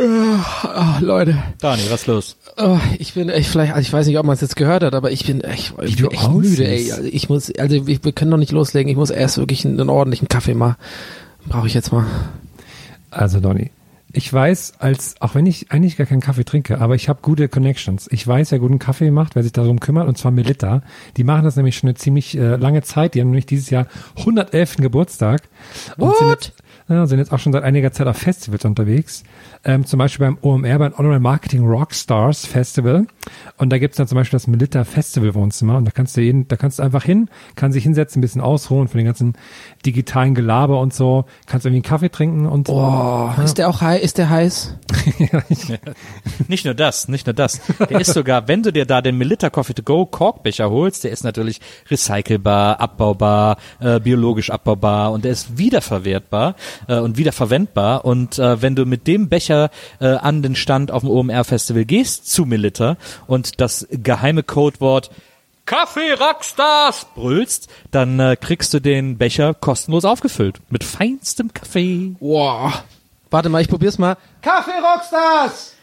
Oh, Leute, Dani, was los? oh, ich bin echt vielleicht, also ich weiß nicht, ob man es jetzt gehört hat, aber ich bin echt, ich bin echt müde, ey. Also ich muss, also wir, wir können doch nicht loslegen. Ich muss erst wirklich einen, einen ordentlichen Kaffee mal. Brauche ich jetzt mal. Also Donny, ich weiß, als auch wenn ich eigentlich gar keinen Kaffee trinke, aber ich habe gute Connections. Ich weiß, wer guten Kaffee macht, wer sich darum kümmert, und zwar Melitta. Die machen das nämlich schon eine ziemlich äh, lange Zeit. Die haben nämlich dieses Jahr 111. Geburtstag. Und ja, sind jetzt auch schon seit einiger Zeit auf Festivals unterwegs. Ähm, zum Beispiel beim OMR, beim Online Marketing Rockstars Festival. Und da gibt's dann zum Beispiel das Melitta Festival Wohnzimmer. Und da kannst du jeden, da kannst du einfach hin, kann sich hinsetzen, ein bisschen ausruhen von den ganzen digitalen Gelaber und so. Kannst irgendwie einen Kaffee trinken und Oh, ist der auch heiß? Ist der heiß? Nicht nur das, nicht nur das. Der ist sogar, wenn du dir da den Melitta Coffee to Go Korkbecher holst, der ist natürlich recycelbar, abbaubar, äh, biologisch abbaubar und der ist wiederverwertbar äh, und wiederverwendbar. Und äh, wenn du mit dem Becher äh, an den Stand auf dem OMR Festival gehst zu Melitta und das geheime Codewort Kaffee Rockstars brüllst, dann äh, kriegst du den Becher kostenlos aufgefüllt mit feinstem Kaffee. Wow. Warte mal, ich probier's mal. Kaffee Rockstars!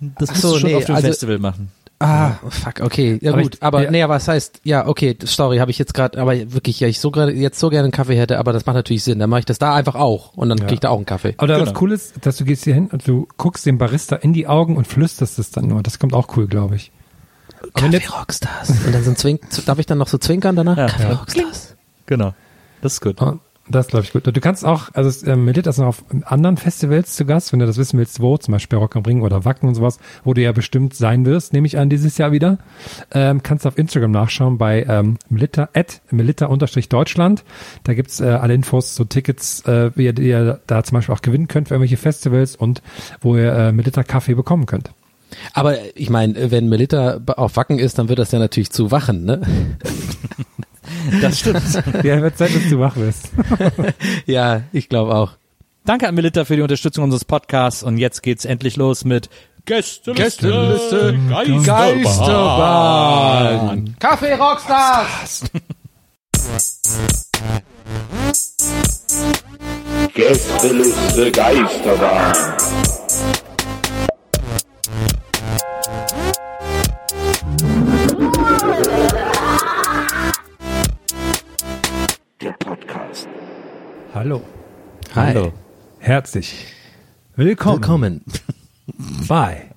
Das Ach musst so, du schon nee, auf dem also- Festival machen. Ah, fuck, okay, ja Aber gut, ich- aber ja. nee, aber es heißt, ja, okay, sorry, habe ich jetzt gerade, aber wirklich, ja, ich so gerade jetzt so gerne einen Kaffee hätte, aber das macht natürlich Sinn, dann mache ich das da einfach auch und dann krieg ich da auch einen Kaffee. Aber Genau. was cool ist, dass du gehst hier hin und du guckst dem Barista in die Augen und flüsterst es dann nur. Das kommt auch cool, glaube ich. Kaffee jetzt- Rockstars. Und dann so ein Zwink, darf ich dann noch so zwinkern danach? Ja. Kaffee Ja. Rockstars. Genau. Das ist gut. Oh, Das glaube ich gut. Und du kannst auch, also es, ähm, Melit ist noch auf anderen Festivals zu Gast, wenn du das wissen willst, wo, zum Beispiel Rock am Ring oder Wacken und sowas, wo du ja bestimmt sein wirst, nehme ich an, dieses Jahr wieder. Ähm, kannst du auf Instagram nachschauen bei ähm, Melitta, at Melitta-Deutschland. Da gibt's äh, alle Infos, so Tickets, äh, wie ihr, die ihr da zum Beispiel auch gewinnen könnt für irgendwelche Festivals und wo ihr äh, Melitta Kaffee bekommen könnt. Aber ich meine, wenn Melitta auf Wacken ist, dann wird das ja natürlich zu Wachen, ne? Das stimmt. Ja, wird Zeit, dass du wach wirst. ja, ich glaube auch. Danke an Melitta für die Unterstützung unseres Podcasts und jetzt geht's endlich los mit Gästeliste, Gästeliste, Geisterbahn. Geisterbahn. Kaffee Rockstars. Gästeliste Geisterbahn. Hallo. Hi. Hallo. Herzlich. Willkommen, Willkommen. bei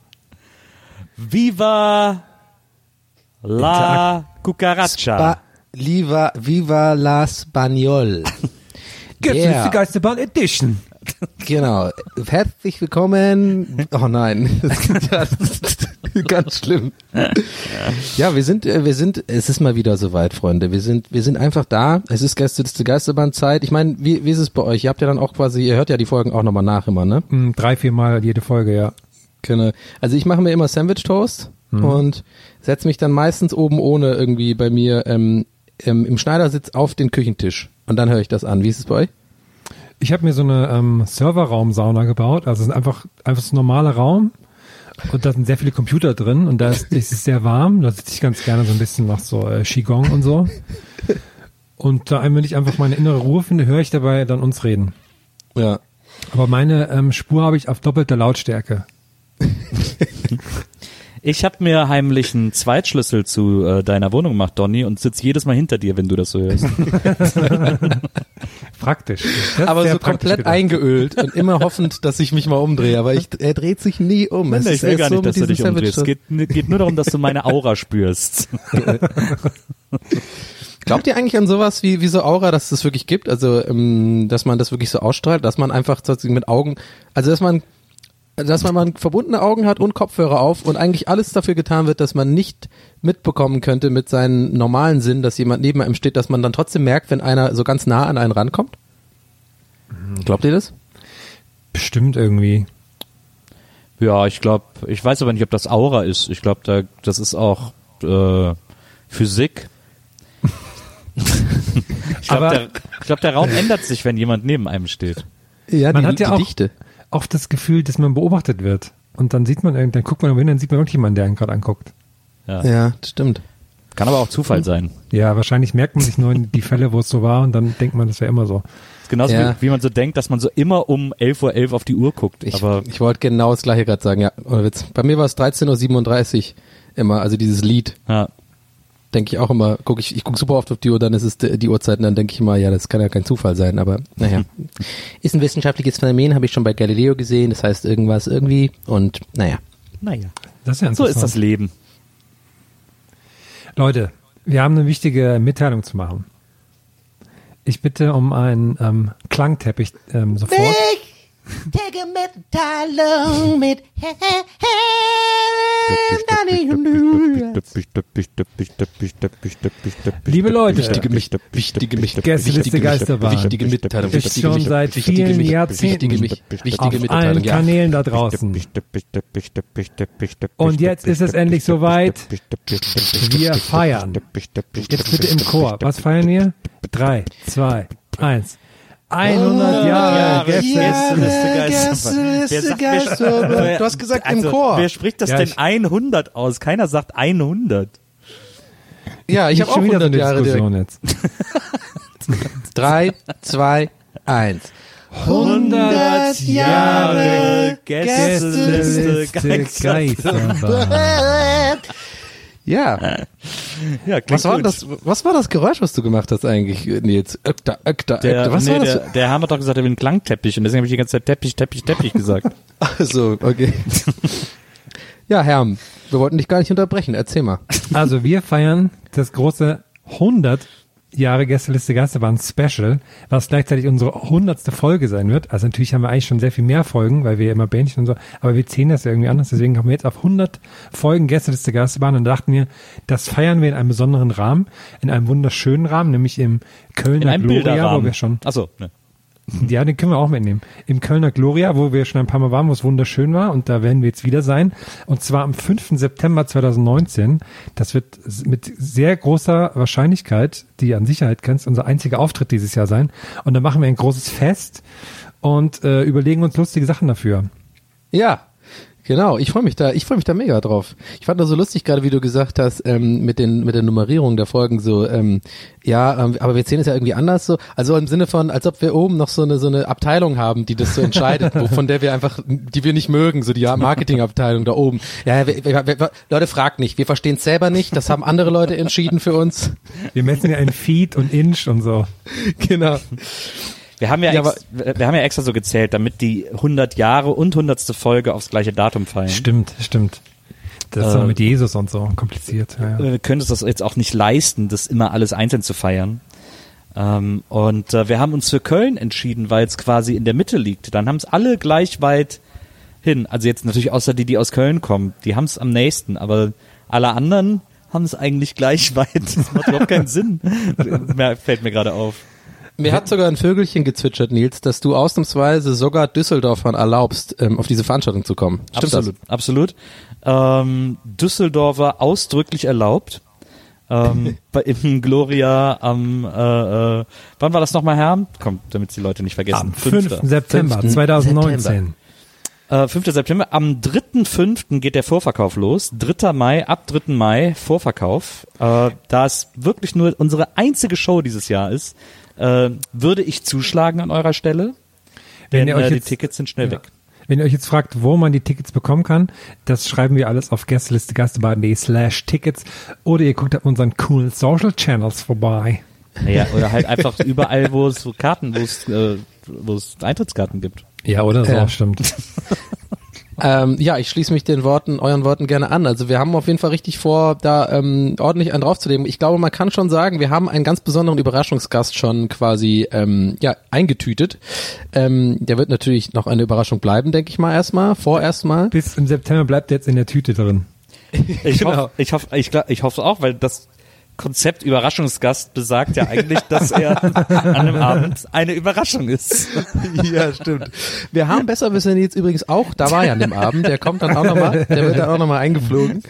Viva la cucaracha. Liva, viva la Spaniol. Gästeliste Yeah. Geisterbahn Edition. Genau. Herzlich willkommen. Oh nein. Das ist Ganz schlimm. Ja, wir sind, äh, wir sind, es ist mal wieder soweit, Freunde. Wir sind, wir sind einfach da. Es ist Gästeliste Geisterbahn-Zeit. Ich meine, wie, wie ist es bei euch? Ihr habt ja dann auch quasi, ihr hört ja die Folgen auch nochmal nach immer, ne? Mm, Drei, vier Mal jede Folge, ja. Genau. Also ich mache mir immer Sandwich Toast und setze mich dann meistens oben ohne irgendwie bei mir ähm, im Schneidersitz auf den Küchentisch. Und dann höre ich das an. Wie ist es bei euch? Ich habe mir so eine ähm, Serverraum-Sauna gebaut. Also es ist einfach, einfach so ein normaler Raum. Und da sind sehr viele Computer drin und da ist, es ist sehr warm. Da sitze ich ganz gerne so ein bisschen nach so äh, Qigong und so. Und da, wenn ich einfach meine innere Ruhe finde, höre ich dabei dann uns reden. Ja. Aber meine ähm, Spur habe ich auf doppelter Lautstärke. Ich habe mir heimlich einen Zweitschlüssel zu äh, deiner Wohnung gemacht, Donny, und sitz jedes Mal hinter dir, wenn du das so hörst. Praktisch. Aber so praktisch komplett gedacht. eingeölt und immer hoffend, dass ich mich mal umdrehe. Aber ich, er dreht sich nie um. Es ich will gar so nicht, mit dass du dich umdrehst. Es geht, geht nur darum, dass du meine Aura spürst. Glaubt ihr eigentlich an sowas wie, wie so Aura, dass es das wirklich gibt? Also, ähm, dass man das wirklich so ausstrahlt, dass man einfach sozusagen mit Augen, also dass man, dass man mal verbundene Augen hat und Kopfhörer auf und eigentlich alles dafür getan wird, dass man nicht mitbekommen könnte mit seinen normalen Sinn, dass jemand neben einem steht, dass man dann trotzdem merkt, wenn einer so ganz nah an einen rankommt? Glaubt ihr das? Bestimmt irgendwie. Ja, ich glaube, ich weiß aber nicht, ob das Aura ist. Ich glaube, da, das ist auch äh, Physik. ich glaube, Aber- der, ich glaub, der Raum ändert sich, wenn jemand neben einem steht. Ja, Man die, hat ja die auch Dichte. Oft das Gefühl, dass man beobachtet wird. Und dann sieht man, irgend- dann guckt man hin, dann sieht man wirklich jemanden, der einen gerade anguckt. Ja, das stimmt. Kann aber auch Zufall sein. Ja, wahrscheinlich merkt man sich nur in die Fälle, wo es so war und dann denkt man, das wäre immer so. Ist genauso Ja. wie, wie man so denkt, dass man so immer um 11.11 Uhr auf die Uhr guckt. Ich, aber ich wollte genau das gleiche gerade sagen, ja. Ohne Witz. Bei mir war es 13.37 Uhr immer, also dieses Lied. ja, denke ich auch immer, guck ich, ich gucke super oft auf die Uhr, dann ist es die, die Uhrzeit und dann denke ich immer, ja, das kann ja kein Zufall sein, aber naja. ist ein wissenschaftliches Phänomen, habe ich schon bei Galileo gesehen, das heißt irgendwas irgendwie und naja. naja. Das ist ja So ist das Leben. Leute, wir haben eine wichtige Mitteilung zu machen. Ich bitte um einen ähm, Klangteppich ähm, sofort. Take a Mitteilung mit Liebe Leute, Wichtige, mich, wichtige, mich, Gästeliste wichtige, Geisterbahn. wichtige Mitteilung. Ist schon seit vielen Jahrzehnten auf allen. Kanälen da draußen. Und jetzt ist es endlich soweit. Wir feiern. Jetzt bitte im Chor. Was feiern wir? Drei, zwei, eins. 100 Jahre Gästeliste. Gästeliste Geisterbahn. Du hast gesagt im Also, Chor. Wer spricht das Ja, denn ich- 100 aus? Keiner sagt 100. Ja, ich Nicht habe auch schon wieder so 100 eine Jahre Diskussion direkt. jetzt. Drei, zwei, eins. 100 Jahre Gästeliste Gästeliste Geisterbahn. Ja, Ja, was war gut. das, was war das Geräusch, was du gemacht hast eigentlich, Nils? Ökta, ökta, Der, ökta. Was nee, war das? der, der Hammer hat doch gesagt, er will einen Klangteppich und deswegen habe ich die ganze Zeit Teppich, Teppich, Teppich gesagt. so, okay. ja, Herm, wir wollten dich gar nicht unterbrechen. Erzähl mal. Also wir feiern das große 100 Jahre Gästeliste Geisterbahn Special, was gleichzeitig unsere hundertste Folge sein wird. Also natürlich haben wir eigentlich schon sehr viel mehr Folgen, weil wir immer Bändchen und so, aber wir zählen das ja irgendwie anders. Deswegen kommen wir jetzt auf 100 Folgen Gästeliste Geisterbahn und dachten wir, das feiern wir in einem besonderen Rahmen, in einem wunderschönen Rahmen, nämlich im Kölner In einem Gloria, wo wir schon Achso, ne. ja, den können wir auch mitnehmen. Im Kölner Gloria, wo wir schon ein paar Mal waren, wo es wunderschön war. Und da werden wir jetzt wieder sein. Und zwar am 5. September 2019. Das wird mit sehr großer Wahrscheinlichkeit, die an Sicherheit kennst, unser einziger Auftritt dieses Jahr sein. Und da machen wir ein großes Fest und äh, überlegen uns lustige Sachen dafür. Ja, genau. Ich freue mich da, ich freue mich da mega drauf. Ich fand das so lustig gerade, wie du gesagt hast, ähm, mit den mit der Nummerierung der Folgen so. Ähm, ja, ähm, aber wir sehen es ja irgendwie anders so. Also im Sinne von, als ob wir oben noch so eine so eine Abteilung haben, die das so entscheidet, wo, von der wir einfach, die wir nicht mögen, so die Marketingabteilung da oben. Ja, wir, wir, wir, Leute, fragt nicht. Wir verstehen es selber nicht. Das haben andere Leute entschieden für uns. Wir messen ja in Feet und Inch und so. genau. Wir haben ja, Ja, ex, wir haben ja extra so gezählt, damit die 100 Jahre und 100. Folge aufs gleiche Datum fallen. Stimmt, stimmt. Das ist Äh, mit Jesus und so kompliziert. Ja, ja. Wir können uns das jetzt auch nicht leisten, das immer alles einzeln zu feiern. Ähm, und äh, wir haben uns für Köln entschieden, weil es quasi in der Mitte liegt. Dann haben es alle gleich weit hin. Also jetzt natürlich außer die, die aus Köln kommen. Die haben es am nächsten, aber alle anderen haben es eigentlich gleich weit. Das macht überhaupt keinen Sinn. Mehr fällt mir gerade auf. Mir hat sogar ein Vögelchen gezwitschert, Nils, dass du ausnahmsweise sogar Düsseldorfern erlaubst, ähm, auf diese Veranstaltung zu kommen. Stimmt absolut, absolut. Ähm, Düsseldorfer ausdrücklich erlaubt. Ähm, bei, Im Gloria am, äh, äh, wann war das nochmal, Herr? Komm, damit die Leute nicht vergessen. Am 5. September 5. 2019. September. Äh, 5. September. Am 3.5. geht der Vorverkauf los. 3. Mai, ab 3. Mai Vorverkauf. Äh, da es wirklich nur unsere einzige Show dieses Jahr ist, äh, würde ich zuschlagen an eurer Stelle. Wenn Denn ihr euch äh, die jetzt- Tickets sind schnell Ja. weg. Wenn ihr euch jetzt fragt, wo man die Tickets bekommen kann, das schreiben wir alles auf gästeliste slash Tickets oder ihr guckt auf unseren coolen Social Channels vorbei. Ja, oder halt einfach überall, wo es so Karten, wo es, äh, wo es Eintrittskarten gibt. Ja, oder so, Ja. stimmt. Ähm, ja, ich schließe mich den Worten, euren Worten gerne an. Also wir haben auf jeden Fall richtig vor, da ähm, ordentlich einen draufzulegen. Ich glaube, man kann schon sagen, wir haben einen ganz besonderen Überraschungsgast schon quasi ähm, ja eingetütet. Ähm, der wird natürlich noch eine Überraschung bleiben, denke ich mal erstmal, vorerst mal. Bis im September bleibt er jetzt in der Tüte drin. Ich Genau. hoffe, ich hoffe, ich, ich hoffe auch, weil das Konzept Überraschungsgast besagt ja eigentlich, dass er an einem Abend eine Überraschung ist. ja, stimmt. Wir haben besser wissen jetzt übrigens auch, da war ja an dem Abend, der kommt dann auch nochmal, der wird dann auch nochmal eingeflogen.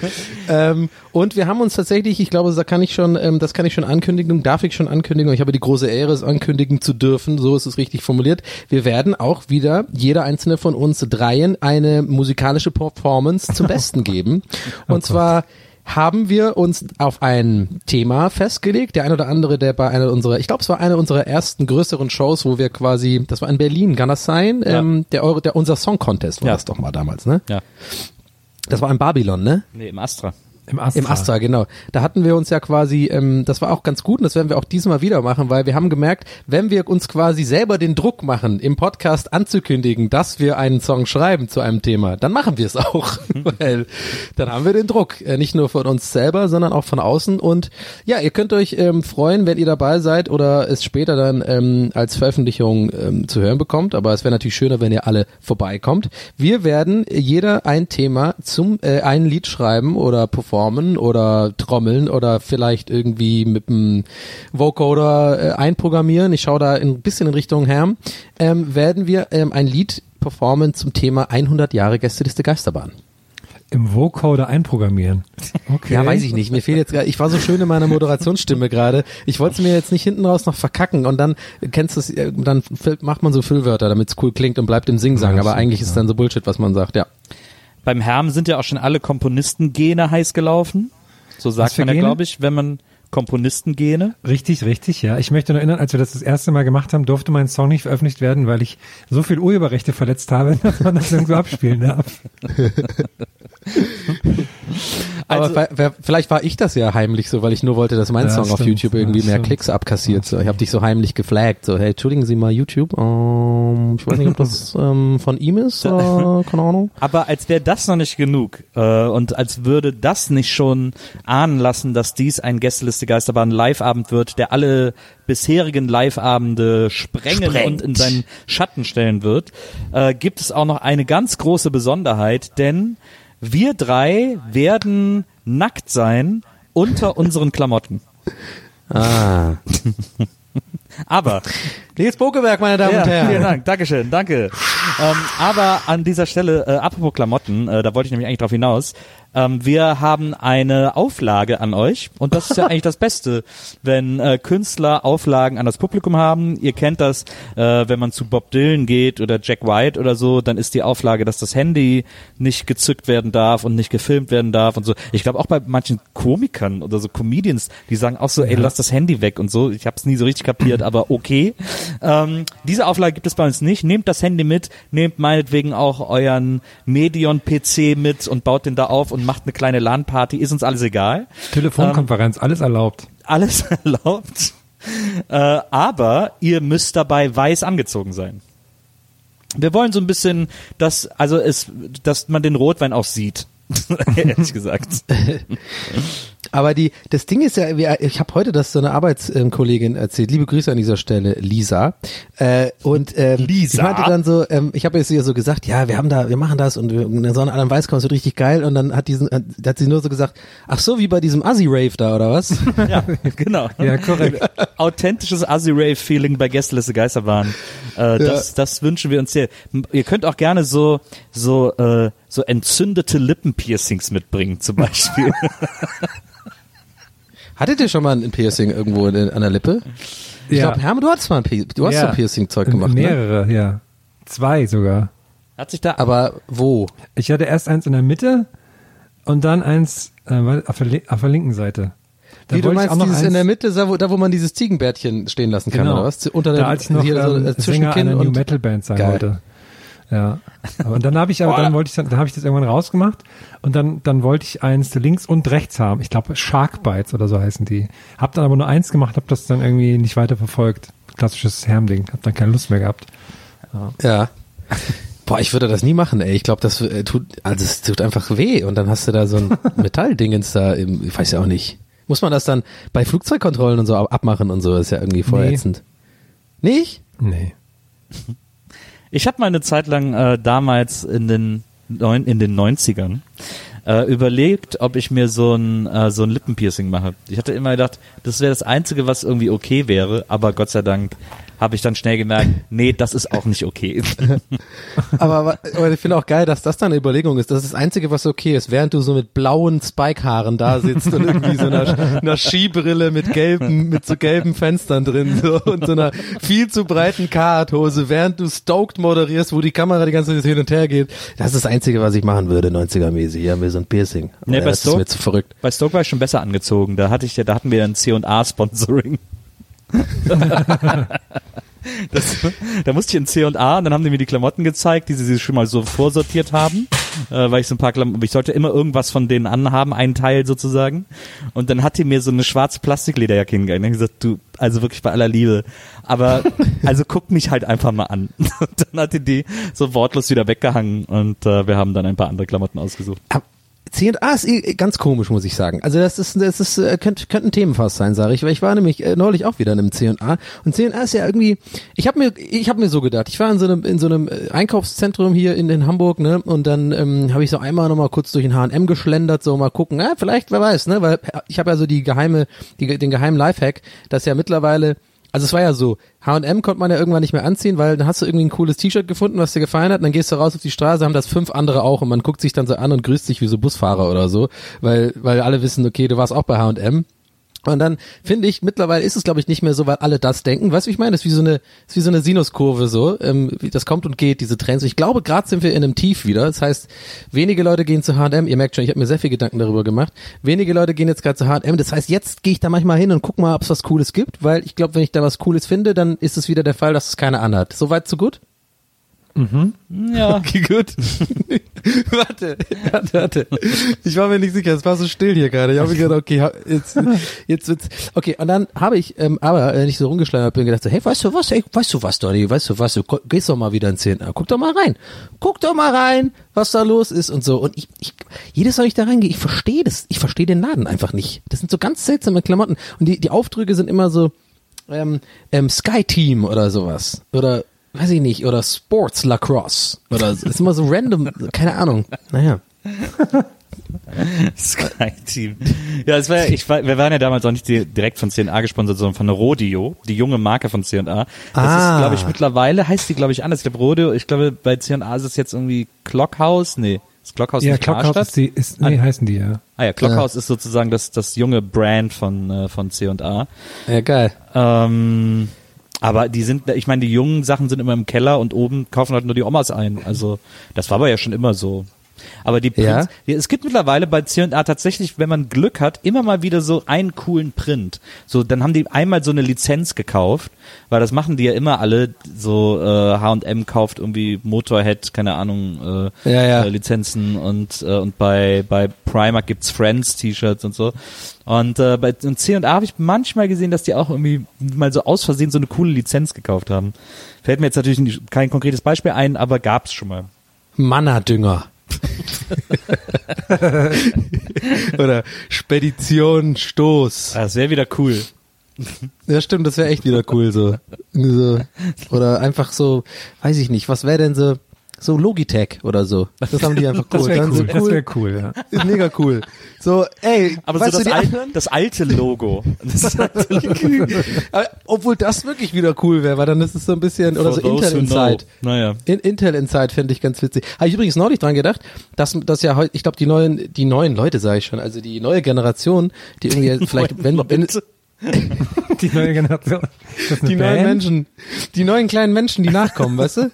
Ähm, und wir haben uns tatsächlich, ich glaube, da kann ich schon, ähm, das kann ich schon ankündigen, darf ich schon ankündigen, ich habe die große Ehre, es ankündigen zu dürfen, so ist es richtig formuliert. Wir werden auch wieder, jeder einzelne von uns dreien, eine musikalische Performance zum Besten geben. Und zwar haben wir uns auf ein Thema festgelegt. Der ein oder andere, der bei einer unserer, ich glaube, es war eine unserer ersten größeren Shows, wo wir quasi, das war in Berlin, kann das sein? Ja. Ähm, der Euro, der unser Song Contest war Ja. das doch mal damals, ne? Ja. Das war in Babylon, ne? Nee, im Astra. Im Astra. Im Astra, genau. Da hatten wir uns ja quasi, ähm, das war auch ganz gut und das werden wir auch diesmal wieder machen, weil wir haben gemerkt, wenn wir uns quasi selber den Druck machen, im Podcast anzukündigen, dass wir einen Song schreiben zu einem Thema, dann machen wir es auch, weil dann haben wir den Druck, äh, nicht nur von uns selber, sondern auch von außen und ja, ihr könnt euch ähm, freuen, wenn ihr dabei seid oder es später dann ähm, als Veröffentlichung ähm, zu hören bekommt, aber es wäre natürlich schöner, wenn ihr alle vorbeikommt. Wir werden jeder ein Thema zum äh, ein Lied schreiben oder performen oder trommeln oder vielleicht irgendwie mit dem Vocoder äh, einprogrammieren. Ich schaue da ein bisschen in Richtung Herm. Ähm, werden wir ähm, ein Lied performen zum Thema 100 Jahre Gästeliste Geisterbahn. Im Vocoder einprogrammieren. Okay. Ja, weiß ich nicht. Mir fehlt jetzt gerade, ich war so schön in meiner Moderationsstimme gerade. Ich wollte es mir jetzt nicht hinten raus noch verkacken und dann äh, kennst du es, äh, dann macht man so Füllwörter, damit es cool klingt und bleibt im Singsang. Ja, Aber eigentlich ist es dann so Bullshit, was man sagt, ja. Beim Herm sind ja auch schon alle Komponistengene heiß gelaufen. So sagt man ja, glaube ich, wenn man Komponistengene. Richtig, richtig, ja. Ich möchte nur erinnern, als wir das das erste Mal gemacht haben, durfte mein Song nicht veröffentlicht werden, weil ich so viel Urheberrechte verletzt habe, dass man das nirgendwo abspielen darf. Aber Also- wer- vielleicht war ich das ja heimlich so, weil ich nur wollte, dass mein Ja, Song auf stimmt. YouTube irgendwie Ja, mehr stimmt. Klicks abkassiert. So, ich habe dich so heimlich geflaggt. So, hey, entschuldigen Sie mal YouTube. Ähm, ich weiß nicht, ob das ähm, von ihm ist. Äh, keine Ahnung. Aber als wäre das noch nicht genug äh, und als würde das nicht schon ahnen lassen, dass dies ein Gästeliste Geisterbahn Live-Abend wird, der alle bisherigen Live-Abende sprengen Sprengt. und in seinen Schatten stellen wird, äh, gibt es auch noch eine ganz große Besonderheit, denn wir drei werden nackt sein unter unseren Klamotten. Ah. Aber Nils Bokeberg, meine Damen Ja, und Herren. vielen Dank, Dankeschön, danke. ähm, aber an dieser Stelle, äh, apropos Klamotten, äh, da wollte ich nämlich eigentlich drauf hinaus. Ähm, wir haben eine Auflage an euch und das ist ja eigentlich das Beste, wenn äh, Künstler Auflagen an das Publikum haben. Ihr kennt das, äh, wenn man zu Bob Dylan geht oder Jack White oder so, dann ist die Auflage, dass das Handy nicht gezückt werden darf und nicht gefilmt werden darf und so. Ich glaube auch bei manchen Komikern oder so Comedians, die sagen auch so, ey, lass das Handy weg und so. Ich habe es nie so richtig kapiert, aber okay. Ähm, diese Auflage gibt es bei uns nicht. Nehmt das Handy mit, nehmt meinetwegen auch euren Medion-PC mit und baut den da auf und macht eine kleine LAN-Party. Ist uns alles egal. Telefonkonferenz, alles erlaubt. Alles erlaubt. Äh, aber ihr müsst dabei weiß angezogen sein. Wir wollen so ein bisschen, dass, also es, dass man den Rotwein auch sieht. Ehrlich gesagt. Aber die, das Ding ist ja, ich habe heute das so eine Arbeitskollegin erzählt. Liebe Grüße an dieser Stelle, Lisa. Äh, und ähm, Lisa? ich meinte dann so, ähm, ich habe jetzt ihr so gesagt, ja, wir haben da, wir machen das und wir, in der Sonne an Weißkopf wird richtig geil. Und dann hat diesen, hat, hat sie nur so gesagt, ach so, wie bei diesem Assi-Rave da oder was? Ja, genau. Ja, korrekt. Authentisches Assi-Rave-Feeling bei Gästeliste Geisterbahn. Äh, das, das wünschen wir uns sehr. M- Ihr könnt auch gerne so, so, äh, so entzündete Lippenpiercings mitbringen, zum Beispiel. Hattet ihr schon mal ein Piercing irgendwo in, an der Lippe? Ich Ja. glaube, Hermann, du hast mal ein, du hast Ja. so Piercing-Zeug gemacht, ne? Mehrere, ja. Zwei sogar. Hat sich da, Aber wo? Ich hatte erst eins in der Mitte und dann eins äh, auf, der, auf der linken Seite. Da Wie du meinst, auch noch dieses in der Mitte, da wo, da wo man dieses Ziegenbärtchen stehen lassen kann, Genau. oder was? Unter da der, als ich noch hier so, ähm, äh, zwischen Sänger einer New Metal Band sein Geil. wollte. Ja. Aber und dann habe ich aber, dann wollte ich dann, dann habe ich das irgendwann rausgemacht und dann, dann wollte ich eins links und rechts haben. Ich glaube Shark Bites oder so heißen die. Hab dann aber nur eins gemacht, habe das dann irgendwie nicht weiter verfolgt. Klassisches Hermding. Hab dann keine Lust mehr gehabt. Ja. Boah, ich würde das nie machen, ey. Ich glaube, das äh, tut, also es tut einfach weh und dann hast du da so ein Metalldingens da im, ich weiß ja auch nicht. Muss man das dann bei Flugzeugkontrollen und so ab- abmachen und so? Das ist ja irgendwie voll Nee. Nicht? Nee. Ich habe mal eine Zeit lang äh, damals in den, neun, in den 90ern äh, überlegt, ob ich mir so ein, äh, so ein Lippenpiercing mache. Ich hatte immer gedacht, das wäre das Einzige, was irgendwie okay wäre, aber Gott sei Dank habe ich dann schnell gemerkt, nee, das ist auch nicht okay. Aber, aber, aber ich finde auch geil, dass das dann eine Überlegung ist. Das ist das Einzige, was okay ist, während du so mit blauen Spike-Haaren da sitzt und irgendwie so einer, einer Skibrille mit gelben, mit so gelben Fenstern drin so, und so einer viel zu breiten Carhartt-Hose, während du Stoked moderierst, wo die Kamera die ganze Zeit hin und her geht. Das ist das Einzige, was ich machen würde, 90er-mäßig. Ja, mir so ein Piercing. Aber Nee, ja, bei das ist Stoke- mir zu verrückt. Bei Stoke war ich schon besser angezogen. Da hatte ich ja, da hatten wir ein C&A-Sponsoring. Das, da musste ich in C und A und dann haben die mir die Klamotten gezeigt, die sie sich schon mal so vorsortiert haben, äh, weil ich so ein paar Klamotten, ich sollte immer irgendwas von denen anhaben, einen Teil sozusagen. Und dann hat die mir so eine schwarze Plastiklederjacke hingegangen. Dann hab ich gesagt, du, also wirklich bei aller Liebe, aber also guck mich halt einfach mal an. Und dann hat die die so wortlos wieder weggehangen und äh, wir haben dann ein paar andere Klamotten ausgesucht. C&A ist eh ganz komisch, muss ich sagen. Also das ist, das ist, äh, könnte, könnte ein Themenfass sein, sage ich, weil ich war nämlich äh, neulich auch wieder in einem C&A und C&A ist ja irgendwie, ich habe mir, ich habe mir so gedacht, ich war in so einem, in so einem äh, Einkaufszentrum hier in, in Hamburg, ne, und dann ähm, habe ich so einmal nochmal kurz durch den H&M geschlendert, so mal gucken, ja, vielleicht, wer weiß, ne, weil ich habe ja so die geheime, die, den geheimen Lifehack, dass ja mittlerweile also es war ja so, H&M konnte man ja irgendwann nicht mehr anziehen, weil dann hast du irgendwie ein cooles T-Shirt gefunden, was dir gefallen hat, und dann gehst du raus auf die Straße, haben das fünf andere auch und man guckt sich dann so an und grüßt sich wie so Busfahrer oder so, weil weil alle wissen, okay, du warst auch bei H&M. Und dann finde ich, mittlerweile ist es, glaube ich, nicht mehr so, weil alle das denken. Weißt du, ich meine? Das ist wie so eine, ist wie so eine Sinuskurve so. Ähm, das kommt und geht, diese Trends. Ich glaube, gerade sind wir in einem Tief wieder. Das heißt, wenige Leute gehen zu H&M. Ihr merkt schon, ich habe mir sehr viel Gedanken darüber gemacht. Wenige Leute gehen jetzt gerade zu H&M. Das heißt, jetzt gehe ich da manchmal hin und guck mal, ob es was Cooles gibt, weil ich glaube, wenn ich da was Cooles finde, dann ist es wieder der Fall, dass es keiner anhat. Soweit so gut? Ja. Okay, gut. warte, warte, warte. Ich war mir nicht sicher, es war so still hier gerade. Ich habe mir gedacht, okay, jetzt, jetzt wird's. Okay, und dann habe ich, ähm, aber wenn ich so rumgeschleudert bin, gedacht so, hey, weißt du was, hey, weißt du was, Donny, weißt du was, du gehst doch mal wieder in 10. Guck doch mal rein. Guck doch mal rein, was da los ist und so. Und ich, ich jedes Mal, wenn ich da reingehe, ich verstehe das. Ich verstehe den Laden einfach nicht. Das sind so ganz seltsame Klamotten. Und die, die Aufdrücke sind immer so, ähm, ähm, Sky Team oder sowas. Oder weiß ich nicht, oder Sports Lacrosse. Oder ist immer so random, keine Ahnung. Naja. Sky Team. Ja, es war, ich war, wir waren ja damals auch nicht di- direkt von C&A gesponsert, sondern von Rodeo, die junge Marke von C&A. Das Ah. ist, glaube ich, mittlerweile heißt die, glaube ich, anders. Ich glaube, Rodeo, ich glaube, bei C&A ist es jetzt irgendwie Clockhouse. Nee, ist Clockhouse Ja, nicht Clockhouse Karstadt? ist die, ist, nee, heißen die, ja. Ah ja, Clockhouse ist sozusagen das, das junge Brand von, äh, von C&A. Ja, geil. Ähm, aber die sind, ich meine, die jungen Sachen sind immer im Keller und oben kaufen halt nur die Omas ein. Also das war aber ja schon immer so. Aber die? Prints, ja. es gibt mittlerweile bei C&A tatsächlich, wenn man Glück hat, immer mal wieder so einen coolen Print. So, dann haben die einmal so eine Lizenz gekauft, weil das machen die ja immer alle. So äh, H&M kauft irgendwie Motorhead, keine Ahnung, äh, Ja, ja. Äh, Lizenzen und äh, und bei bei Primark gibt's Friends T-Shirts und so. Und äh, bei und C&A habe ich manchmal gesehen, dass die auch irgendwie mal so aus Versehen so eine coole Lizenz gekauft haben. Fällt mir jetzt natürlich kein konkretes Beispiel ein, aber gab's schon mal. Mannerdünger. Oder Spedition Stoß. Das wäre wieder cool. Ja, stimmt, das wäre echt wieder cool so. so. Oder einfach so, weiß ich nicht, was wäre denn so, so Logitech oder so. Das haben die einfach cool. Das wäre cool, so das wäre cool, ja. Ist mega cool. So, ey, Aber weißt so du, das, die al anderen? das alte Logo. Das alte Obwohl das wirklich wieder cool wäre, weil dann ist es so ein bisschen, oder For so those Intel know. Naja. In, Intel Inside finde ich ganz witzig. Habe ich übrigens neulich dran gedacht, dass, dass ja heute, ich glaube, die neuen, die neuen Leute, sage ich schon, also die neue Generation, die irgendwie vielleicht, wenn, wenn, Die neue Generation. Das die neuen Band? Menschen, die neuen kleinen Menschen, die nachkommen, weißt du?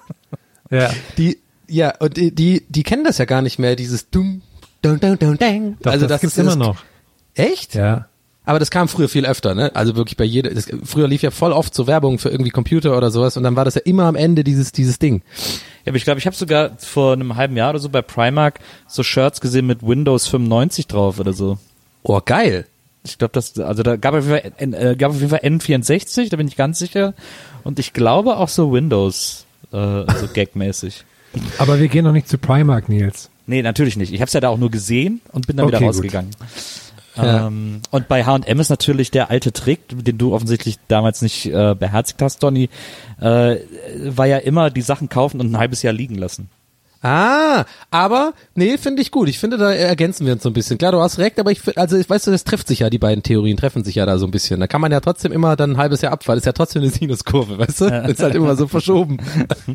Ja. Die, ja, und die, die, die kennen das ja gar nicht mehr, dieses dumm, dun, dun, dun, dun. Doch, also das, das gibt's ist immer noch. Echt? Ja. Aber das kam früher viel öfter, ne? Also wirklich bei jeder, das, früher lief ja voll oft so Werbung für irgendwie Computer oder sowas und dann war das ja immer am Ende dieses, dieses Ding. Ja, aber ich glaube, ich habe sogar vor einem halben Jahr oder so bei Primark so Shirts gesehen mit Windows 95 drauf oder so. Oh, geil. Ich glaube, das, also da gab es auf jeden Fall, äh, gab auf jeden Fall N64, da bin ich ganz sicher. Und ich glaube auch so Windows, äh, so gagmäßig. Aber wir gehen noch nicht zu Primark, Nils. Nee, natürlich nicht. Ich habe es ja da auch nur gesehen und bin dann wieder Okay, gut. rausgegangen. Ja. Ähm, und bei H&M ist natürlich der alte Trick, den du offensichtlich damals nicht äh, beherzigt hast, Donny, äh, war ja immer die Sachen kaufen und ein halbes Jahr liegen lassen. Ah, aber nee, finde ich gut. Ich finde, da ergänzen wir uns so ein bisschen. Klar, du hast recht, aber ich find- also ich weißt du, das trifft sich ja, die beiden Theorien treffen sich ja da so ein bisschen. Da kann man ja trotzdem immer dann ein halbes Jahr abfallen. Ist ja trotzdem eine Sinuskurve, weißt du? Ist halt immer so verschoben.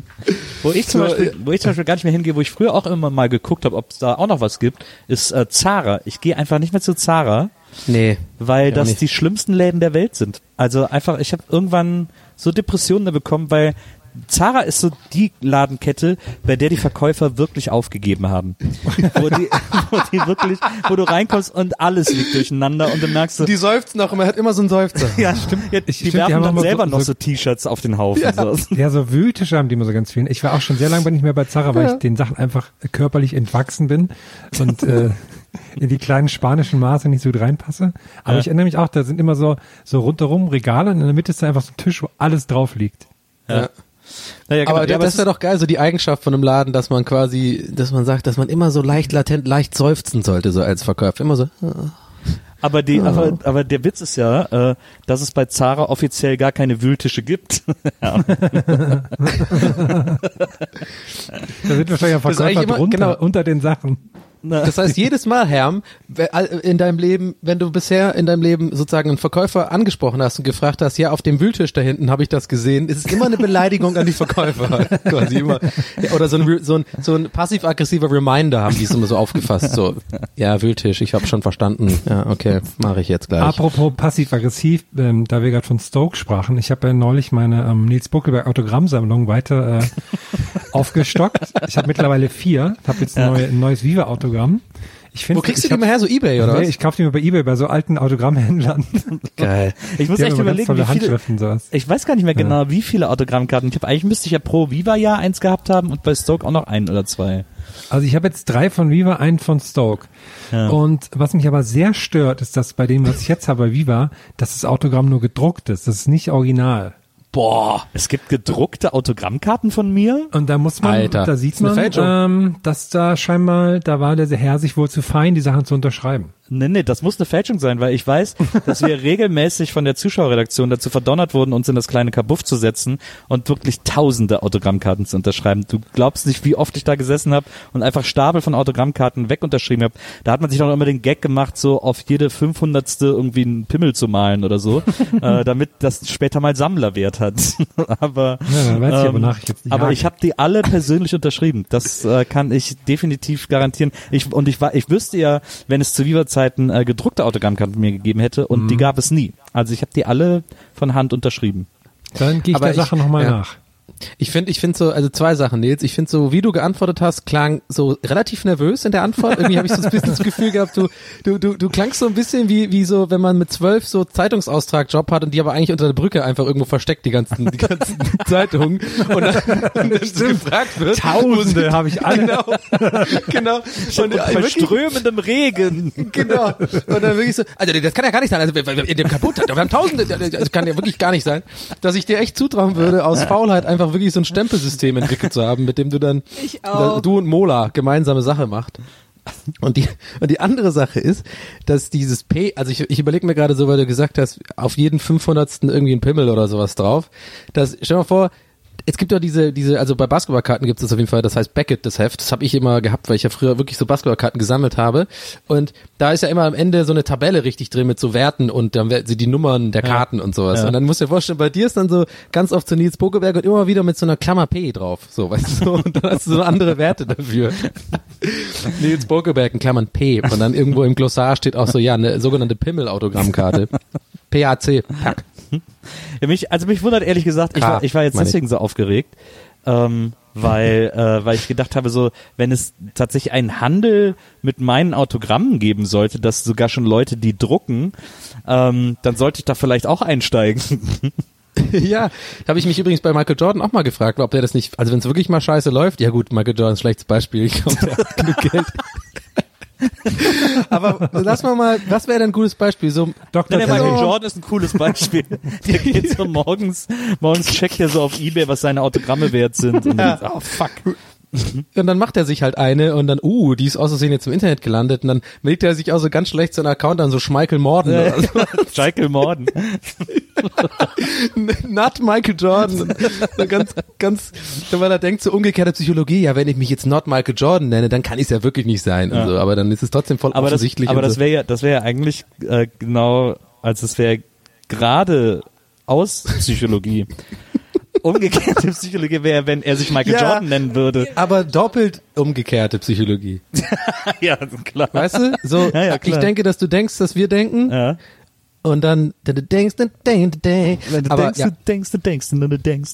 Wo ich zum Beispiel, wo ich zum Beispiel gar nicht mehr hingehe, wo ich früher auch immer mal geguckt habe, ob es da auch noch was gibt, ist äh, Zara. Ich gehe einfach nicht mehr zu Zara, Nee. weil das die schlimmsten Läden der Welt sind. Also einfach, ich habe irgendwann so Depressionen bekommen, weil Zara ist so die Ladenkette, bei der die Verkäufer wirklich aufgegeben haben. wo, die, wo die wirklich, wo du reinkommst und alles liegt durcheinander und dann merkst du, Die seufzen auch immer, hat immer so einen Seufzer. ja, stimmt. Ja, die stimmt, die werfen haben dann selber so- noch so- so T-Shirts auf den Haufen. So. Ja, so Wühltische haben die immer so ganz viel. Ich war auch schon sehr lange nicht mehr bei Zara, weil ich den Sachen einfach körperlich entwachsen bin und äh, in die kleinen spanischen Maße nicht so gut reinpasse. Aber Ja. ich erinnere mich auch, da sind immer so, so rundherum Regale und in der Mitte ist da einfach so ein Tisch, wo alles drauf liegt. Ja. Naja, genau. Aber Ja, das wäre doch geil, so die Eigenschaft von einem Laden, dass man quasi, dass man sagt, dass man immer so leicht latent, leicht seufzen sollte, so als Verkäufer. Immer so. Aber, die, aber, aber der Witz ist ja, äh, dass es bei Zara offiziell gar keine Wühltische gibt. ja. Da sind wahrscheinlich auch Das ist eigentlich Verkäufer immer- drunter, genau. unter den Sachen. Das heißt, jedes Mal, Herm, in deinem Leben, wenn du bisher in deinem Leben sozusagen einen Verkäufer angesprochen hast und gefragt hast, ja, auf dem Wühltisch da hinten habe ich das gesehen, ist es immer eine Beleidigung an die Verkäufer. quasi immer. Oder so ein, so ein, so ein passiv-aggressiver Reminder haben die es immer so aufgefasst. So, ja, Wühltisch, ich habe schon verstanden. Ja, okay, mache ich jetzt gleich. Apropos passiv-aggressiv, ähm, da wir gerade von Stoke sprachen, ich habe ja neulich meine ähm, Nils Buckelberg Autogrammsammlung weiter äh, aufgestockt. Ich habe mittlerweile vier, habe jetzt ein, neue, ein neues Viva-Autogramm. Ich find, Wo kriegst du ich die hab- immer her? So Ebay oder Nee, was? ich kaufe die mir bei Ebay bei so alten Autogrammhändlern. Geil. Ich muss Die echt überlegen, wie viele, sowas. ich weiß gar nicht mehr genau, wie viele Autogrammkarten. Ich habe eigentlich müsste ich ja pro Viva Jahr eins gehabt haben und bei Stoke auch noch ein oder zwei. Also ich habe jetzt drei von Viva, einen von Stoke. Und was mich aber sehr stört, ist, dass bei dem, was ich jetzt habe bei Viva, dass das Autogramm nur gedruckt ist. Das ist nicht original. Boah, es gibt gedruckte Autogrammkarten von mir. Und da muss man, Alter, da sieht man, ähm, dass da scheinbar, da war der Herr sich wohl zu fein, die Sachen zu unterschreiben. Nee, nee, das muss eine Fälschung sein, weil ich weiß, dass wir regelmäßig von der Zuschauerredaktion dazu verdonnert wurden, uns in das kleine Kabuff zu setzen und wirklich tausende Autogrammkarten zu unterschreiben. Du glaubst nicht, wie oft ich da gesessen habe und einfach Stapel von Autogrammkarten wegunterschrieben habe. Da hat man sich doch immer den Gag gemacht, so auf jede 500. irgendwie einen Pimmel zu malen oder so, äh, damit das später mal Sammlerwert hat. aber Ja, weiß ich aber, ähm, nach ich aber ich habe die alle persönlich unterschrieben. Das äh, kann ich definitiv garantieren. Ich, und ich war, ich wüsste ja, wenn es zu Viva-Zeiten äh, gedruckte Autogrammkarten mir gegeben hätte und Mhm. die gab es nie. Also ich habe die alle von Hand unterschrieben. Dann gehe ich Aber der ich- Sache nochmal ja. nach. Ich finde, ich finde so, also zwei Sachen, Nils. Ich finde so, wie du geantwortet hast, klang so relativ nervös in der Antwort. Irgendwie habe ich so ein bisschen das Gefühl gehabt, du, du, du, du klangst so ein bisschen wie, wie so, wenn man mit zwölf so Zeitungsaustrag-Job hat und die aber eigentlich unter der Brücke einfach irgendwo versteckt, die ganzen, die ganzen Zeitungen. Und dann, und dann gefragt wird. Tausende habe ich alle. Genau. genau. Und, Bei wirklich, strömendem Regen. Genau. Und dann wirklich so, also das kann ja gar nicht sein, also in dem kaputt, wir haben tausende, das kann ja wirklich gar nicht sein, dass ich dir echt zutrauen würde, aus Faulheit einfach wirklich so ein Stempelsystem entwickelt zu haben, mit dem du dann, Ich auch. du und Mola gemeinsame Sache macht. Und die, und die andere Sache ist, dass dieses P, also ich, ich überlege mir gerade so, weil du gesagt hast, auf jeden 500. irgendwie ein Pimmel oder sowas drauf, dass, stell dir mal vor, es gibt ja diese, diese, also bei Basketballkarten gibt es das auf jeden Fall, das heißt Beckett, das Heft. Das habe ich immer gehabt, weil ich ja früher wirklich so Basketballkarten gesammelt habe. Und da ist ja immer am Ende so eine Tabelle richtig drin mit so Werten und dann werden sie die Nummern der Karten und sowas. Ja. Und dann musst du dir vorstellen, bei dir ist dann so ganz oft so Nils Pokeberg und immer wieder mit so einer Klammer P drauf. So, weißt du, und dann hast du so andere Werte dafür. Nils Pokeberg in Klammern P. Und dann irgendwo im Glossar steht auch so, ja, eine sogenannte Pimmel-Autogrammkarte. PAC. Pack. Ja, mich, also mich wundert ehrlich gesagt, ich war, ich war jetzt meine ich. deswegen so aufgeregt, ähm, weil, äh, weil ich gedacht habe, so, wenn es tatsächlich einen Handel mit meinen Autogrammen geben sollte, dass sogar schon Leute die drucken, ähm, dann sollte ich da vielleicht auch einsteigen. ja, habe ich mich übrigens bei Michael Jordan auch mal gefragt, ob der das nicht, also wenn es wirklich mal scheiße läuft, ja gut, Michael Jordan ist ein schlechtes Beispiel, ich glaube, der hat genug Geld. Aber lass mal mal, was wäre denn ein gutes Beispiel? So, Dr. Der Michael. Jordan ist ein cooles Beispiel. Der geht so morgens, morgens checkt er so auf Ebay, was seine Autogramme wert sind. Und dann, oh fuck. und dann macht er sich halt eine und dann, uh, die ist aus Versehen jetzt im Internet gelandet und dann legt er sich auch so ganz schlecht seinen Account an, so Schmeichel Morden. oder so. Michael Morden. not Michael Jordan. So ganz, ganz, weil er denkt so umgekehrte Psychologie, ja, wenn ich mich jetzt not Michael Jordan nenne, dann kann ich es ja wirklich nicht sein. Und so, aber dann ist es trotzdem voll Aber das, offensichtlich. aber und das wäre ja, das wäre ja eigentlich äh, genau, also es wäre gerade aus Psychologie. Umgekehrte Psychologie wäre, wenn er sich Michael Ja. Jordan nennen würde. aber doppelt umgekehrte Psychologie. ja, klar. Weißt du? So, Ja, ja, ich klar. denke, dass du denkst, dass wir denken Ja. Und dann du denkst, du denkst, du denkst. Wenn du denkst, du denkst, du denkst, und dann du denkst.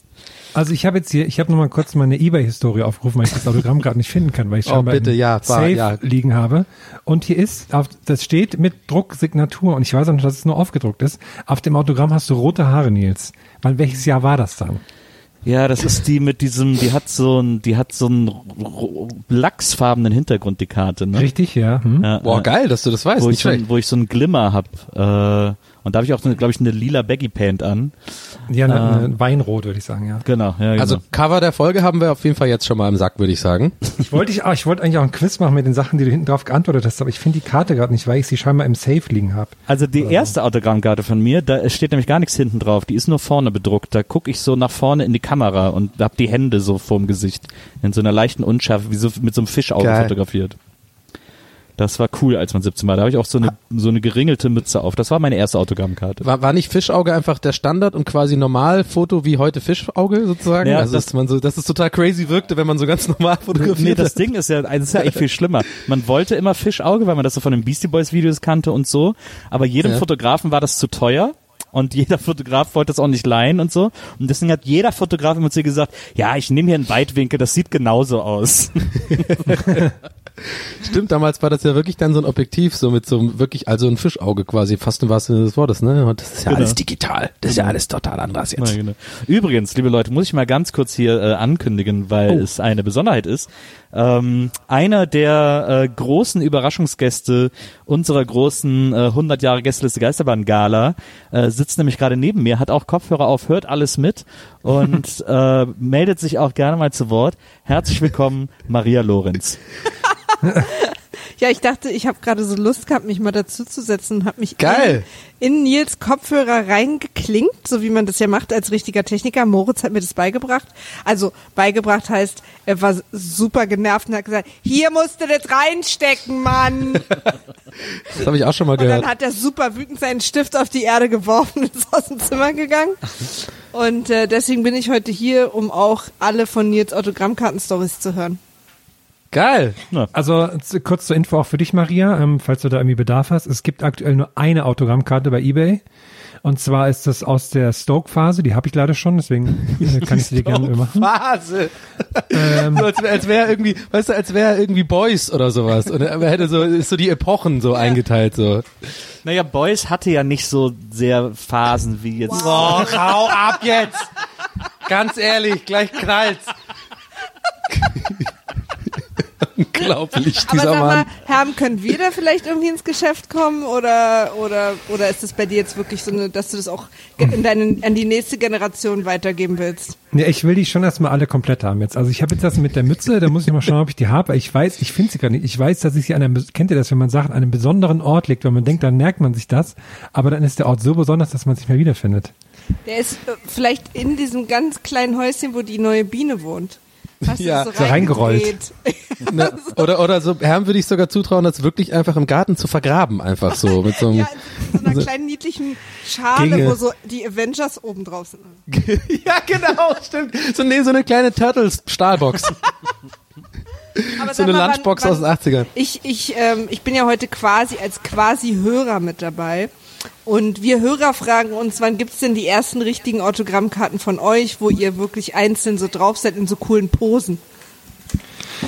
Also ich habe jetzt hier, ich habe nochmal kurz meine Ebay-Historie aufgerufen, weil ich das Autogramm gerade nicht finden kann, weil ich Oh, scheinbar bitte, ja, war- Safe ja. liegen habe. Und hier ist, auf, das steht mit Drucksignatur und ich weiß auch nicht, dass es nur aufgedruckt ist. Auf dem Autogramm hast du rote Haare, Nils. Weil welches Jahr war das dann? Ja, das ist die mit diesem, die hat so ein, die hat so einen lachsfarbenen Hintergrund, die Karte, ne? Richtig, ja. Hm? Ja, boah, geil, dass du das weißt. wo ich, so, ein- wo ich so einen Glimmer hab. Äh, und da habe ich auch, glaube ich, eine lila Baggy Pant an. Ja, eine, eine Weinrot, würde ich sagen, ja. Genau, ja, genau. Also Cover der Folge haben wir auf jeden Fall jetzt schon mal im Sack, würde ich sagen. Ich wollte ich, ah, ich wollte eigentlich auch ein Quiz machen mit den Sachen, die du hinten drauf geantwortet hast, aber ich finde die Karte gerade nicht, weil ich sie scheinbar im Safe liegen habe. Also die erste Autogrammkarte von mir, da steht nämlich gar nichts hinten drauf, die ist nur vorne bedruckt. Da gucke ich so nach vorne in die Kamera und hab die Hände so vorm Gesicht in so einer leichten Unschärfe, wie so mit so einem Fischauge Geil. fotografiert. Das war cool, als man 17 war. Da habe ich auch so eine, so eine geringelte Mütze auf. Das war meine erste Autogrammkarte. War, war nicht Fischauge einfach der Standard und quasi Normalfoto wie heute Fischauge sozusagen? Ja, also das- dass man so, dass es total crazy wirkte, wenn man so ganz normal fotografiert. Nee, das. Ding ist ja, also das ist ja eigentlich viel schlimmer. Man wollte immer Fischauge, weil man das so von den Beastie Boys Videos kannte und so. Aber jedem Ja. Fotografen war das zu teuer. Und jeder Fotograf wollte das auch nicht leihen und so. Und deswegen hat jeder Fotograf immer zu ihr gesagt, ja, ich nehme hier einen Weitwinkel, das sieht genauso aus. Stimmt, damals war das ja wirklich dann so ein Objektiv, so mit so einem wirklich, also ein Fischauge quasi, fast im wahrsten Sinne des Wortes, ne? Und das ist ja Genau. alles digital. Das ist ja alles total anders jetzt. Ja, genau. Übrigens, liebe Leute, muss ich mal ganz kurz hier äh, ankündigen, weil Oh. es eine Besonderheit ist. Ähm, einer der äh, großen Überraschungsgäste unserer großen äh, 100 Jahre Gästeliste Geisterbahn Gala äh, sitzt nämlich gerade neben mir, hat auch Kopfhörer auf, hört alles mit und äh, meldet sich auch gerne mal zu Wort. Herzlich willkommen, Maria Lorenz. Ja, ich dachte, ich habe gerade so Lust gehabt, mich mal dazuzusetzen und habe mich Geil. In, in Nils Kopfhörer reingeklinkt, so wie man das ja macht als richtiger Techniker. Moritz hat mir das beigebracht. Also beigebracht heißt, er war super genervt und hat gesagt, hier musst du das reinstecken, Mann. Das habe ich auch schon mal Und dann gehört. hat er super wütend seinen Stift auf die Erde geworfen und ist aus dem Zimmer gegangen. Und äh, deswegen bin ich heute hier, um auch alle von Nils Autogrammkarten-Stories zu hören. Geil. Also z- kurz zur Info auch für dich, Maria, ähm, falls du da irgendwie Bedarf hast. Es gibt aktuell nur eine Autogrammkarte bei eBay. Und zwar ist das aus der Stoke-Phase, die habe ich leider schon, deswegen äh, kann ich sie dir gerne machen. Phase. Ähm, So, als wäre als wär irgendwie, weißt du, als wäre irgendwie Boys oder sowas. Und er hätte so, ist so die Epochen so eingeteilt, so. Naja, Boys hatte ja nicht so sehr Phasen wie jetzt. Oh, hau ab jetzt. Ganz ehrlich, gleich knallt's. Unglaublich, Aber dieser sag mal, Mann. Herm, können wir da vielleicht irgendwie ins Geschäft kommen oder oder oder ist das bei dir jetzt wirklich so eine, dass du das auch in deinen, an die nächste Generation weitergeben willst? nee, ich will die schon erstmal alle komplett haben jetzt. Also ich habe jetzt das mit der Mütze, da muss ich mal schauen, ob ich die habe. Ich weiß, ich finde sie gar nicht. Ich weiß, dass ich sie an einem, kennt ihr das, wenn man Sachen an einem besonderen Ort legt, wenn man denkt, dann merkt man sich das. Aber dann ist der Ort so besonders, dass man sich mehr wiederfindet. Der ist äh, vielleicht in diesem ganz kleinen Häuschen, wo die neue Biene wohnt. Hast Ja, du so reingerollt. Ne, oder, oder so, Herrn würde ich sogar zutrauen, das wirklich einfach im Garten zu vergraben, einfach so, mit so einem, Ja, in so einer kleinen niedlichen Schale, Ginge. wo so die Avengers oben drauf sind. ja, genau, stimmt. So, nee, so eine kleine Turtles-Stahlbox. So eine mal, wann- Lunchbox wann- aus den 80ern. Ich, ich, ähm, ich bin ja heute quasi als quasi Hörer mit dabei. Und wir Hörer fragen uns, wann gibt's denn die ersten richtigen Autogrammkarten von euch, wo ihr wirklich einzeln so drauf seid in so coolen Posen?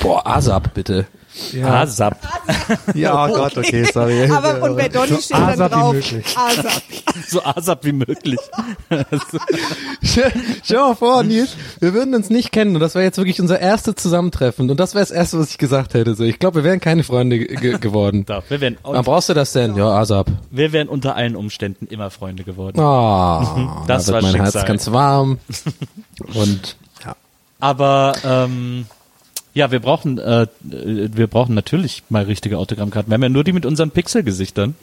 Boah, ASAP, bitte. Ja. ASAP. Ja, Gott, okay, sorry. Aber und bei Donny steht dann ASAP wie drauf, möglich. ASAP. So ASAP wie möglich. Stell stell mal vor, Nils, wir würden uns nicht kennen und das wäre jetzt wirklich unser erstes Zusammentreffen und das wäre das erste, was ich gesagt hätte. So, ich glaube, wir wären keine Freunde ge geworden. Doch, wir wären, Wann brauchst du das denn? Ja, ASAP. wir wären unter allen Umständen immer Freunde geworden. Ah, Das da wird war mein Herz Schicksal. ganz warm. Und ja. Aber ähm, ja, wir brauchen äh, äh, wir brauchen natürlich mal richtige Autogrammkarten. Wir haben ja nur die mit unseren Pixelgesichtern.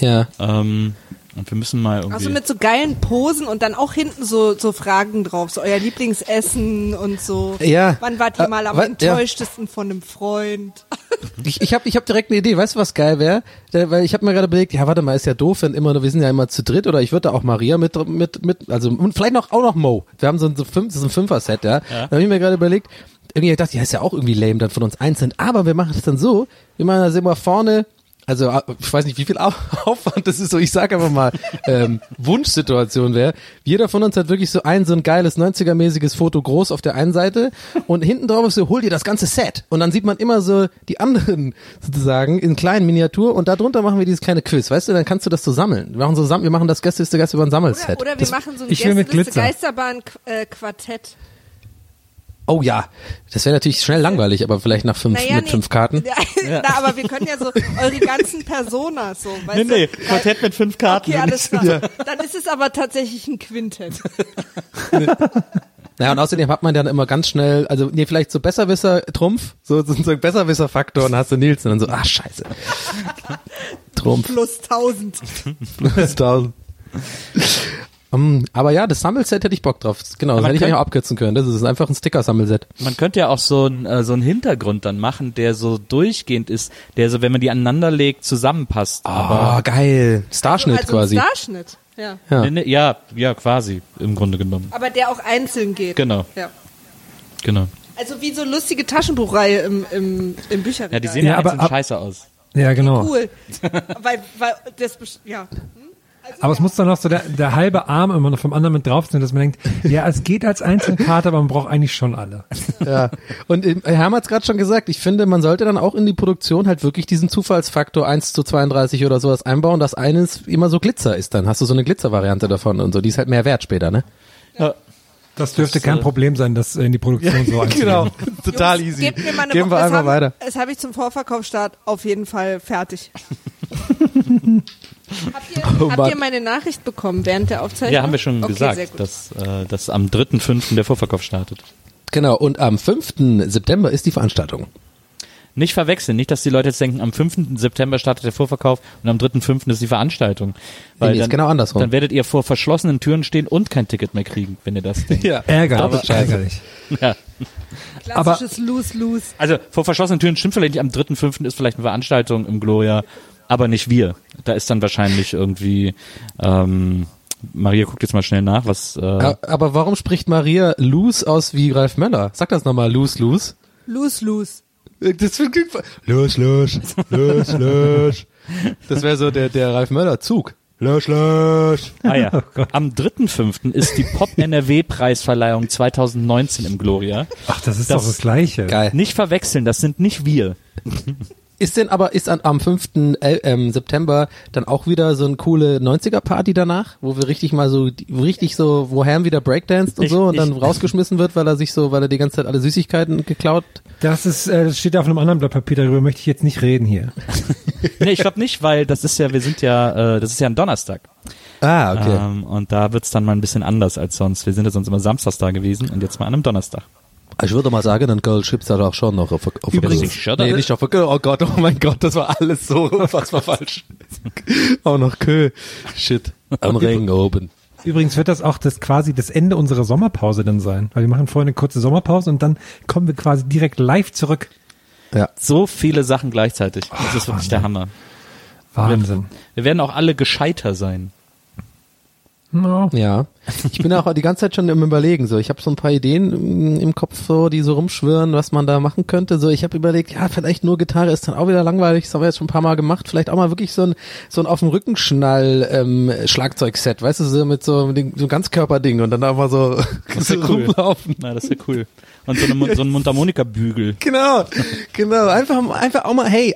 Ja. Ähm, und wir müssen mal irgendwie. Also mit so geilen Posen und dann auch hinten so, so Fragen drauf, so euer Lieblingsessen und so. Ja. Wann wart ihr Äh, mal am ja. enttäuschtesten von einem Freund? Ich, ich habe ich hab direkt eine Idee. Weißt du, was geil wäre? Weil ich habe mir gerade überlegt, ja, warte mal, ist ja doof, wenn immer, wir sind ja immer zu dritt oder ich würde da auch Maria mit, mit, mit, also und vielleicht noch auch noch Mo. Wir haben so ein, so fünf, so ein Fünfer-Set, ja. Da habe ich mir gerade überlegt, irgendwie gedacht, ja, ist ja auch irgendwie lame dann von uns einzeln. Aber wir machen das dann so, wir machen das immer vorne, also äh, ich weiß nicht, wie viel Au- Aufwand das ist, so ich sag einfach mal, ähm, Wunschsituation wäre. Jeder von uns hat wirklich so ein, so ein geiles 90er-mäßiges Foto groß auf der einen Seite und hinten drauf ist so, hol dir das ganze Set. Und dann sieht man immer so die anderen sozusagen in kleinen Miniatur und darunter machen wir dieses kleine Quiz, weißt du, dann kannst du das so sammeln. Wir machen so, wir machen das Gästeliste Gast über ein Sammelset. Oder, oder wir das, machen so ein ich will mit Gästeliste Glitzer. Geisterbahn-Quartett. Oh ja, das wäre natürlich schnell langweilig, aber vielleicht nach fünf, mit nee, fünf Karten. Ja, Na, aber wir können ja so eure ganzen Personas so, weißt nee, nee, du? Quartett mit fünf Karten. Okay, alles klar. Dann ist es aber tatsächlich ein Quintett. Ja, und außerdem hat man dann immer ganz schnell, also nee, vielleicht so Besserwisser Trumpf, so, so, Besserwisser-Faktor und hast du Nils und dann so, ach scheiße. Trumpf. Plus 1000. Plus 1000. Um, aber ja, das Sammelset hätte ich Bock drauf. Genau, das hätte ich eigentlich auch abkürzen können. Das ist einfach ein Sticker-Sammelset. Man könnte ja auch so ein äh, so einen Hintergrund dann machen, der so durchgehend ist, der so, wenn man die aneinander legt, zusammenpasst. Ah, geil. Starschnitt also quasi. Ein Starschnitt. Ja. Ja. Ja, ja, quasi im Grunde genommen. Aber der auch einzeln geht. Genau. Ja. Genau. Also wie so lustige Taschenbuchreihe im, im, im Bücherregal. Ja, die sehen Ja, ja, aber einzeln ab- scheiße aus. Ja, genau. cool. weil, weil das, ja. Aber es muss dann noch so der, der halbe Arm immer noch vom anderen mit drauf sein, dass man denkt, ja, es geht als Einzelkarte, aber man braucht eigentlich schon alle. Ja. Und ähm, Herm hat es gerade schon gesagt, ich finde, man sollte dann auch in die Produktion halt wirklich diesen Zufallsfaktor 1 zu 32 oder sowas einbauen, dass eines immer so Glitzer ist. Dann hast du so eine Glitzervariante davon und so. Die ist halt mehr wert später, ne? Ja. Das dürfte Das, kein äh, Problem sein, das in die Produktion so einzubringen. Total Jungs, easy. Gebt mir mal eine Geben wir einfach weiter. Das habe ich zum Vorverkaufsstart auf jeden Fall fertig. habt ihr, Oh habt ihr meine Nachricht bekommen während der Aufzeichnung? Ja, haben wir schon okay, gesagt, dass, äh, dass am 3.5. der Vorverkauf startet. Genau, und am 5. September ist die Veranstaltung. Nicht verwechseln, nicht, dass die Leute jetzt denken, am 5. September startet der Vorverkauf und am 3.5. ist die Veranstaltung. Weil Nee, ist dann, genau andersrum. Dann werdet ihr vor verschlossenen Türen stehen und kein Ticket mehr kriegen, wenn ihr das denkt. Ja. Ärgerlich, Aber- ärgerlich. ja. Klassisches Lose-Lose. Also vor verschlossenen Türen stimmt vielleicht nicht, am 3.5. ist vielleicht eine Veranstaltung im Gloria, aber nicht wir. Da ist dann wahrscheinlich irgendwie, ähm, Maria guckt jetzt mal schnell nach, was, äh, Aber warum spricht Maria Loose aus wie Ralf Möller? Sag das nochmal, Loose, Loose. Lose-Lose. Das klingt los, los, los, los. Das wäre so der, der Ralf Möller Zug. Los, los. ah ja. am 3.5. ist die Pop NRW Preisverleihung 2019 im Gloria. Ach, das ist Das- doch das Gleiche. Geil. Nicht verwechseln, das sind nicht wir. Ist denn aber, ist an, am 5. El- ähm, September dann auch wieder so eine coole 90er-Party danach, wo wir richtig mal so, richtig so, wo Ham wieder breakdanced und Ich- so und ich- dann rausgeschmissen wird, weil er sich so, weil er die ganze Zeit alle Süßigkeiten geklaut. Das ist, äh, das steht auf einem anderen Blatt Papier, darüber möchte ich jetzt nicht reden hier. Nee, ich glaube nicht, weil das ist ja, wir sind ja, äh, das ist ja ein Donnerstag. Ah, okay. Ähm, und da wird's dann mal ein bisschen anders als sonst. Wir sind ja sonst immer samstags da gewesen und jetzt mal an einem Donnerstag. Ich würde mal sagen, ein Girl Chips hat auch schon noch auf, auf Übrigens. Schötter- Nee, nicht auf Grill. Oh Gott, oh mein Gott, das war alles so unfassbar falsch. auch noch Kö. Shit. Am Regen oben. Übrigens wird das auch das quasi das Ende unserer Sommerpause dann sein, weil wir machen vorher eine kurze Sommerpause und dann kommen wir quasi direkt live zurück. Ja. So viele Sachen gleichzeitig. Das ist wirklich der Hammer. Wahnsinn. Wir werden auch alle gescheiter sein. No. Ja, ich bin auch die ganze Zeit schon im Überlegen. So, ich habe so ein paar Ideen im, im Kopf, so die so rumschwirren, was man da machen könnte. So, ich habe überlegt, ja, vielleicht nur Gitarre ist dann auch wieder langweilig. Das haben wir jetzt schon ein paar Mal gemacht. Vielleicht auch mal wirklich so ein so ein auf dem Rückenschnall ähm, Schlagzeugset, weißt du, so mit so mit dem, so einem Ganzkörperding und dann da mal so, Das so cool. rumlaufen. Na, das wäre cool. Und so, eine, Mun- so ein Mundharmonika-Bügel. Genau, genau. Einfach, einfach auch mal, hey,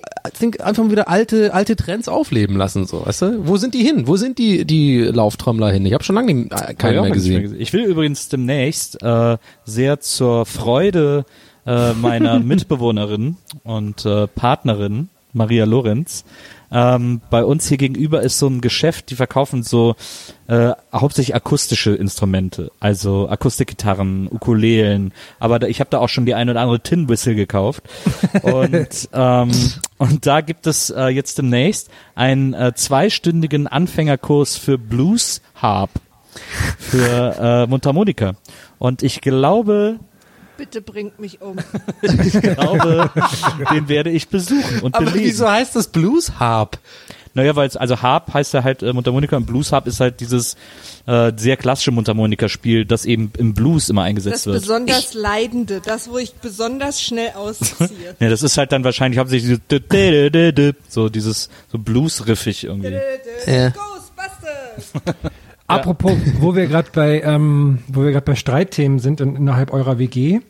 einfach mal wieder alte, alte Trends aufleben lassen, so, weißt du? Wo sind die hin? Wo sind die, die Lauftrommler hin? Ich habe schon lange den- äh, keinen ich auch mehr nicht gesehen. Ich will übrigens demnächst äh, sehr zur Freude äh, meiner Mitbewohnerin und äh, Partnerin Maria Lorenz. Ähm, bei uns hier gegenüber ist so ein Geschäft, die verkaufen so äh, hauptsächlich akustische Instrumente, also Akustikgitarren, Ukulelen, aber da, ich habe da auch schon die ein oder andere Tin Whistle gekauft und ähm, und da gibt es äh, jetzt demnächst einen äh, zweistündigen Anfängerkurs für Blues Harp für äh, Mundharmonika. Und ich glaube, Bitte bringt mich um. ich glaube, den werde ich besuchen und Aber belegen. wieso heißt das Blues Harp? Naja, weil es, also Harp heißt ja halt äh, Mundharmonika und Blues Harp ist halt dieses äh, sehr klassische Mundharmonikaspiel, das eben im Blues immer Das eingesetzt wird. besonders Leidende, das, wo ich besonders schnell ausziehe. Ja, das ist halt dann wahrscheinlich hauptsächlich dieses so dieses so Blues-riffig irgendwie. Ja. Ghostbusters! Apropos, wo wir gerade bei, ähm, wo wir gerade bei Streitthemen sind in, innerhalb eurer WG,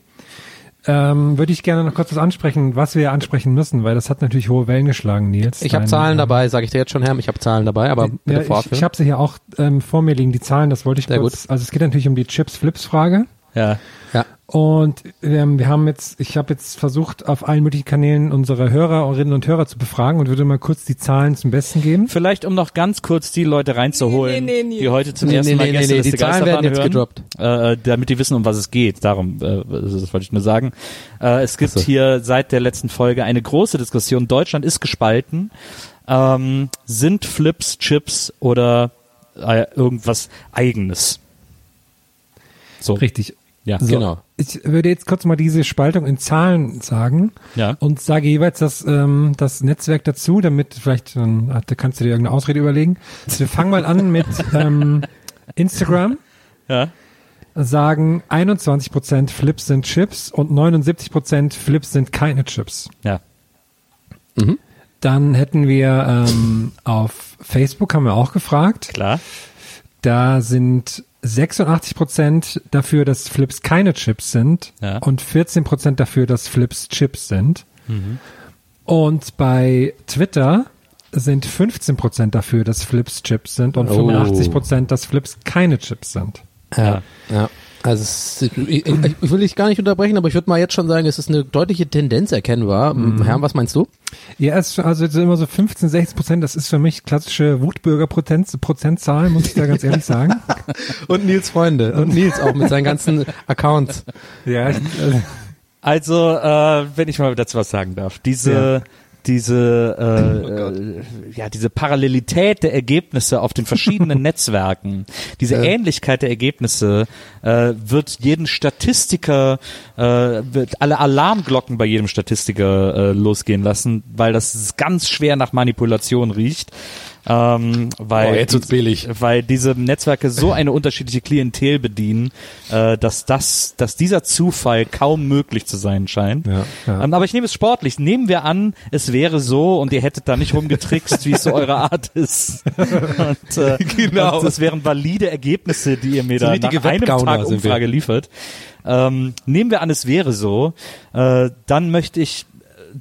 ähm, würde ich gerne noch kurz was ansprechen, was wir ansprechen müssen, weil das hat natürlich hohe Wellen geschlagen, Nils. Ich habe Zahlen ähm, dabei, sage ich dir jetzt schon, Herr. Ich habe Zahlen dabei, aber bitte Ja, ich vorführen. ich habe sie hier auch ähm, vor mir liegen, die Zahlen, das wollte ich Sehr kurz, also es geht natürlich um die Chips-Flips-Frage. Ja. ja. Und ähm, wir haben jetzt, ich habe jetzt versucht, auf allen möglichen Kanälen unsere Hörerinnen und Hörer zu befragen und würde mal kurz die Zahlen zum Besten geben. Vielleicht, um noch ganz kurz die Leute reinzuholen, Nee, nee, nee, nee. die heute zum Nee, ersten nee, Mal nee, nee, Gäste nee, die Zahlen werden jetzt hören, gedroppt. Äh, damit die wissen, um was es geht. Darum, äh, das wollte ich nur sagen. Äh, es gibt so. hier seit der letzten Folge eine große Diskussion. Deutschland ist gespalten. Ähm, sind Flips, Chips oder äh, irgendwas Eigenes? So, Richtig. Ja, So, Genau. Ich würde jetzt kurz mal diese Spaltung in Zahlen sagen Ja. und sage jeweils das, ähm, das Netzwerk dazu, damit vielleicht dann ah, da kannst du dir irgendeine Ausrede überlegen. Wir fangen mal an mit ähm, Instagram. Ja. Sagen 21% Flips sind Chips und 79% Flips sind keine Chips. Ja. Dann hätten wir ähm, auf Facebook haben wir auch gefragt. Klar. Da sind 86 Prozent dafür, dass Flips keine Chips sind Ja. und 14 Prozent dafür, dass Flips Chips sind. Und bei Twitter sind 15 Prozent dafür, dass Flips Chips sind und Oh. 85 Prozent, dass Flips keine Chips sind. Ja, ja. Also es, ich, ich, will dich gar nicht unterbrechen, aber ich würde mal jetzt schon sagen, es ist eine deutliche Tendenz erkennbar. Herr, was meinst du? Ja, es ist also jetzt immer so 15, 16 Prozent, das ist für mich klassische Wutbürger-Prozentzahl, muss ich da ganz ehrlich sagen. Und Nils Freunde. Und Nils auch mit seinen ganzen Accounts. Ja, ich, Also, äh, wenn ich mal dazu was sagen darf, diese, diese, äh, äh, ja, diese Parallelität der Ergebnisse auf den verschiedenen Netzwerken, diese Ähnlichkeit der Ergebnisse äh, wird jeden Statistiker, äh, wird alle Alarmglocken bei jedem Statistiker äh, losgehen lassen, weil das ganz schwer nach Manipulation riecht. Ähm, weil Oh, jetzt wird's billig. weil diese Netzwerke so eine unterschiedliche Klientel bedienen, äh, dass das, dass dieser Zufall kaum möglich zu sein scheint. Ja, ja. Ähm, aber ich nehme es sportlich. Nehmen wir an, es wäre so und ihr hättet da nicht rumgetrickst, wie es so eure Art ist. Und, äh, Genau. und das wären valide Ergebnisse, die ihr mir So da nach einem Tag. Umfrage liefert. Ähm, nehmen wir an, es wäre so, äh, dann möchte ich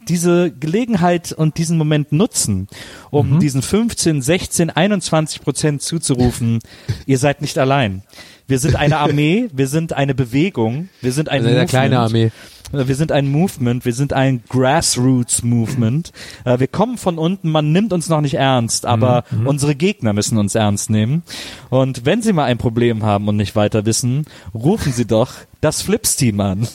diese Gelegenheit und diesen Moment nutzen, um diesen 15, 16, 21 Prozent zuzurufen, ihr seid nicht allein. Wir sind eine Armee, wir sind eine Bewegung, wir sind ein eine kleine Armee. Äh, Wir sind ein Movement, wir sind ein Grassroots-Movement. Äh, Wir kommen von unten, man nimmt uns noch nicht ernst, aber unsere Gegner müssen uns ernst nehmen. Und wenn sie mal ein Problem haben und nicht weiter wissen, rufen sie doch das Flips-Team an.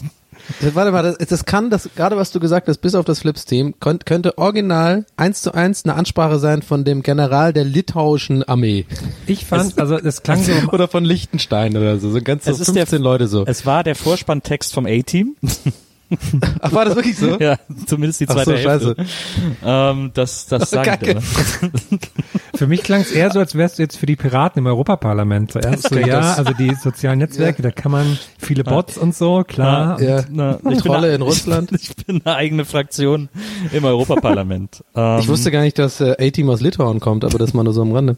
Das, warte mal, das, das kann, das gerade was du gesagt hast, bis auf das Flips-Team, könnt, könnte original eins zu eins eine Ansprache sein von dem General der litauischen Armee. ich fand, also das klang so, Oder von Liechtenstein oder so. So ganz so Es ist 15 der- Leute so. Es war der Vorspanntext vom A-Team. Ach, war das wirklich so? Ja, zumindest die Ach zweite so, Hälfte. Ähm, das das sagen die Kacke. Für mich klang es eher so, als wärst du jetzt für die Piraten im Europaparlament. So, erst so, ja, also die sozialen Netzwerke, da kann man viele Bots und so, klar. Ja. Na, ich bin Trolle eine- in Russland. Ich, ich bin eine eigene Fraktion im Europaparlament. Ähm, Ich wusste gar nicht, dass äh, A-Team aus Litauen kommt, aber das mal nur so am Rande.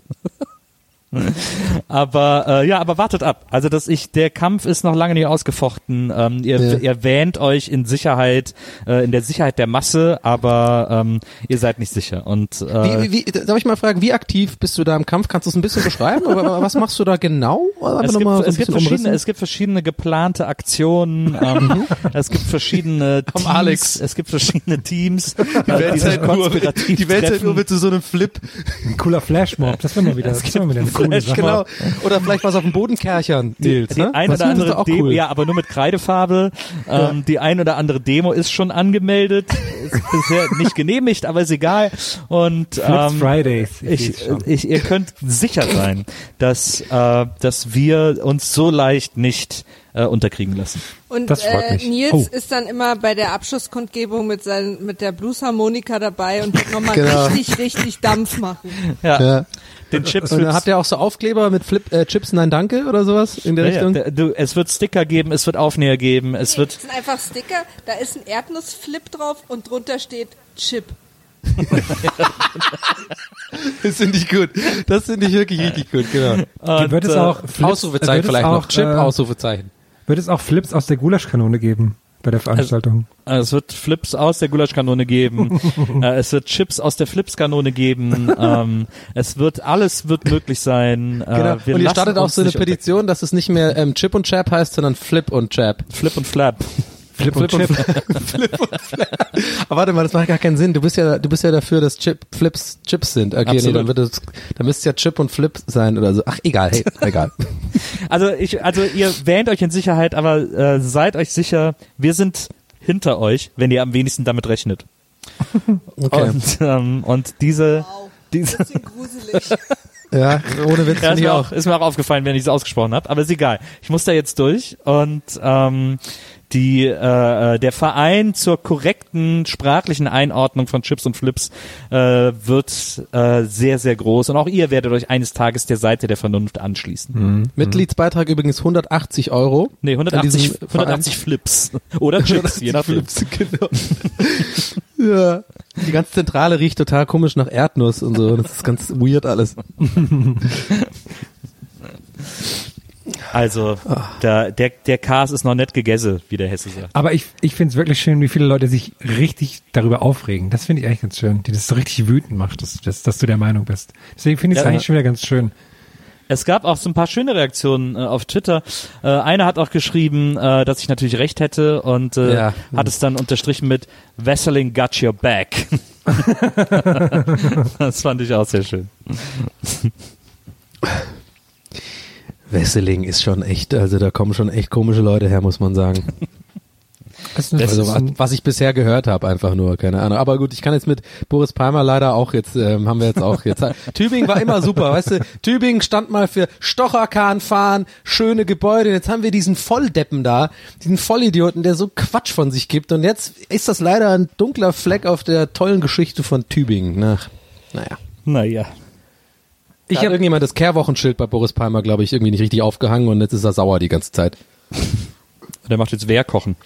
Aber äh, ja, aber wartet ab. Also dass ich der Kampf ist noch lange nicht ausgefochten. Ähm, ihr, Ja. ihr wähnt euch in Sicherheit, äh, in der Sicherheit der Masse, aber ähm, ihr seid nicht sicher. Und äh, Wie, wie, wie, darf ich mal fragen, wie aktiv bist du da im Kampf? Kannst du es ein bisschen beschreiben? Oder was machst du da genau? Es noch gibt, mal so es, gibt verschiedene, es gibt verschiedene geplante Aktionen. Ähm, es gibt verschiedene Teams. Alex. Es gibt verschiedene Teams, äh, die sich konspirativ treffen. mit so einem Flip. Ein cooler Flashmob, das wäre mal wieder, das wär mal wieder Flash. Genau. Oder vielleicht was auf dem Boden kerchern, Nils. Die ne? ein oder andere Demo, cool? ja, aber nur mit Kreidefarbe. Ähm, Die ein oder andere Demo ist schon angemeldet, ist bisher nicht genehmigt, aber ist egal. Und ähm, Fridays. ich, schon. ich, ihr könnt sicher sein, dass, äh, dass wir uns so leicht nicht äh, unterkriegen lassen. Und Das freut äh, mich. Nils Oh. ist dann immer bei der Abschlusskundgebung mit, seinen, mit der Bluesharmonika dabei und wird nochmal Genau. richtig, richtig Dampf machen. Ja, Ja. den Chips. Und habt ihr auch so Aufkleber mit Flip, äh, Chips Nein Danke oder sowas in der ja, ja, Richtung? der- du, es wird Sticker geben, es wird Aufnäher geben, es Nee, wird das sind einfach Sticker, da ist ein Erdnussflip drauf und drunter steht Chip. Das finde ich gut. Das finde ich wirklich richtig gut, genau. und, wird es äh, auch Flips, Ausrufezeichen wird es vielleicht auch, noch. Chip, äh, Ausrufezeichen. Wird es auch Flips aus der Gulaschkanone geben bei der Veranstaltung? Äh, Es wird Flips aus der Gulaschkanone geben. äh, es wird Chips aus der Flipskanone geben. ähm, es wird alles wird möglich sein. Äh, Genau. wir Und ihr startet auch so eine Petition, dass es nicht mehr ähm, Chip und Chap heißt, sondern Flip und Chap. Flip und Flap. Flip und Chip. Aber warte mal, das macht gar keinen Sinn. Du bist ja, du bist ja dafür, dass Chip, Flips Chips sind. Okay, nee, Absolut. dann wird es, dann müsste es ja Chip und Flip sein oder so. Ach, egal, hey, egal. Also ich, also ihr wähnt euch in Sicherheit, aber äh, seid euch sicher, wir sind hinter euch, wenn ihr am wenigsten damit rechnet. Okay. Und, ähm, und diese, diese Bisschen gruselig. Ja, ohne Witz ja, ist, mir auch. auch, ist mir auch aufgefallen, wenn ich es ausgesprochen habe, aber ist egal. Ich muss da jetzt durch und ähm, die äh, äh, der Verein zur korrekten sprachlichen Einordnung von Chips und Flips äh, wird äh, sehr sehr groß und auch ihr werdet euch eines Tages der Seite der Vernunft anschließen. Mitgliedsbeitrag übrigens 180 Euro. Nee, An 180 diesem 180 Flips oder Chips, je nachdem. Flips, genau. ja. Die ganze Zentrale riecht total komisch nach Erdnuss und so. Das ist ganz weird alles. Also der der der Kas ist noch nicht gegessen, wie der Hesse sagt. Aber ich, ich finde es wirklich schön, wie viele Leute sich richtig darüber aufregen. Das finde ich eigentlich ganz schön, die das so richtig wütend macht, dass, dass, dass du der Meinung bist. Deswegen finde ich es Ja, eigentlich schon wieder ganz schön. Es gab auch so ein paar schöne Reaktionen äh, auf Twitter. Äh, einer hat auch geschrieben, äh, dass ich natürlich recht hätte und äh, Ja. hat es dann unterstrichen mit Wesseling got your back. das fand ich auch sehr schön. Wesseling ist schon echt, also da kommen schon echt komische Leute her, muss man sagen. Also was, was ich bisher gehört habe, einfach nur, keine Ahnung. Aber gut, ich kann jetzt mit Boris Palmer leider auch jetzt, ähm, haben wir jetzt auch jetzt. Tübingen war immer super, weißt du, Tübingen stand mal für Stocherkahn fahren, schöne Gebäude. Jetzt haben wir diesen Volldeppen da, diesen Vollidioten, der so Quatsch von sich gibt. Und jetzt ist das leider ein dunkler Fleck auf der tollen Geschichte von Tübingen. Na, naja. Naja. Ich habe irgendjemand das Kehrwochenschild bei Boris Palmer, glaube ich, irgendwie nicht richtig aufgehangen und jetzt ist er sauer die ganze Zeit. Der macht jetzt Wehrkochen.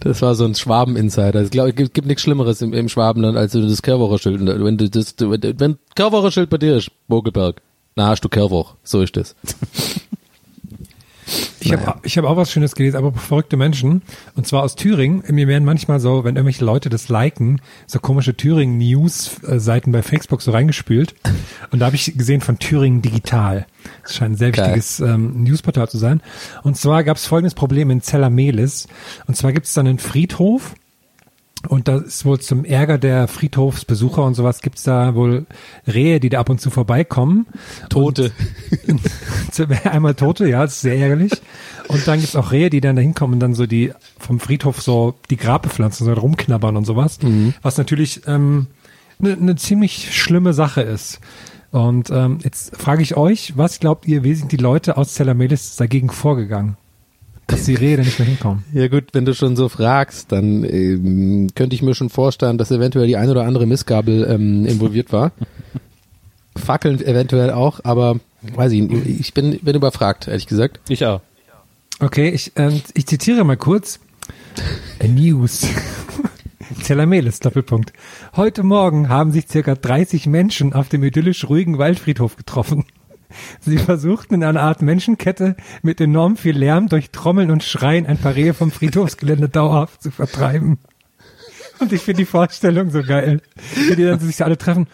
Das war so ein Schwaben-Insider. Ich glaube, es gibt, gibt nichts Schlimmeres im, im Schwabenland, als das Kehrwocherschild, wenn du das, wenn, wenn Kehrwocherschild bei dir ist, Bogelberg, na hast du Kehrwoch. So ist das. Ich habe ich hab auch was Schönes gelesen, aber verrückte Menschen. Und zwar aus Thüringen. Mir werden manchmal so, wenn irgendwelche Leute das liken, so komische Thüringen-News-Seiten bei Facebook so reingespült. Und da habe ich gesehen von Thüringen Digital. Das scheint ein sehr Geil. wichtiges ähm, Newsportal zu sein. Und zwar gab es folgendes Problem in Zellermelis. Und zwar gibt es dann einen Friedhof. Und da ist wohl zum Ärger der Friedhofsbesucher und sowas gibt's da wohl Rehe, die da ab und zu vorbeikommen. Tote. Zu- Einmal Tote, ja, das ist sehr ärgerlich. Und dann gibt's auch Rehe, die dann da hinkommen und dann so die vom Friedhof so die Grabbepflanzen so rumknabbern und sowas. Was natürlich ähm, eine ne ziemlich schlimme Sache ist. Und ähm, jetzt frage ich euch, was glaubt ihr, wie sind die Leute aus Zellermelis dagegen vorgegangen? Dass die Räder nicht mehr hinkommen. Ja gut, wenn du schon so fragst, dann ähm, könnte ich mir schon vorstellen, dass eventuell die ein oder andere Missgabel ähm, involviert war. Fackeln eventuell auch, aber weiß ich nicht. Ich bin, bin überfragt, ehrlich gesagt. Ich auch. Okay, ich, ähm, ich zitiere mal kurz. A News. Zelameles, Doppelpunkt. Heute Morgen haben sich circa 30 Menschen auf dem idyllisch ruhigen Waldfriedhof getroffen. Sie versuchten in einer Art Menschenkette mit enorm viel Lärm durch Trommeln und Schreien ein paar Rehe vom Friedhofsgelände dauerhaft zu vertreiben. Und ich finde die Vorstellung so geil. Wenn die dann sich alle treffen.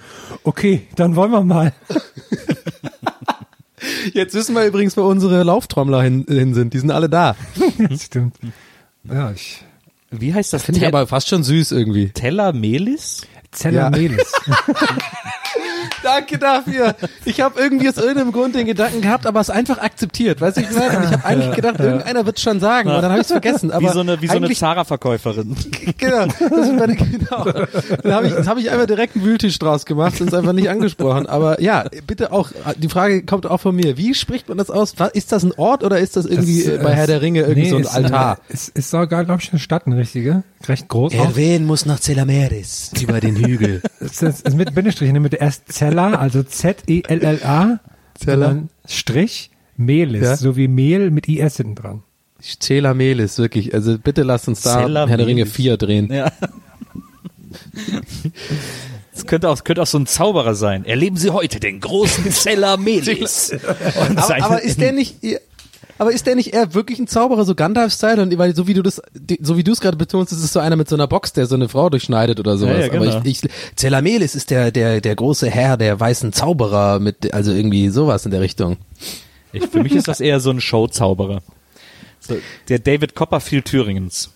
Okay, dann wollen wir mal. Jetzt wissen wir übrigens, wo unsere Lauftrommler hin, hin sind. Die sind alle da. Das stimmt. Ja, ich. Wie heißt das? Finde ich aber fast schon süß irgendwie. Teller Melis? Zelameles. Danke dafür. Ich habe irgendwie aus irgendeinem Grund den Gedanken gehabt, aber es einfach akzeptiert. Weißt du, ich meine? Und ich habe eigentlich gedacht, irgendeiner wird schon sagen. Und dann habe ich es vergessen. Aber wie so eine, wie so eine Zara-Verkäuferin. Genau, das meine, genau. Dann habe ich, das habe ich einfach direkt einen Wühltisch draus gemacht und es einfach nicht angesprochen. Aber ja, bitte auch, die Frage kommt auch von mir. Wie spricht man das aus? Ist das ein Ort oder ist das irgendwie Das, bei äh, Herr der Ringe irgendwie nee, so ein ist, Altar? Es ist sogar, glaube ich, eine Stadt, eine richtige. Recht groß. Erwähnen muss nach Celameris, über den Hügel. Es ist, ist mit Bindestrich in der Mitte erst Zella, also Z-E-L-L-A, Zella. dann Strich, Melis, Ja. so wie Mehl mit IS hinten dran. Celamelis, wirklich. Also bitte lasst uns da Celamelis. Herr der Ringe 4 drehen. Ja. Es könnte auch, könnte auch so ein Zauberer sein. Erleben Sie heute den großen Zeller Melis. Aber, aber ist der nicht, aber ist der nicht eher wirklich ein Zauberer, so Gandalf-Style? Und weil so wie du das, so wie du es gerade betonst, ist es so einer mit so einer Box, der so eine Frau durchschneidet oder sowas. Ja, ja, genau. Aber ich, ich Celamelis ist der, der, der große Herr der weißen Zauberer mit, also irgendwie sowas in der Richtung. Ich, für mich ist das eher so ein Showzauberer. So, der David Copperfield Thüringens.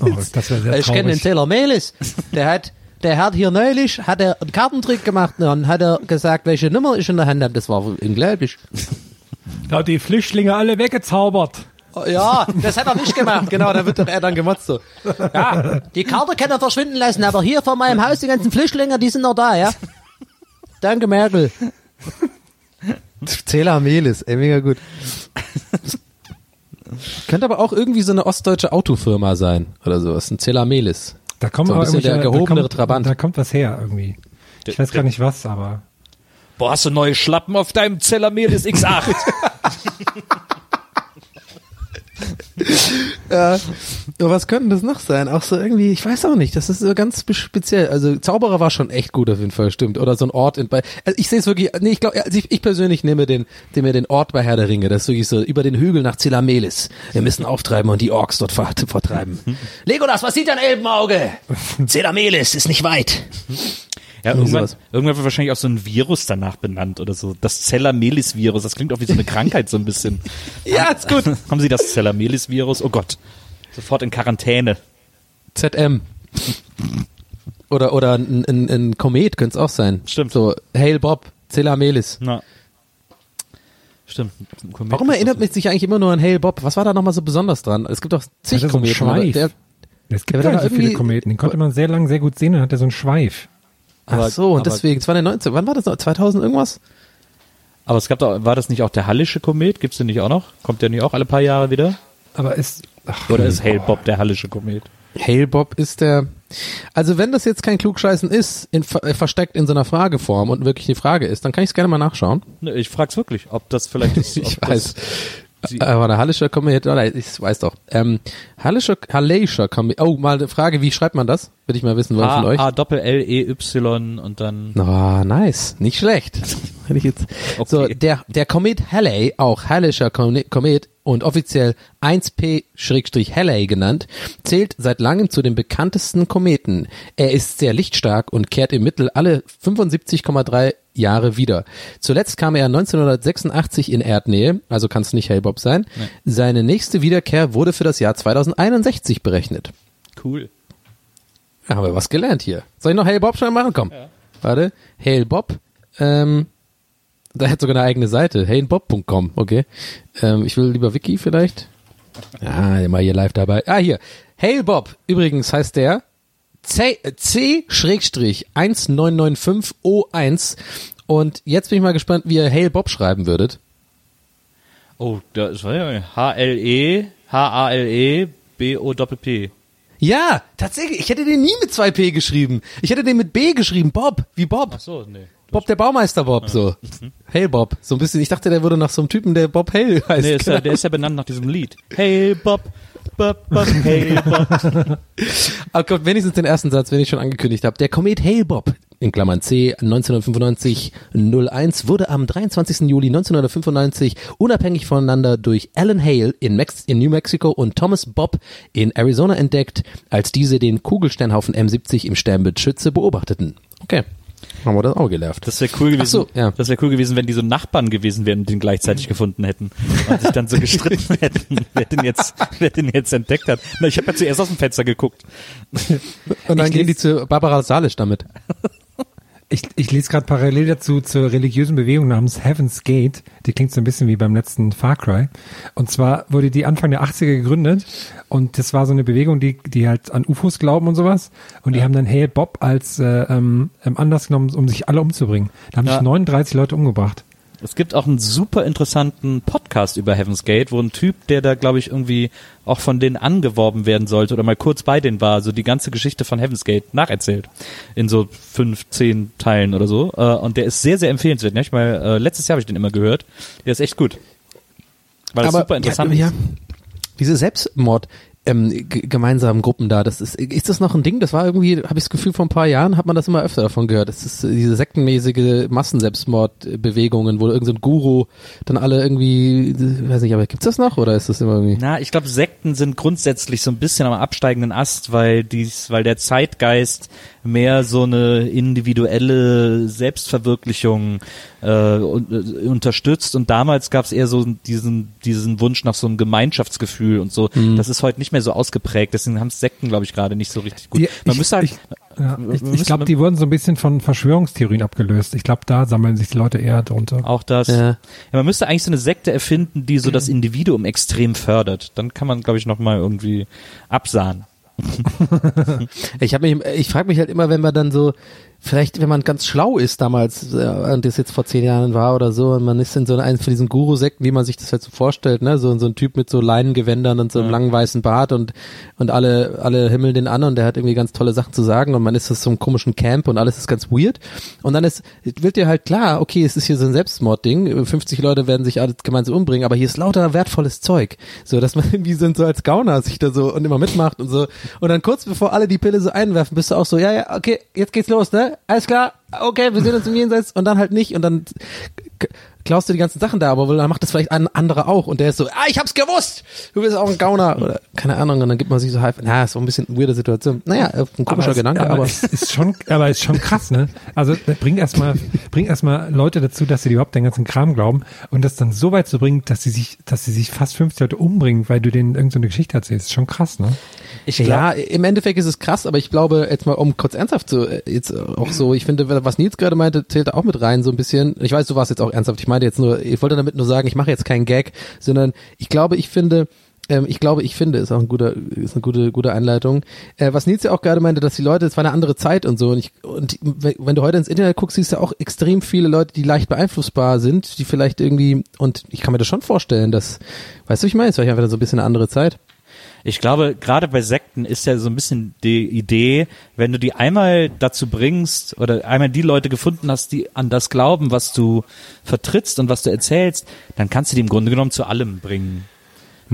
Oh, das wäre sehr Ich kenne den traurig. Celamelis. Der hat, der hat hier neulich, hat er einen Kartentrick gemacht und dann hat er gesagt, welche Nummer ich in der Hand habe. Das war unglaublich. Ja, die Flüchtlinge alle weggezaubert. Oh, Ja, das hat er nicht gemacht. Genau, da wird doch er dann gemotzt so. Ja, die Karte kann er verschwinden lassen, aber hier vor meinem Haus die ganzen Flüchtlinge, die sind noch da, ja. Danke, Merkel. Zähler Melis, ey, mega gut. Könnte aber auch irgendwie so eine ostdeutsche Autofirma sein oder sowas. Ein Zähler Melis. Da kommt So ein aber bisschen der da kommt, Trabant. Da kommt was her irgendwie. Ich weiß gar nicht was, aber Boah, hast du neue Schlappen auf deinem Zeller Melis X8? Ja. Aber was könnte das noch sein? Auch so irgendwie, ich weiß auch nicht, das ist so ganz spe- speziell. Also Zauberer war schon echt gut auf jeden Fall, stimmt. Oder so ein Ort in bei. Also ich sehe es wirklich, nee, ich glaube, also ich, ich persönlich nehme den, nehme den Ort bei Herr der Ringe. Das ist wirklich so über den Hügel nach Zilamelis. Wir müssen auftreiben und die Orks dort ver vertreiben. Legolas, was sieht dein Elbenauge? Zilamelis ist nicht weit. Ja, irgendwann, irgendwann wird wahrscheinlich auch so ein Virus danach benannt oder so. Das Zeller-Melis-Virus. Das klingt auch wie so eine Krankheit so ein bisschen. Ja, ist gut. Haben Sie das Zeller-Melis-Virus? Oh Gott. Sofort in Quarantäne. ZM. Oder, oder ein, ein, ein Komet könnte es auch sein. Stimmt. So, Hail Bob, Zilamelis. Na. Stimmt. Komet Warum erinnert mich sich eigentlich immer nur an Hail Bob? Was war da nochmal so besonders dran? Es gibt doch zig so Kometen. es gibt Ja, so viele Kometen. Den konnte man sehr lang sehr gut sehen, dann hat er so einen Schweif. Ach Aber- so, und deswegen, es war der 19, wann war das noch? 2000 irgendwas? Aber es gab doch, war das nicht auch der Hallische Komet? Gibt's den nicht auch noch? Kommt der nicht auch alle paar Jahre wieder? Aber ist, ach, Oder ist Hale Bob der Hallische Komet? Hail Bob ist der, also wenn das jetzt kein Klugscheißen ist, in, äh, versteckt in so einer Frageform und wirklich eine Frage ist, dann kann ich es gerne mal nachschauen. Ne, ich frag's wirklich, ob das vielleicht ist. Ich weiß. Das, Sie- Aber der Hallischer Komet, oder ich weiß doch. Ähm, Hallischer, Halleischer Komet, oh, mal eine Frage, wie schreibt man das? Würde ich mal wissen wollen von euch. A Doppel L E Y und dann Oh, nice. Nicht schlecht. Ich jetzt. So, Okay. der, der Komet Halley, auch Hallischer Komet Komet und offiziell 1P-Halley genannt, zählt seit langem zu den bekanntesten Kometen. Er ist sehr lichtstark und kehrt im Mittel alle 75,3 Jahre wieder. Zuletzt kam er 1986 in Erdnähe, also kann es nicht Hale-Bob sein. Seine nächste Wiederkehr wurde für das Jahr 2061 berechnet. cool. Ja, haben wir was gelernt hier. Soll ich noch Hail Bob schnell machen? Komm. Warte. Hail Bob. Ähm, da hat sogar eine eigene Seite. hailbob.com. Okay. Ähm, ich will lieber Wiki vielleicht. Ja, immer hier live dabei. Ah, hier. Hail Bob. Übrigens heißt der C-1995O1. Und jetzt bin ich mal gespannt, wie ihr Hail Bob schreiben würdet. Oh, das war ja H-L-E, H-A-L-E, B-O-P-P. Ja, tatsächlich. Ich hätte den nie mit 2P geschrieben. Ich hätte den mit B geschrieben. Bob, wie Bob. Ach so, nee. Bob der Baumeister Bob, so. Hail Bob. So ein bisschen. Ich dachte, der würde nach so einem Typen, der Bob Hale heißt. Nee, ist ja, der ist ja benannt nach diesem Lied. Hey Bob, Bob, Bob, hey Bob. Aber Gott, wenigstens den ersten Satz, wenn ich schon angekündigt habe. Der Komet Hale Bob, in Klammern C, 1995 01, wurde am 23. Juli 1995 unabhängig voneinander durch Alan Hale in, Mex in New Mexico und Thomas Bob in Arizona entdeckt, als diese den Kugelsternhaufen M70 im Sternbild Schütze beobachteten. Okay. Haben wir das auch gelernt. Das wäre cool gewesen. So, ja. Das wäre cool gewesen, wenn die so Nachbarn gewesen wären und den gleichzeitig gefunden hätten und sich dann so gestritten hätten, wer den jetzt, wer den jetzt entdeckt hat. Na, ich habe ja zuerst aus dem Fenster geguckt. Und dann Ich gehen die zu Barbara Salisch damit. Ich, ich lese gerade parallel dazu zur religiösen Bewegung namens Heaven's Gate. Die klingt so ein bisschen wie beim letzten Far Cry. Und zwar wurde die Anfang der 80er gegründet und das war so eine Bewegung, die, die halt an UFOs glauben und sowas. Und die haben dann Hale Bob als äh, ähm, Anlass genommen, um sich alle umzubringen. Da haben Ja. sich 39 Leute umgebracht. Es gibt auch einen super interessanten Podcast über Heaven's Gate, wo ein Typ, der da, glaube ich, irgendwie auch von denen angeworben werden sollte oder mal kurz bei denen war, so die ganze Geschichte von Heaven's Gate nacherzählt. In so fünf, zehn Teilen oder so. Äh, Und der ist sehr, sehr empfehlenswert. Nicht? Weil äh, letztes Jahr habe ich den immer gehört. Der ist echt gut. Weil das super interessant ja, ja. Diese Selbstmord ähm, gemeinsamen Gruppen da, das ist ist das noch ein Ding? Das war irgendwie, habe ich das Gefühl, vor ein paar Jahren hat man das immer öfter davon gehört. Das ist äh, diese sektenmäßige Massenselbstmordbewegungen, wo irgendein so Guru dann alle irgendwie, äh, weiß nicht, aber gibt's das noch oder ist das immer irgendwie? Na, ich glaube, Sekten sind grundsätzlich so ein bisschen am absteigenden Ast, weil dies, weil der Zeitgeist mehr so eine individuelle Selbstverwirklichung äh, äh, unterstützt und damals gab es eher so diesen diesen Wunsch nach so einem Gemeinschaftsgefühl und so. Das ist heute nicht mehr so ausgeprägt. Deswegen haben Sekten, glaube ich, gerade nicht so richtig gut. Ja, Man ich- müsste halt, ich- Ja, man ich ich glaube, die wurden so ein bisschen von Verschwörungstheorien abgelöst. Ich glaube, da sammeln sich die Leute eher drunter. auch das. Ja. Ja. man müsste eigentlich so eine Sekte erfinden, die so das Individuum extrem fördert. Dann kann man, glaube ich, noch mal irgendwie absahen. Ich habe mich, ich frage mich halt immer, wenn man dann so, vielleicht, wenn man ganz schlau ist damals, äh, und das jetzt vor zehn Jahren war oder so, und man ist in so einem von diesen Guru-Sekten, wie man sich das halt so vorstellt, ne, so, so ein Typ mit so Leinengewändern und so einem langen weißen Bart und, und alle, alle himmeln den an und der hat irgendwie ganz tolle Sachen zu sagen und man ist aus so einem komischen Camp und alles ist ganz weird. Und dann ist, wird dir halt klar, okay, es ist hier so ein Selbstmordding, 50 Leute werden sich alle gemeinsam umbringen, aber hier ist lauter wertvolles Zeug. So, dass man irgendwie so, so als Gauner sich da so und immer mitmacht und so. Und dann kurz bevor alle die Pille so einwerfen, bist du auch so, ja, ja, okay, jetzt geht's los, ne? Alles klar, okay, wir sehen uns im Jenseits und dann halt nicht und dann klaust du die ganzen Sachen da, aber dann macht das vielleicht ein anderer auch und der ist so, ah, ich hab's gewusst, du bist auch ein Gauner oder keine Ahnung und dann gibt man sich so halb, na, ist so ein bisschen eine weirde Situation. Naja, ein komischer es, Gedanke, aber, aber es ist schon, aber es ist schon krass, ne? Also äh, bring erstmal, bring erstmal Leute dazu, dass sie überhaupt den ganzen Kram glauben und das dann so weit zu bringen, dass sie sich, dass sie sich fast 50 Leute umbringen, weil du denen irgendeine Geschichte erzählst. Ist schon krass, ne? Ich ja, im Endeffekt ist es krass, aber ich glaube, jetzt mal um kurz ernsthaft zu, äh, jetzt auch so, ich finde, was Nils gerade meinte, zählt da auch mit rein, so ein bisschen. Ich weiß, du warst jetzt auch ernsthaft. Ich meinte jetzt nur, ich wollte damit nur sagen, ich mache jetzt keinen Gag, sondern ich glaube, ich finde, ähm, ich glaube, ich finde, ist auch ein guter, ist eine gute, gute Einleitung. Äh, was Nils ja auch gerade meinte, dass die Leute, es war eine andere Zeit und so. Und, ich, und wenn du heute ins Internet guckst, siehst du auch extrem viele Leute, die leicht beeinflussbar sind, die vielleicht irgendwie, und ich kann mir das schon vorstellen, dass, weißt du, ich meine, es war einfach so ein bisschen eine andere Zeit. Ich glaube, gerade bei Sekten ist ja so ein bisschen die Idee, wenn du die einmal dazu bringst oder einmal die Leute gefunden hast, die an das glauben, was du vertrittst und was du erzählst, dann kannst du die im Grunde genommen zu allem bringen.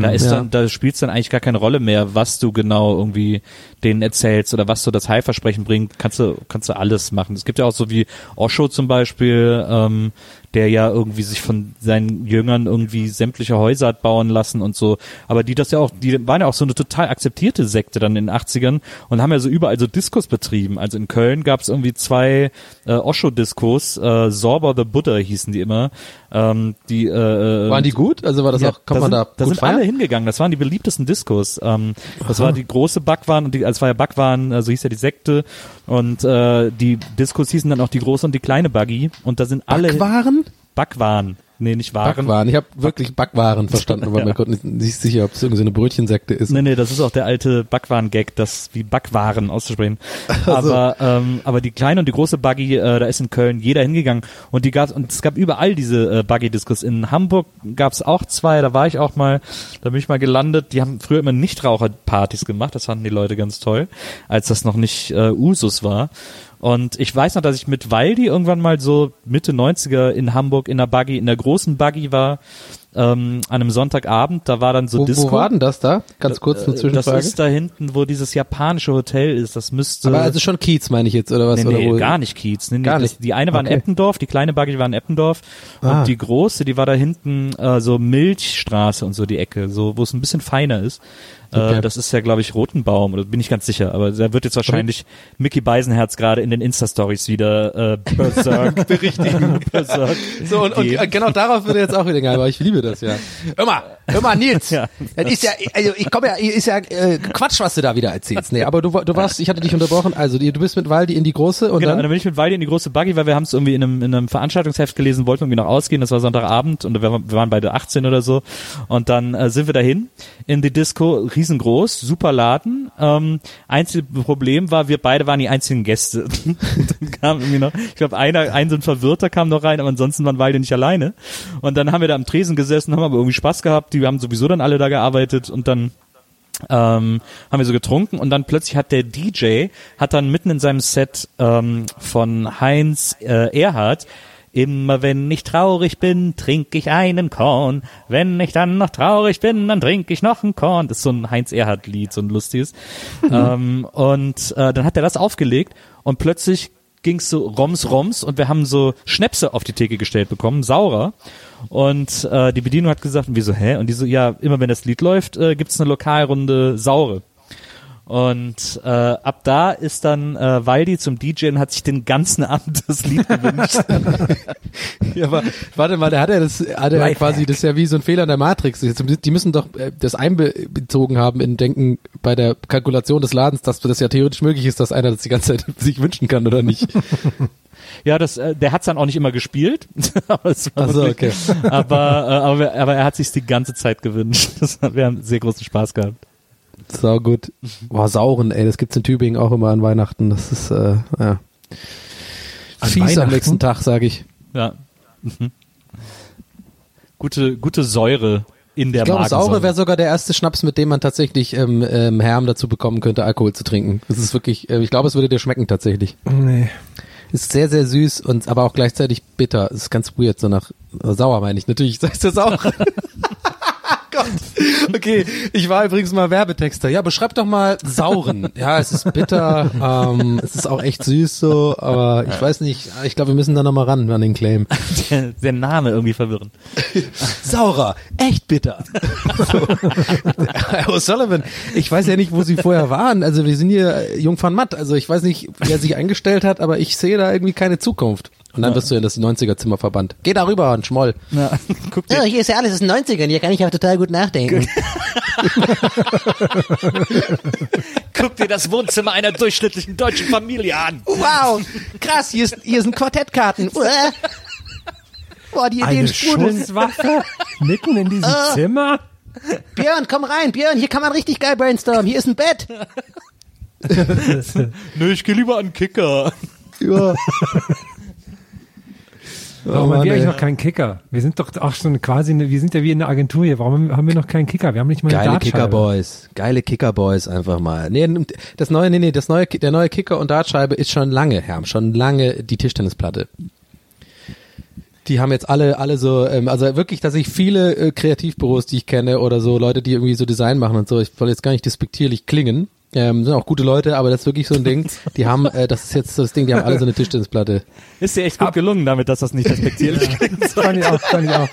Da ist ja. dann, da spielt es dann eigentlich gar keine Rolle mehr, was du genau irgendwie denen erzählst oder was so das Heilversprechen bringt. Kannst du, kannst du alles machen. Es gibt ja auch so wie Osho zum Beispiel, ähm, der ja irgendwie sich von seinen Jüngern irgendwie sämtliche Häuser hat bauen lassen und so. Aber die das ja auch, die waren ja auch so eine total akzeptierte Sekte dann in den 80ern und haben ja so überall so Diskos betrieben. Also in Köln gab es irgendwie zwei äh, Osho-Diskos, äh, Sorba the Buddha hießen die immer. Ähm, die, äh, Waren die gut? Also war das ja, auch, kann man sind, da, da sind feiern? alle hingegangen. Das waren die beliebtesten Diskos. Ähm, das war die große Backwaren und die, als war ja Backwaren, äh, so hieß ja die Sekte. Und äh, die Diskos hießen dann auch die große und die kleine Buggy. Und da sind alle Backwaren? Backwaren. Nee, nicht Waren. Backwaren. Ich habe wirklich Backwaren verstanden, aber mir konnte nicht, nicht sicher, ob es irgendwie so eine Brötchensekte ist. Nee, nee, das ist auch der alte Backwaren-Gag, das wie Backwaren auszusprechen. so. Aber, ähm, aber die kleine und die große Buggy, äh, da ist in Köln jeder hingegangen und die gab und es gab überall diese äh, Buggy-Discos. In Hamburg gab es auch zwei, da war ich auch mal, da bin ich mal gelandet. Die haben früher immer Nichtraucherpartys gemacht, das fanden die Leute ganz toll, als das noch nicht äh, Usus war. Und ich weiß noch, dass ich mit Waldi irgendwann mal so Mitte 90er in Hamburg in der Buggy, in der großen Buggy war, ähm, an einem Sonntagabend, da war dann so Wo, Disco. wo war denn das da? Ganz kurz eine Äh, Das Zwischenfrage. ist da hinten, wo dieses japanische Hotel ist. Das müsste. aber also schon Kiez meine ich jetzt, oder was? nee, oder nee, wo? gar nicht Kiez. Nee, nee, Gar das, nicht. Die eine war in Okay. Eppendorf, die kleine Buggy war in Eppendorf Ah. und die große, die war da hinten äh, so Milchstraße und so die Ecke, so wo es ein bisschen feiner ist. Okay. Äh, das ist ja, glaube ich, Rotenbaum, oder bin ich ganz sicher. Aber da wird jetzt wahrscheinlich Mickey Beisenherz gerade in den Insta-Stories wieder äh, Berserk berichtigen. Berserk So, und, und äh, genau darauf würde jetzt auch wieder geil, aber ich liebe das ja. Hör mal, Nils. Ja. Das ist ja, also ich komme ja, ist ja äh, Quatsch, was du da wieder erzählst. Nee, aber du, du warst, ich hatte dich unterbrochen, also du bist mit Waldi in die große und Genau, dann. dann bin ich mit Waldi in die große Buggy, weil wir haben es irgendwie in einem, in einem Veranstaltungsheft gelesen, wollten irgendwie noch ausgehen, das war Sonntagabend und wir, wir waren beide 18 oder so und dann äh, sind wir dahin in die Disco, riesengroß, super Laden. Ähm, einzige Problem war, wir beide waren die einzigen Gäste. dann kam irgendwie noch, ich glaube, einer, ein so ein Verwirrter kam noch rein, aber ansonsten waren beide nicht alleine. Und dann haben wir da am Tresen gesessen, haben aber irgendwie Spaß gehabt, die haben sowieso dann alle da gearbeitet und dann ähm, haben wir so getrunken und dann plötzlich hat der DJ, hat dann mitten in seinem Set ähm, von Heinz äh, Erhardt Immer wenn ich traurig bin, trinke ich einen Korn. Wenn ich dann noch traurig bin, dann trinke ich noch einen Korn. Das ist so ein Heinz Erhardt-Lied, so ein lustiges. ähm, und äh, dann hat er das aufgelegt und plötzlich ging's so Roms Roms und wir haben so Schnäpse auf die Theke gestellt bekommen, saurer. Und äh, die Bedienung hat gesagt, und wir so, hä? Und die so, ja, immer wenn das Lied läuft, äh, gibt's eine Lokalrunde saure. Und äh, ab da ist dann äh, Waldi zum DJ und hat sich den ganzen Abend das Lied gewünscht. Ja, aber warte mal, der hat ja das, hat er ja quasi, das ist ja wie so ein Fehler in der Matrix. Die müssen doch äh, das einbezogen haben in Denken bei der Kalkulation des Ladens, dass das ja theoretisch möglich ist, dass einer das die ganze Zeit sich wünschen kann oder nicht. ja, das, äh, der hat's dann auch nicht immer gespielt. aber, es war Ach so, wirklich, aber, äh, aber, aber er hat sich die ganze Zeit gewünscht. Wir haben sehr großen Spaß gehabt. Sau gut. Boah, Sauren, ey, das gibt's in Tübingen auch immer an Weihnachten. Das ist, äh, ja. An Fies am nächsten Tag, sage ich. Ja. Mhm. Gute, gute Säure in der Ich glaube. Saure wäre sogar der erste Schnaps, mit dem man tatsächlich ähm, ähm, Herm dazu bekommen könnte, Alkohol zu trinken. Das ist wirklich, äh, ich glaube, es würde dir schmecken tatsächlich. Nee. Ist sehr, sehr süß und aber auch gleichzeitig bitter. Ist ganz weird, so nach äh, sauer meine ich. Natürlich sagst du sauer. Gott. Okay, ich war übrigens mal Werbetexter. Ja, beschreib doch mal sauren. Ja, es ist bitter, ähm, es ist auch echt süß so, aber ich weiß nicht, ich glaube, wir müssen da nochmal ran an den Claim. der, der Name irgendwie verwirrend. Saurer, echt bitter. so. Herr O'Sullivan, ich weiß ja nicht, wo Sie vorher waren. Also wir sind hier äh, Jungfern Matt. Also ich weiß nicht, wer sich eingestellt hat, aber ich sehe da irgendwie keine Zukunft. Und dann wirst du in das 90er-Zimmer verbannt. Geh da rüber und schmoll. Ja, guck Ja, dir. hier ist ja alles aus den 90ern, hier kann ich auch total gut nachdenken. Guck dir das Wohnzimmer einer durchschnittlichen deutschen Familie an. Wow, krass, hier, ist, hier sind Quartettkarten. Uah. Boah, die Ideen Eine sprudeln. Schusswaffe mitten in diesem Zimmer? Björn, komm rein, Björn, hier kann man richtig geil brainstormen. Hier ist ein Bett. Nö, ich gehe lieber an Kicker. Ja. Warum Oh haben wir eigentlich noch keinen Kicker? Wir sind doch auch schon quasi, eine, wir sind ja wie in der Agentur hier. Warum haben wir noch keinen Kicker? Wir haben nicht mal eine Geile. Kickerboys. Geile Kickerboys einfach mal. Nee, das neue, nee, nee, das neue, der neue Kicker und Dartscheibe ist schon lange, Herr, schon lange die Tischtennisplatte. Die haben jetzt alle, alle so, ähm, also wirklich, dass ich viele äh, Kreativbüros, die ich kenne oder so Leute, die irgendwie so Design machen und so, ich soll jetzt gar nicht despektierlich klingen, ähm, sind auch gute Leute, aber das ist wirklich so ein Ding. Die haben, äh, das ist jetzt so das Ding, die haben alle so eine Tischtennisplatte. Ist dir echt gut gelungen damit, dass das nicht respektierlich klingt. Fand ich auch, fand ich auch.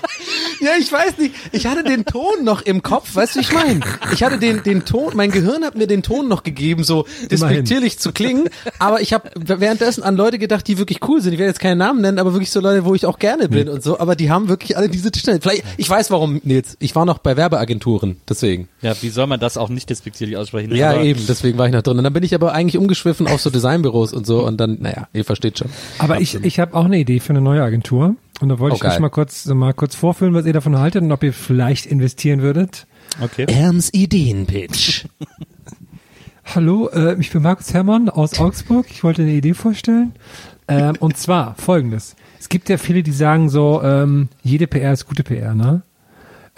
Ja, ich weiß nicht. Ich hatte den Ton noch im Kopf, weißt du, wie ich meine? Ich hatte den, den Ton, mein Gehirn hat mir den Ton noch gegeben, so despektierlich zu klingen, aber ich habe währenddessen an Leute gedacht, die wirklich cool sind. Ich werde jetzt keinen Namen nennen, aber wirklich so Leute, wo ich auch gerne bin und so, aber die haben wirklich alle diese Tischtennis. Vielleicht, ich weiß warum, Nils. Ich war noch bei Werbeagenturen, deswegen. Ja, wie soll man das auch nicht despektierlich aussprechen? Ja, Aber deswegen war ich noch drin. Und dann bin ich aber eigentlich umgeschwiffen auf so Designbüros und so und dann, naja, ihr versteht schon. Aber ich, ich habe auch eine Idee für eine neue Agentur. Und da wollte Oh, ich euch mal kurz, mal kurz vorführen, was ihr davon haltet und ob ihr vielleicht investieren würdet. Okay. Erms Ideenpitch. Hallo, äh, ich bin Markus Herrmann aus Augsburg. Ich wollte eine Idee vorstellen. Ähm, und zwar folgendes. Es gibt ja viele, die sagen so, ähm, jede PR ist gute PR, ne?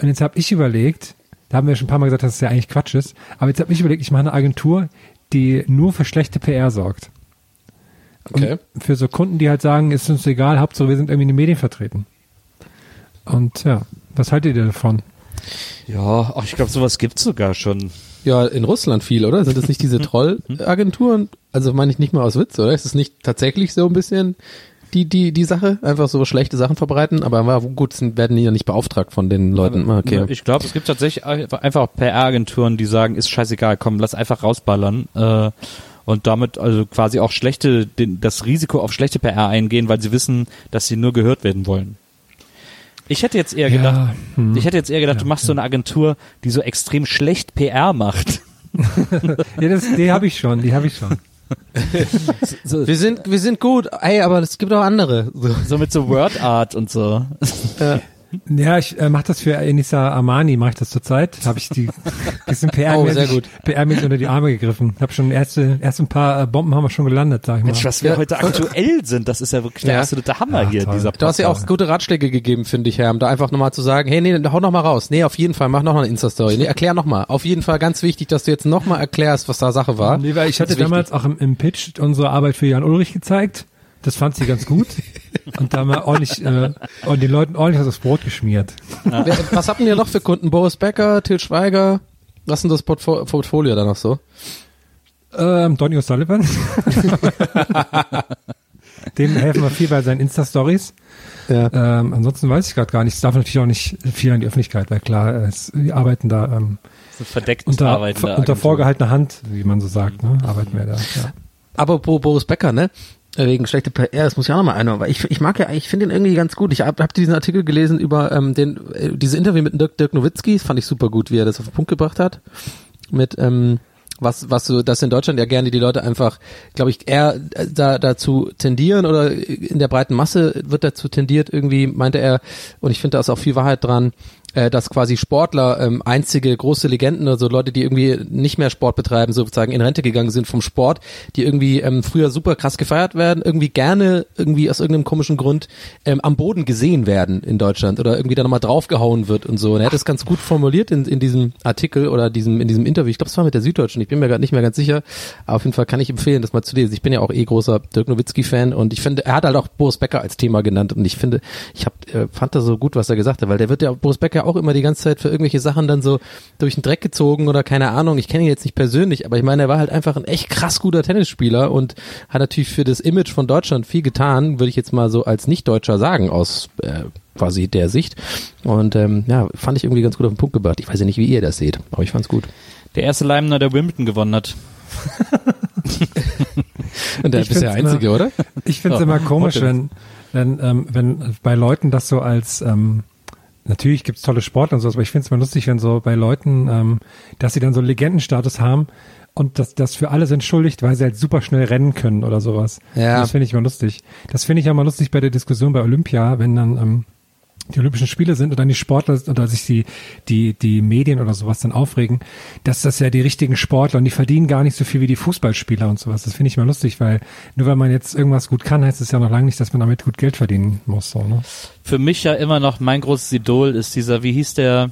Und jetzt habe ich überlegt, da haben wir schon ein paar Mal gesagt, dass es ja eigentlich Quatsch ist, aber jetzt habe ich überlegt, ich mache eine Agentur, die nur für schlechte PR sorgt. Okay. Und für so Kunden, die halt sagen, ist uns egal, Hauptsache wir sind irgendwie in den Medien vertreten. Und ja, was haltet ihr davon? Ja, ach, ich glaube, sowas gibt's sogar schon. Ja, in Russland viel, oder? Sind das nicht diese Trollagenturen? Also meine ich nicht mal aus Witz, oder? Ist es nicht tatsächlich so ein bisschen die, die, die Sache? Einfach so schlechte Sachen verbreiten? Aber war gut, sind, werden die ja nicht beauftragt von den Leuten. Okay. Ich glaube, es gibt tatsächlich einfach PR-Agenturen, die sagen, ist scheißegal, komm, lass einfach rausballern. Äh, und damit also quasi auch schlechte, den, das Risiko auf schlechte PR eingehen, weil sie wissen, dass sie nur gehört werden wollen. Ich hätte jetzt eher Ja, gedacht, hm. ich hätte jetzt eher gedacht, du machst so eine Agentur, die so extrem schlecht PR macht. Ja, das, die habe ich schon, die habe ich schon. So, Wir sind, wir sind gut, ey, aber es gibt auch andere. So. so mit so Word Art und so. Ja, ich äh, mache das für Enisa Armani, mache ich das zurzeit. Habe ich die bisschen PR Oh. PR mit unter die Arme gegriffen. Habe schon erste erst ein paar äh, Bomben haben wir schon gelandet, sag ich mal. Mensch, was wir Ja. heute aktuell sind, das ist ja wirklich der Ja. absolute Hammer Ja, hier, toll. dieser Du hast ja auch Podcast. gute Ratschläge gegeben, finde ich, Herr, um da einfach nochmal zu sagen, hey, nee, hau noch mal raus. Nee, auf jeden Fall, mach noch mal eine Insta-Story. Nee, erklär noch mal. Auf jeden Fall ganz wichtig, dass du jetzt noch mal erklärst, was da Sache war. Nee, weil ich hatte damals auch im, im Pitch unsere Arbeit für Jan Ulrich gezeigt. Das fand sie ganz gut. Und da haben wir ordentlich, äh, und den Leuten ordentlich aufs Brot geschmiert. Wer, was habt ihr noch für Kunden? Boris Becker, Til Schweiger? Was ist denn das Portfo Portfolio da noch so? Ähm, Donny O'Sullivan. Dem helfen wir viel bei seinen Insta-Stories. Ja. Ähm, ansonsten weiß ich gerade gar nicht. Es darf natürlich auch nicht viel an die Öffentlichkeit, weil klar, es, wir arbeiten da ähm, So verdeckt unter, unter vorgehaltener Hand, wie man so sagt, ne? arbeiten wir da. Ja. Aber Bo Boris Becker, ne? Äh, Wegen schlechte PR, das muss ich auch nochmal einhauen, weil ich, ich mag ja, ich finde ihn irgendwie ganz gut. Ich habe hab diesen Artikel gelesen über ähm, den, äh, diese Interview mit Dirk, Dirk Nowitzki, das fand ich super gut, wie er das auf den Punkt gebracht hat. Mit, ähm, was, was so, dass in Deutschland ja gerne die Leute einfach, glaube ich, eher äh, da, dazu tendieren oder in der breiten Masse wird dazu tendiert, irgendwie, meinte er, und ich finde da ist auch viel Wahrheit dran, äh, dass quasi Sportler ähm, einzige große Legenden oder so Leute, die irgendwie nicht mehr Sport betreiben, sozusagen in Rente gegangen sind vom Sport, die irgendwie ähm, früher super krass gefeiert werden, irgendwie gerne irgendwie aus irgendeinem komischen Grund ähm, am Boden gesehen werden in Deutschland oder irgendwie da nochmal draufgehauen wird und so. Und er hat es ganz gut formuliert in, in diesem Artikel oder diesem in diesem Interview. Ich glaube, es war mit der Süddeutschen. Ich bin mir gerade nicht mehr ganz sicher. Aber auf jeden Fall kann ich empfehlen, das mal zu lesen. Ich bin ja auch eh großer Dirk Nowitzki-Fan und ich finde, er hat halt auch Boris Becker als Thema genannt und ich finde, ich hab, äh, fand das so gut, was er gesagt hat, weil der wird ja Boris Becker auch immer die ganze Zeit für irgendwelche Sachen dann so durch den Dreck gezogen oder keine Ahnung. Ich kenne ihn jetzt nicht persönlich, aber ich meine, er war halt einfach ein echt krass guter Tennisspieler und hat natürlich für das Image von Deutschland viel getan, würde ich jetzt mal so als Nicht-Deutscher sagen, aus äh, quasi der Sicht. Und ähm, ja, fand ich irgendwie ganz gut auf den Punkt gebracht. Ich weiß ja nicht, wie ihr das seht, aber ich fand's gut. Der erste Leimner, der Wimbledon gewonnen hat. Und der Ich bist der Einzige, immer- oder? Ich finde es Ja, immer komisch, wenn, wenn, ähm, wenn bei Leuten das so als, ähm, natürlich gibt's tolle Sportler und sowas, aber ich finde es immer lustig, wenn so bei Leuten, ähm, dass sie dann so Legendenstatus haben und das, das für alles entschuldigt, weil sie halt super schnell rennen können oder sowas. Ja. Das finde ich immer lustig. Das finde ich ja immer lustig bei der Diskussion bei Olympia, wenn dann, ähm, die Olympischen Spiele sind und dann die Sportler oder sich die, die, die Medien oder sowas dann aufregen, dass das ja die richtigen Sportler und die verdienen gar nicht so viel wie die Fußballspieler und sowas. Das finde ich mal lustig, weil nur weil man jetzt irgendwas gut kann, heißt es ja noch lange nicht, dass man damit gut Geld verdienen muss. So, ne? Für mich ja immer noch mein großes Idol ist dieser, wie hieß der,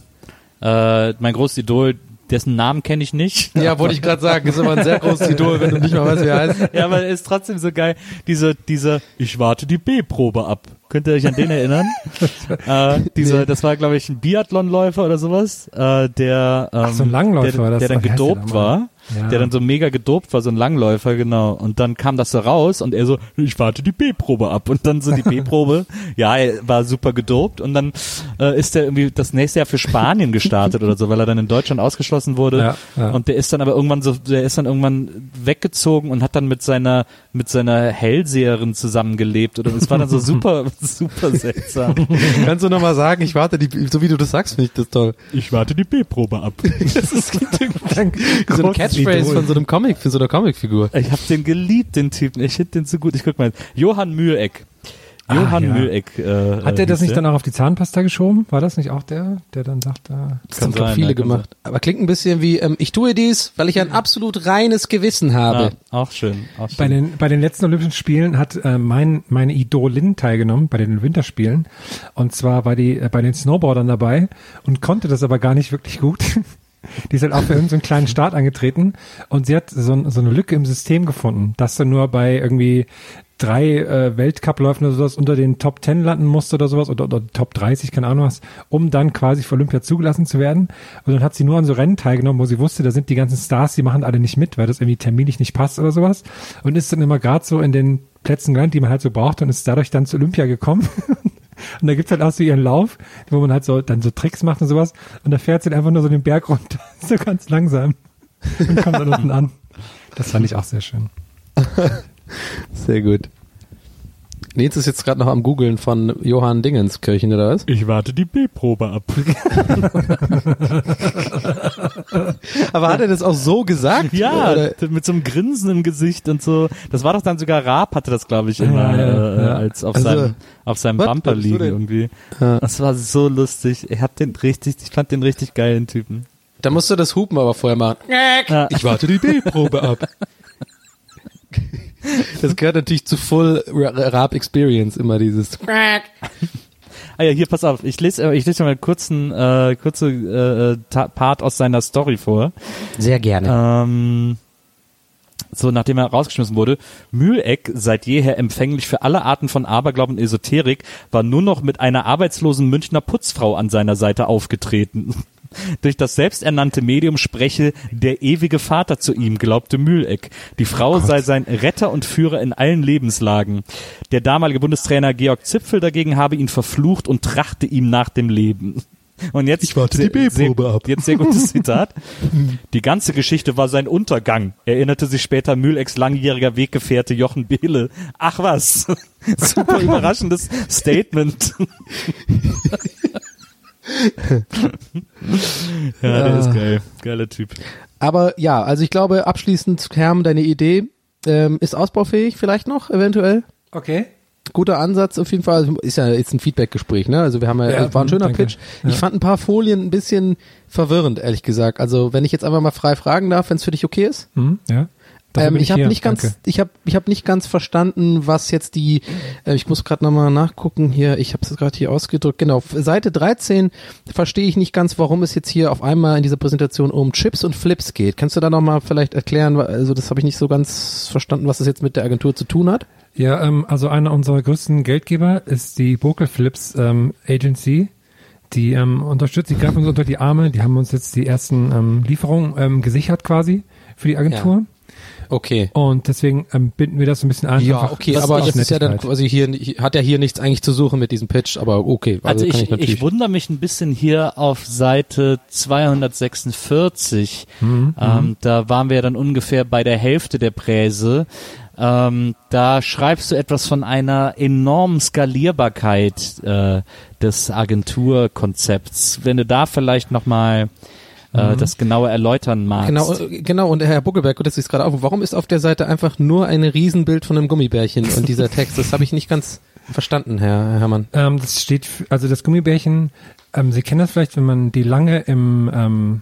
äh, mein großes Idol, dessen Namen kenne ich nicht. Ja, wollte ich gerade sagen, ist aber ein sehr großes Idol, wenn du nicht mal weißt, wie er heißt. ja, aber er ist trotzdem so geil. Diese, diese, ich warte die B-Probe ab. Könnt ihr euch an den erinnern? äh, dieser, das war, glaube ich, ein Biathlonläufer oder sowas, äh, der, ähm, Ach, so ein Langläufer, der, das- der dann der gedopt war. Ja. Der dann so mega gedopt war, so ein Langläufer, genau. Und dann kam das so raus und er so, ich warte die B-Probe ab. Und dann so die B-Probe, ja, er war super gedopt und dann äh, ist er irgendwie das nächste Jahr für Spanien gestartet oder so, weil er dann in Deutschland ausgeschlossen wurde. Ja, ja. Und der ist dann aber irgendwann so, der ist dann irgendwann weggezogen und hat dann mit seiner, mit seiner Hellseherin zusammengelebt. Oder es war dann so super, super seltsam. Kannst du nochmal sagen, ich warte, die, so wie du das sagst, finde ich das toll. Ich warte die B-Probe ab. Das ist so ein Catchphrase von so einem Comic, von so einer Comicfigur. Ich hab den geliebt, den Typen. Ich finde den so gut. Ich guck mal. Johann Mühleck. Johann ja. Mühleck. Äh, Hat der das nicht dann auch auf die Zahnpasta geschoben? War das nicht auch der, der dann sagt, äh, Das haben sein, viele ja, gemacht. Aber klingt ein bisschen wie, ähm, ich tue dies, weil ich ein absolut reines Gewissen habe. Ah, auch schön. Auch schön. Bei den, bei den letzten Olympischen Spielen hat äh, mein, meine Idolin teilgenommen, bei den Winterspielen. Und zwar war die äh, bei den Snowboardern dabei und konnte das aber gar nicht wirklich gut. Die ist halt auch für irgendeinen kleinen Start angetreten und sie hat so, so eine Lücke im System gefunden, dass du nur bei irgendwie drei äh, Weltcupläufen oder sowas unter den Top 10 landen musste oder sowas oder, oder Top 30, keine Ahnung was, um dann quasi für Olympia zugelassen zu werden. Und dann hat sie nur an so Rennen teilgenommen, wo sie wusste, da sind die ganzen Stars, die machen alle nicht mit, weil das irgendwie terminlich nicht passt oder sowas. Und ist dann immer gerade so in den Plätzen gelandet, die man halt so braucht und ist dadurch dann zu Olympia gekommen. Und da gibt's halt auch so ihren Lauf, wo man halt so dann so Tricks macht und sowas. Und da fährt sie einfach nur so den Berg runter, so ganz langsam. Und kommt dann unten an. Das fand ich auch sehr schön. Sehr gut. Nils ist jetzt gerade noch am googeln von Johann Dingenskirchen, oder was? ich warte die B-Probe ab. Aber hat er das auch so gesagt? Ja, Oder? mit so einem Grinsen im Gesicht und so. Das war doch dann sogar Raab hatte das, glaube ich, immer Ja, ja, äh, ja. als auf Also, seinem auf seinem Bumper liegen irgendwie. Das war so lustig. Ich hab den richtig, ich fand den richtig geilen Typen. Da musst du das Hupen aber vorher machen. Ja. Ich warte die B-Probe ab. Das gehört natürlich zu Full Ra- Rap Experience, immer dieses. Ah ja, hier pass auf. Ich lese, äh, ich lese mal einen kurzen, äh, kurze äh, Ta- Part aus seiner Story vor. Sehr gerne. Ähm, so, nachdem er rausgeschmissen wurde, Mühleck, seit jeher empfänglich für alle Arten von Aberglauben und Esoterik, war nur noch mit einer arbeitslosen Münchner Putzfrau an seiner Seite aufgetreten. Durch das selbsternannte Medium spreche der ewige Vater zu ihm, glaubte Mühleck. Die Frau sei sein Retter und Führer in allen Lebenslagen. Der damalige Bundestrainer Georg Zipfel dagegen habe ihn verflucht und trachte ihm nach dem Leben. Und jetzt, Ich warte die B-Probe ab. Jetzt sehr gutes Zitat. Die ganze Geschichte war sein Untergang, erinnerte sich später Mühlecks langjähriger Weggefährte Jochen Behle. Ach was, super überraschendes Statement. ja, der ist geil. Geiler Typ. Aber ja, also ich glaube, abschließend, Herm, deine Idee ähm, ist ausbaufähig vielleicht noch, eventuell. Okay. Guter Ansatz auf jeden Fall. Ist ja jetzt ein Feedback-Gespräch, ne? Also wir haben ja, Ja, war ein schöner danke. Pitch. Ich fand ein paar Folien ein bisschen verwirrend, ehrlich gesagt. Also wenn ich jetzt einfach mal frei fragen darf, wenn es für dich okay ist. Hm, ja. Ähm, ich habe nicht ganz, Danke. ich habe, ich habe nicht ganz verstanden, was jetzt die. Äh, ich muss gerade nochmal nachgucken hier. Ich habe es gerade hier ausgedrückt. Genau, auf Seite 13 verstehe ich nicht ganz, warum es jetzt hier auf einmal in dieser Präsentation um Chips und Flips geht. Kannst du da nochmal vielleicht erklären? Also das habe ich nicht so ganz verstanden, was das jetzt mit der Agentur zu tun hat. Ja, ähm, also einer unserer größten Geldgeber ist die Vocal Flips ähm, Agency. Die ähm, unterstützt, die greifen uns unter die Arme. Die haben uns jetzt die ersten ähm, Lieferungen ähm, gesichert quasi für die Agentur. Okay. Und deswegen ähm, binden wir das ein bisschen an. Ja, einfach okay, das aber das ist ja dann quasi hier, hat ja hier nichts eigentlich zu suchen mit diesem Pitch, aber okay. Also, kann ich, natürlich. ich wundere mich ein bisschen hier auf Seite 246. ähm, da waren wir dann ungefähr bei der Hälfte der Präse. Ähm, da schreibst du etwas von einer enormen Skalierbarkeit äh, des Agenturkonzepts. Wenn du da vielleicht nochmal äh, das genauer erläutern magst. Genau, äh, genau, und Herr Buckelberg, gut, dass ich es gerade auf. Warum ist auf der Seite einfach nur ein Riesenbild von einem Gummibärchen und dieser Text? Das habe ich nicht ganz verstanden, Herr Herrmann. Ähm, das steht, also das Gummibärchen, ähm, Sie kennen das vielleicht, wenn man die lange im ähm,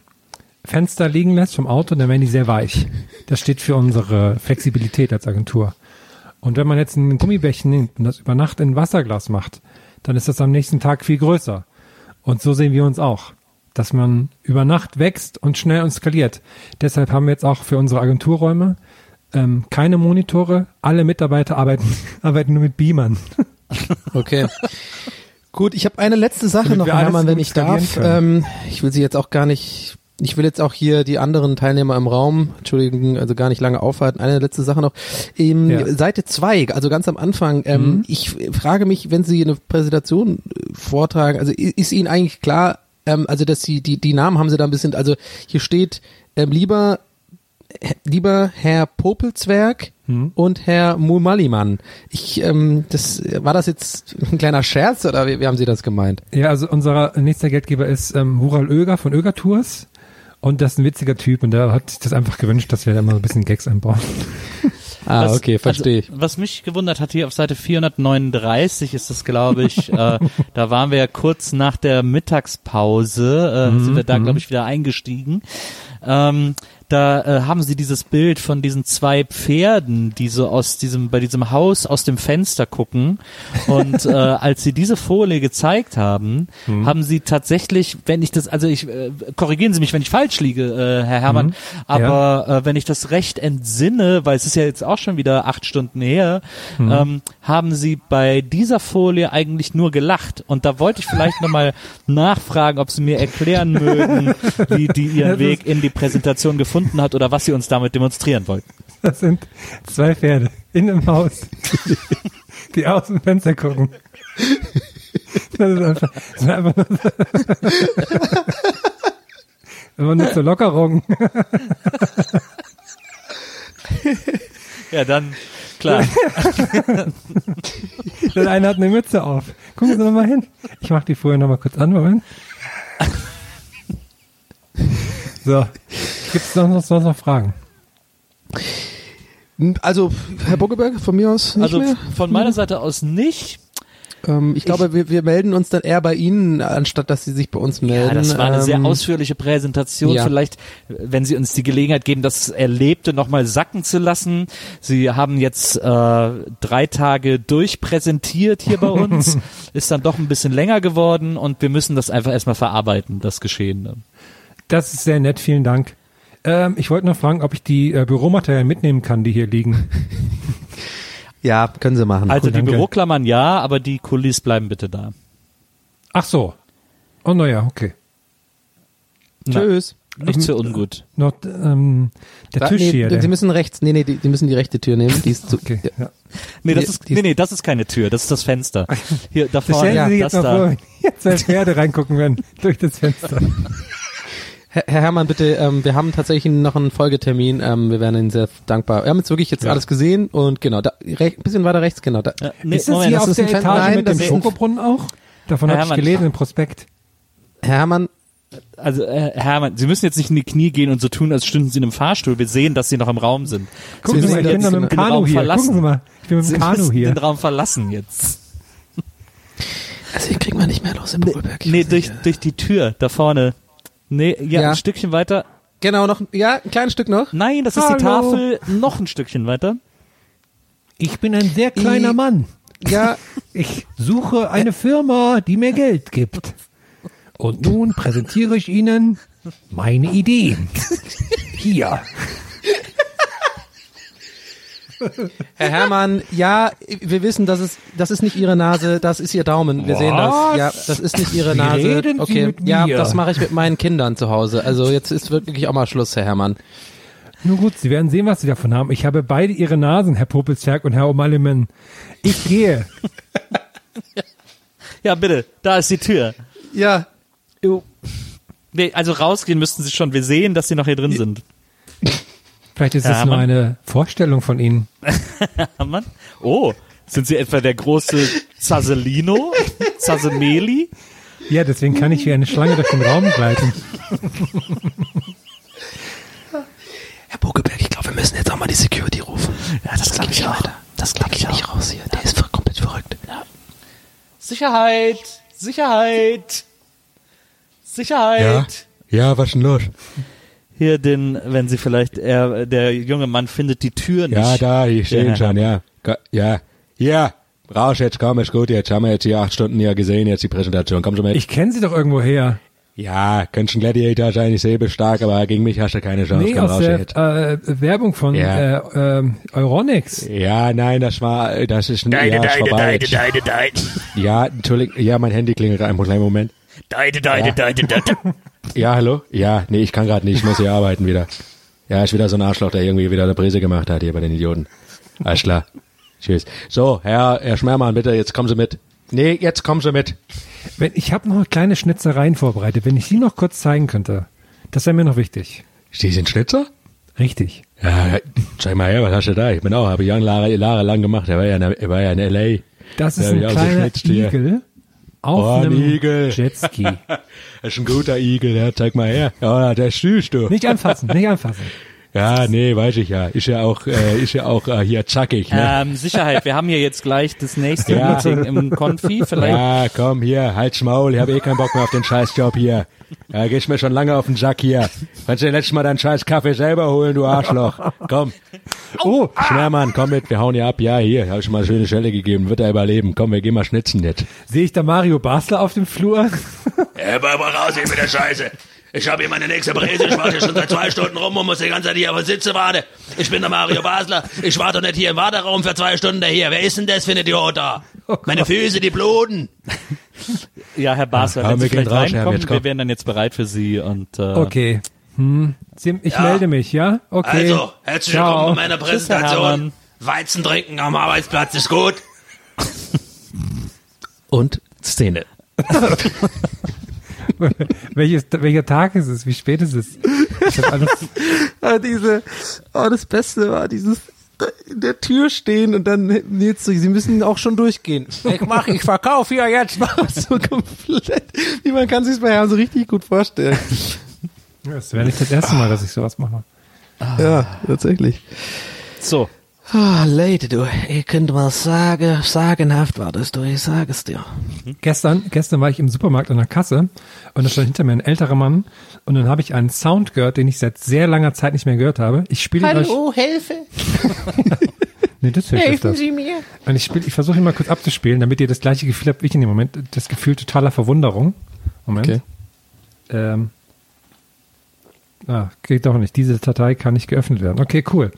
Fenster liegen lässt vom Auto, dann werden die sehr weich. Das steht für unsere Flexibilität als Agentur. Und wenn man jetzt ein Gummibärchen nimmt und das über Nacht in ein Wasserglas macht, dann ist das am nächsten Tag viel größer. Und so sehen wir uns auch, dass man über Nacht wächst und schnell und skaliert. Deshalb haben wir jetzt auch für unsere Agenturräume ähm, keine Monitore. Alle Mitarbeiter arbeiten, arbeiten nur mit Beamern. Okay. Gut, ich habe eine letzte Sache Damit noch, Hermann, wenn ich darf. Ähm, ich will Sie jetzt auch gar nicht, ich will jetzt auch hier die anderen Teilnehmer im Raum, Entschuldigen, also gar nicht lange aufhalten. Eine letzte Sache noch. Ähm, Ja. Seite zwei, also ganz am Anfang, ähm, ich frage mich, wenn Sie eine Präsentation äh, vortragen, also ist Ihnen eigentlich klar, ähm, also dass Sie, die, die Namen haben Sie da ein bisschen, also hier steht, ähm, lieber lieber Herr Popelzwerg und Herr Mumaliman. Ich, ähm, das, war das jetzt ein kleiner Scherz oder wie, wie haben Sie das gemeint? Ja, also unser nächster Geldgeber ist ähm, Mural Oeger von Oeger Tours. Und das ist ein witziger Typ und der hat sich das einfach gewünscht, dass wir da mal ein bisschen Gags einbauen. Ah, Was- okay, verstehe ich. Also, was mich gewundert hat, hier auf Seite 439 ist es, glaube ich, äh, da waren wir ja kurz nach der Mittagspause, äh, sind wir da, glaube ich, wieder eingestiegen. Ähm, da äh, haben sie dieses Bild von diesen zwei Pferden, die so aus diesem, bei diesem Haus aus dem Fenster gucken. Und äh, als sie diese Folie gezeigt haben, haben sie tatsächlich, wenn ich das, also ich, äh, korrigieren Sie mich, wenn ich falsch liege, äh, Herr Herrmann, aber äh, wenn ich das recht entsinne, weil es ist ja jetzt auch schon wieder acht Stunden her, ähm, haben sie bei dieser Folie eigentlich nur gelacht. Und da wollte ich vielleicht nochmal nachfragen, ob sie mir erklären mögen, wie die ihren Weg in die Präsentation gefunden hat oder was sie uns damit demonstrieren wollten. Das sind zwei Pferde in einem Haus, die aus dem Fenster gucken. Das ist einfach, das ist einfach nur, einfach nur zur Lockerung. Ja, dann, klar. Der eine hat eine Mütze auf. Gucken Sie noch mal hin. Ich mach die Folie noch mal kurz an, Moment. So. Gibt es sonst, sonst noch Fragen? Also, Herr Buggeberg, von mir aus nicht Also mehr? von meiner Seite aus nicht. Ähm, ich glaube, wir, wir melden uns dann eher bei Ihnen, anstatt dass Sie sich bei uns melden. Ja, das war eine sehr Ähm, ausführliche Präsentation. ja. Vielleicht, wenn Sie uns die Gelegenheit geben, das Erlebte nochmal sacken zu lassen. Sie haben jetzt äh, drei Tage durchpräsentiert hier bei uns. Ist dann doch ein bisschen länger geworden und wir müssen das einfach erstmal verarbeiten, das Geschehene. Das ist sehr nett, vielen Dank. Ähm, ich wollte noch fragen, ob ich die äh, Büromaterialien mitnehmen kann, die hier liegen. Ja, können Sie machen. Also die danke. Büroklammern ja, aber die Kulis bleiben bitte da. Ach so. Oh, naja, okay. Tschüss. Nicht so ungut. Noch, ähm, der Da- Tisch nee, hier. Sie Der, müssen rechts, nee, nee, die, die müssen die rechte Tür nehmen. Die ist zu, okay, ja. Nee, das Die- ist, die- nee, nee, das ist keine Tür, das ist das Fenster. Hier, da Das vorne, stellen Sie sich das jetzt mal da. vor, zwei Pferde reingucken werden durch das Fenster. Herr, Herr Herrmann, bitte, ähm, wir haben tatsächlich noch einen Folgetermin. Ähm, wir wären Ihnen sehr dankbar. Wir haben jetzt wirklich jetzt Ja. alles gesehen und genau, da, rech, ein bisschen weiter rechts, genau. Da, Ja, nee, ist das Moment, hier das auf ist der Etage nein, mit das dem Schokobrunnen auch? Davon Herr habe ich Herrmann. gelesen im Prospekt. Herr Herrmann, Also äh, Hermann, Sie müssen jetzt nicht in die Knie gehen und so tun, als stünden Sie in einem Fahrstuhl. Wir sehen, dass Sie noch im Raum sind. Gucken Sie Sie mal, ich bin mit dem den Raum Kanu hier. verlassen. Gucken Sie mal, ich bin mit dem Kanu müssen hier. den Raum verlassen jetzt. also hier kriegen wir nicht mehr los im Bullberg. Nee, durch, durch die Tür da vorne. Nee, ja, Ja. ein Stückchen weiter. Genau, noch, ja, ein kleines Stück noch. Nein, das ist die Hallo. Tafel noch ein Stückchen weiter. Ich bin ein sehr kleiner I- Mann. Ja, Ich suche eine Firma, die mir Geld gibt. Und nun präsentiere ich Ihnen meine Ideen. Hier. Herr Herrmann, ja, wir wissen, das ist, das ist nicht Ihre Nase, das ist Ihr Daumen. Wir sehen das. Was? Ja, das ist nicht Ihre Nase. reden Sie okay, mit ja, mir? das mache ich mit meinen Kindern zu Hause. Also jetzt ist wirklich auch mal Schluss, Herr Herrmann. Nun gut, Sie werden sehen, was Sie davon haben. Ich habe beide Ihre Nasen, Herr Popelzwerg und Herr O'Malleyman. Ich gehe. Ja, bitte, da ist die Tür. Ja, Nee, also rausgehen müssten Sie schon. Wir sehen, dass Sie noch hier drin sind. Vielleicht ist es nur Herrmann? eine Vorstellung von Ihnen. Hermann? Oh, sind Sie etwa der große Zazelino? Zasemeli? Ja, deswegen kann ich wie eine Schlange durch den Raum gleiten. Herr Bogeberg, ich glaube, wir müssen jetzt auch mal die Security rufen. Ja, das glaube ich auch. Das glaube ich nicht raus hier. Der ist komplett verrückt. Sicherheit! Sicherheit! Sicherheit! Ja, was denn los? Hier den, wenn Sie vielleicht, er, der junge Mann findet die Tür nicht. Ja, da, ich sehe Ja. ihn schon, ja. Ja, ja. Rausch jetzt, komm, ist gut, jetzt haben wir jetzt hier acht Stunden hier gesehen, jetzt die Präsentation. Komm schon mit. Ich kenne Sie doch irgendwo her. ja, könntest ein Gladiator sein, ich sehe stark, aber gegen mich hast du keine Chance. Nee, komm, aus der jetzt. äh, Werbung von Ja. äh, ähm, Euronix. Ja, nein, das war, das ist, ja, ist vorbei. jetzt. deine, deine. Ja, Entschuldigung, ja, mein Handy klingelt einen kleinen Moment. Deine, deine, deine, deine. Ja, hallo? Ja, nee, ich kann gerade nicht, ich muss hier arbeiten wieder. Ja, ist wieder so ein Arschloch, der irgendwie wieder eine Prise gemacht hat hier bei den Idioten. Alles klar. Tschüss. So, Herr, Herr Schmermann, bitte, jetzt kommen Sie mit. Nee, jetzt kommen Sie mit. Wenn, ich habe noch kleine Schnitzereien vorbereitet. Wenn ich die noch kurz zeigen könnte, das wäre mir noch wichtig. Sie sind Schnitzer? Richtig. Ja, zeig mal her, was hast du da? Ich bin auch, habe ich Jahre, Jahre lang gemacht. Er war ja in, er war ja in L.A. Das ist ein kleiner. Igel auf Oh, ein einem Igel. Jetski. Das ist ein guter Igel, ja, zeig mal her. Ja, der ist süß, du. Nicht anfassen, nicht anfassen. Ja, nee, weiß ich ja. Ist ja auch, äh, ist ja auch äh, hier zackig, ne? Ähm, Sicherheit, wir haben hier jetzt gleich das nächste Ja. Meeting im Konfi. Vielleicht Ja, komm hier, halt's Maul, ich hab eh keinen Bock mehr auf den Scheißjob hier. Ja, gehst mir schon lange auf den Sack hier. Kannst du dir letztes Mal deinen scheiß Kaffee selber holen, du Arschloch. Komm. Oh, Schmermann, komm mit, wir hauen hier ab. Ja, hier, hab ich schon mal eine schöne Stelle gegeben, wird er überleben. Komm, wir gehen mal schnitzen jetzt. sehe ich da Mario Basler auf dem Flur? Bleib mal raus hier mit der Scheiße. Ich habe hier meine nächste Präse, ich warte hier schon seit zwei Stunden rum und muss die ganze Zeit hier auf der Sitze warten. Ich bin der Mario Basler, ich warte doch nicht hier im Warteraum für zwei Stunden hier. Wer ist denn das für ein Idiot da? Meine Füße, die bluten. Ja, Herr Basler, Ja, wenn wir Sie gehen vielleicht raus, reinkommen, jetzt komm. wir wären dann jetzt bereit für Sie und äh, Okay. Hm. Sie, ich Ja. melde mich, ja? Okay. Also, herzlich Ciao. willkommen bei meiner Tschüss, Präsentation. Herrmann. Weizen trinken am Arbeitsplatz ist gut. Und Szene. Welches, welcher Tag ist es? Wie spät ist es? Ich hab alles, Ah, diese, oh, das Beste war dieses in der Tür stehen und dann jetzt so, sie müssen auch schon durchgehen. Ich mach, ich verkaufe hier jetzt mal so komplett. Wie man kann sich bei Herrn so richtig gut vorstellen. das wäre nicht das erste Mal, dass ich sowas mache. Ja, tatsächlich. so. Ah, Leute, du, ich könnte mal sagen, sagenhaft war das, du, ich sag es dir. Gestern, gestern war ich im Supermarkt an der Kasse und da stand hinter mir ein älterer Mann und dann habe ich einen Sound gehört, den ich seit sehr langer Zeit nicht mehr gehört habe. Ich spiele ihn euch. Hilfe, Nee, das hilft helfen das. Sie mir. Und ich spiele, ich versuche ihn mal kurz abzuspielen, damit ihr das gleiche Gefühl habt wie ich in dem Moment. Das Gefühl totaler Verwunderung. Moment. Okay. Ähm. Ah, geht doch nicht. Diese Datei kann nicht geöffnet werden. Okay, cool.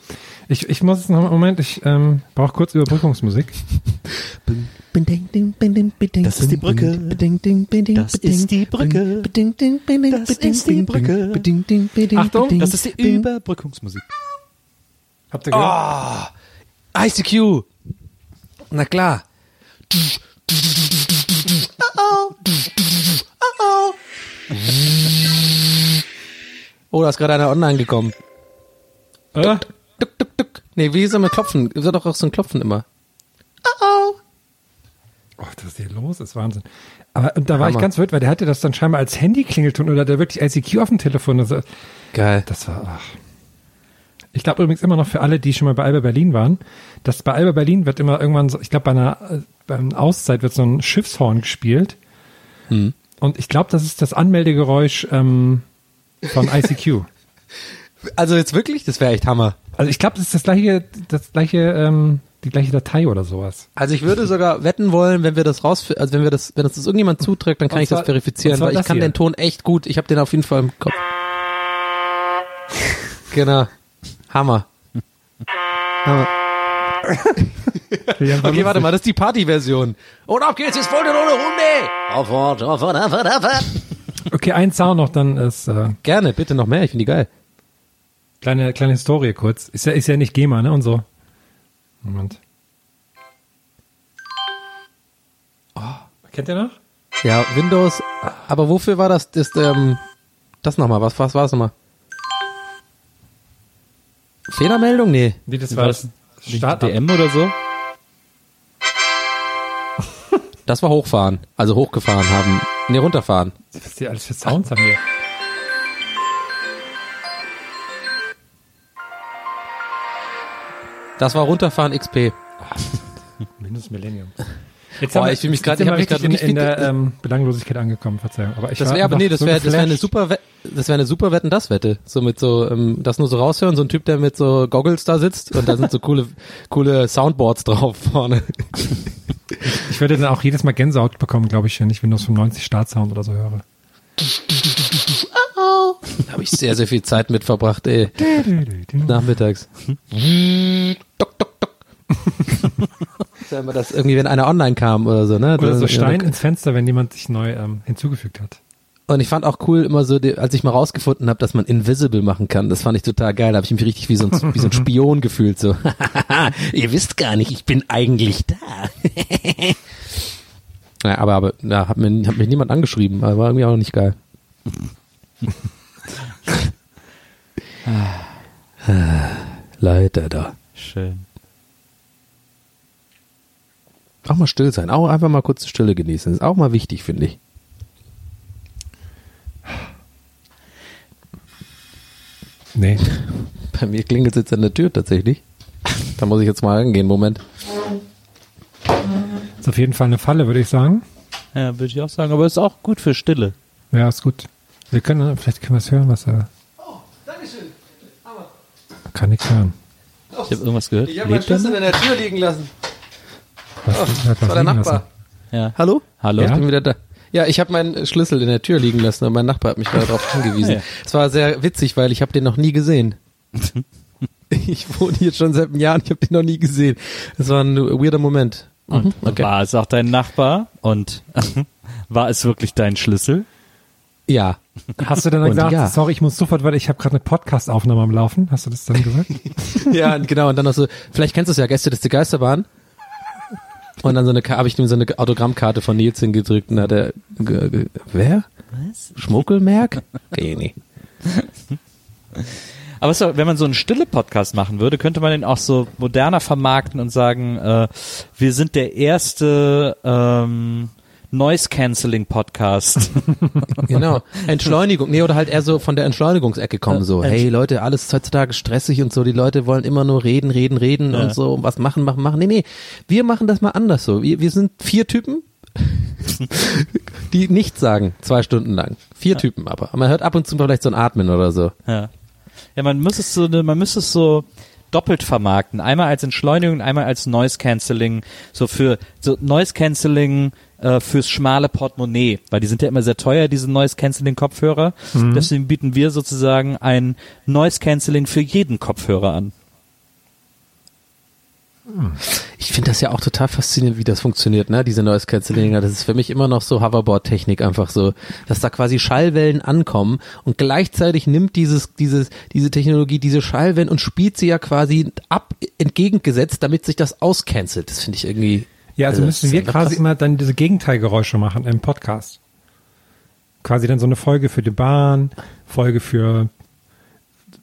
Ich, ich muss jetzt noch, Moment, ich ähm, brauche kurz Überbrückungsmusik. Das ist die Brücke. Das ist die Brücke. Das ist die Brücke. Achtung, Das ist die Überbrückungsmusik. Habt ihr gehört? ICQ. Na klar. Oh, da ist gerade einer online gekommen. Äh? Duck, duck, duck. Nee, wie soll man klopfen? Ist doch auch so ein Klopfen immer. Oh, das ist hier los, ist Wahnsinn. Aber und da war ich Hammer. ganz verwirrt, weil der hatte das dann scheinbar als Handy-Klingelton oder der wirklich ICQ auf dem Telefon. Also, Geil. das war, ach. Ich glaube übrigens immer noch für alle, die schon mal bei Alba Berlin waren, dass bei Alba Berlin wird immer irgendwann so, ich glaube bei einer, äh, bei einer Auszeit wird so ein Schiffshorn gespielt. Hm. Und ich glaube, das ist das Anmeldegeräusch ähm, von ICQ. Also jetzt wirklich? Das wäre echt Hammer. Also ich glaube, das ist das gleiche, das gleiche, ähm, die gleiche Datei oder sowas. Also ich würde sogar wetten wollen, wenn wir das raus, also wenn wir das, wenn uns das irgendjemand zuträgt, dann kann Und ich das verifizieren, weil ich das kann hier. den Ton echt gut. Ich habe den auf jeden Fall im Kopf. genau. Hammer. Hammer. Okay, warte mal, das ist die Party-Version. Und ab geht's, jetzt wollt ihr noch eine Runde. Aufwärts, aufwärts, aufwärts, aufwärts. Okay, ein Sound noch, dann ist äh, Gerne, bitte noch mehr, ich finde die geil. kleine kleine Historie kurz. Ist ja ist ja nicht GEMA, ne und so. Moment. Oh, kennt ihr noch? Ja, Windows, aber wofür war das, das, ähm, das nochmal, was, was war das nochmal? Fehlermeldung? Nee. Nee, das War war das Start DM oder so? Das war hochfahren, also hochgefahren haben. Nee, runterfahren. Was die alles für Sounds haben wir? Das war runterfahren XP. Windows Millennium. Jetzt wir- ich fühl mich sind ich wir hab mich grad richtig in, in der ähm, Belanglosigkeit angekommen, Verzeihung. Aber ich Das wäre aber nee, das so wäre das wäre eine super das wäre eine super Wetten das Wette, so mit so ähm, das nur so raushören, so ein Typ, der mit so Goggles da sitzt und da sind so coole coole Soundboards drauf vorne. Ich würde dann auch jedes Mal Gänsehaut bekommen, glaube ich, wenn ich Windows 95 Startsound oder so höre. Da habe ich sehr sehr viel Zeit mit verbracht, ey, nachmittags. Dock, dock, dock. Das war immer das irgendwie, wenn einer online kam oder so, ne? Oder so Stein ins Fenster, wenn jemand sich neu ähm, hinzugefügt hat. Und ich fand auch cool immer so, als ich mal rausgefunden habe, dass man invisible machen kann. Das fand ich total geil. Da habe ich mich richtig wie so ein, wie so ein Spion gefühlt. So, ihr wisst gar nicht, ich bin eigentlich da. ja, aber aber ja, hat, mir, hat mich niemand angeschrieben. Aber war irgendwie auch nicht geil. Leute da. Schön. Auch mal still sein. Auch einfach mal kurz Stille genießen. ist auch mal wichtig, finde ich. Nee. Bei mir klingelt es jetzt an der Tür tatsächlich. Da muss ich jetzt mal reingehen. Moment. Ist auf jeden Fall eine Falle, würde ich sagen. Ja, würde ich auch sagen. Aber ist auch gut für Stille. Ja, ist gut. Wir können, vielleicht können wir es hören, was er. Kann nichts hören. Ich habe irgendwas gehört. Ich habe er Schlüssel in der Tür liegen lassen. Was, was Das war der Nachbar. lassen? Ja. Hallo? Hallo? Ich bin wieder da. Ja, ich habe meinen Schlüssel in der Tür liegen lassen und mein Nachbar hat mich gerade darauf hingewiesen. Ja. Es war sehr witzig, weil ich habe den noch nie gesehen. ich wohne hier schon seit einem Jahr und ich habe den noch nie gesehen. Es war ein weirder Moment. Mhm, okay. War es auch dein Nachbar? Und war es wirklich dein Schlüssel? Ja. Hast du dann Und gesagt, ja. sorry, ich muss sofort, weil ich habe gerade eine Podcast-Aufnahme am Laufen. Hast du das dann gesagt? Ja, genau. Und dann noch so, vielleicht kennst du es ja, Gäste des Geisterbahn. Und dann so eine, habe ich ihm so eine Autogrammkarte von Nils hingedrückt und hat er, wer? Was? Schmuckelmerk? Okay, nee. Aber so, wenn man so einen stille Podcast machen würde, könnte man den auch so moderner vermarkten und sagen, äh, wir sind der erste ähm, Noise Cancelling Podcast. Genau. Entschleunigung. Nee, oder halt eher so von der Entschleunigungsecke kommen, so, hey Leute, alles ist heutzutage stressig und so, die Leute wollen immer nur reden, reden, reden Ja. und so, was machen, machen, machen. Nee, nee, wir machen das mal anders so. Wir, wir sind vier Typen, die nichts sagen, zwei Stunden lang. Vier Typen aber. Man hört ab und zu vielleicht so ein Atmen oder so. ja. ja, man müsste es so, man müsste es so doppelt vermarkten. Einmal als Entschleunigung, einmal als Noise Cancelling. So für so Noise Cancelling äh, fürs schmale Portemonnaie, weil die sind ja immer sehr teuer, diese Noise Cancelling Kopfhörer. Deswegen bieten wir sozusagen ein Noise Cancelling für jeden Kopfhörer an. Ich finde das ja auch total faszinierend, wie das funktioniert, ne? Diese Noise Cancelling. Das ist für mich immer noch so Hoverboard-Technik einfach so, dass da quasi Schallwellen ankommen und gleichzeitig nimmt dieses, dieses, diese Technologie diese Schallwellen und spielt sie ja quasi ab, entgegengesetzt, damit sich das auscancelt. Das finde ich irgendwie. Ja, also das müssen wir quasi krass. immer dann diese Gegenteilgeräusche machen im Podcast. Quasi dann so eine Folge für die Bahn, Folge für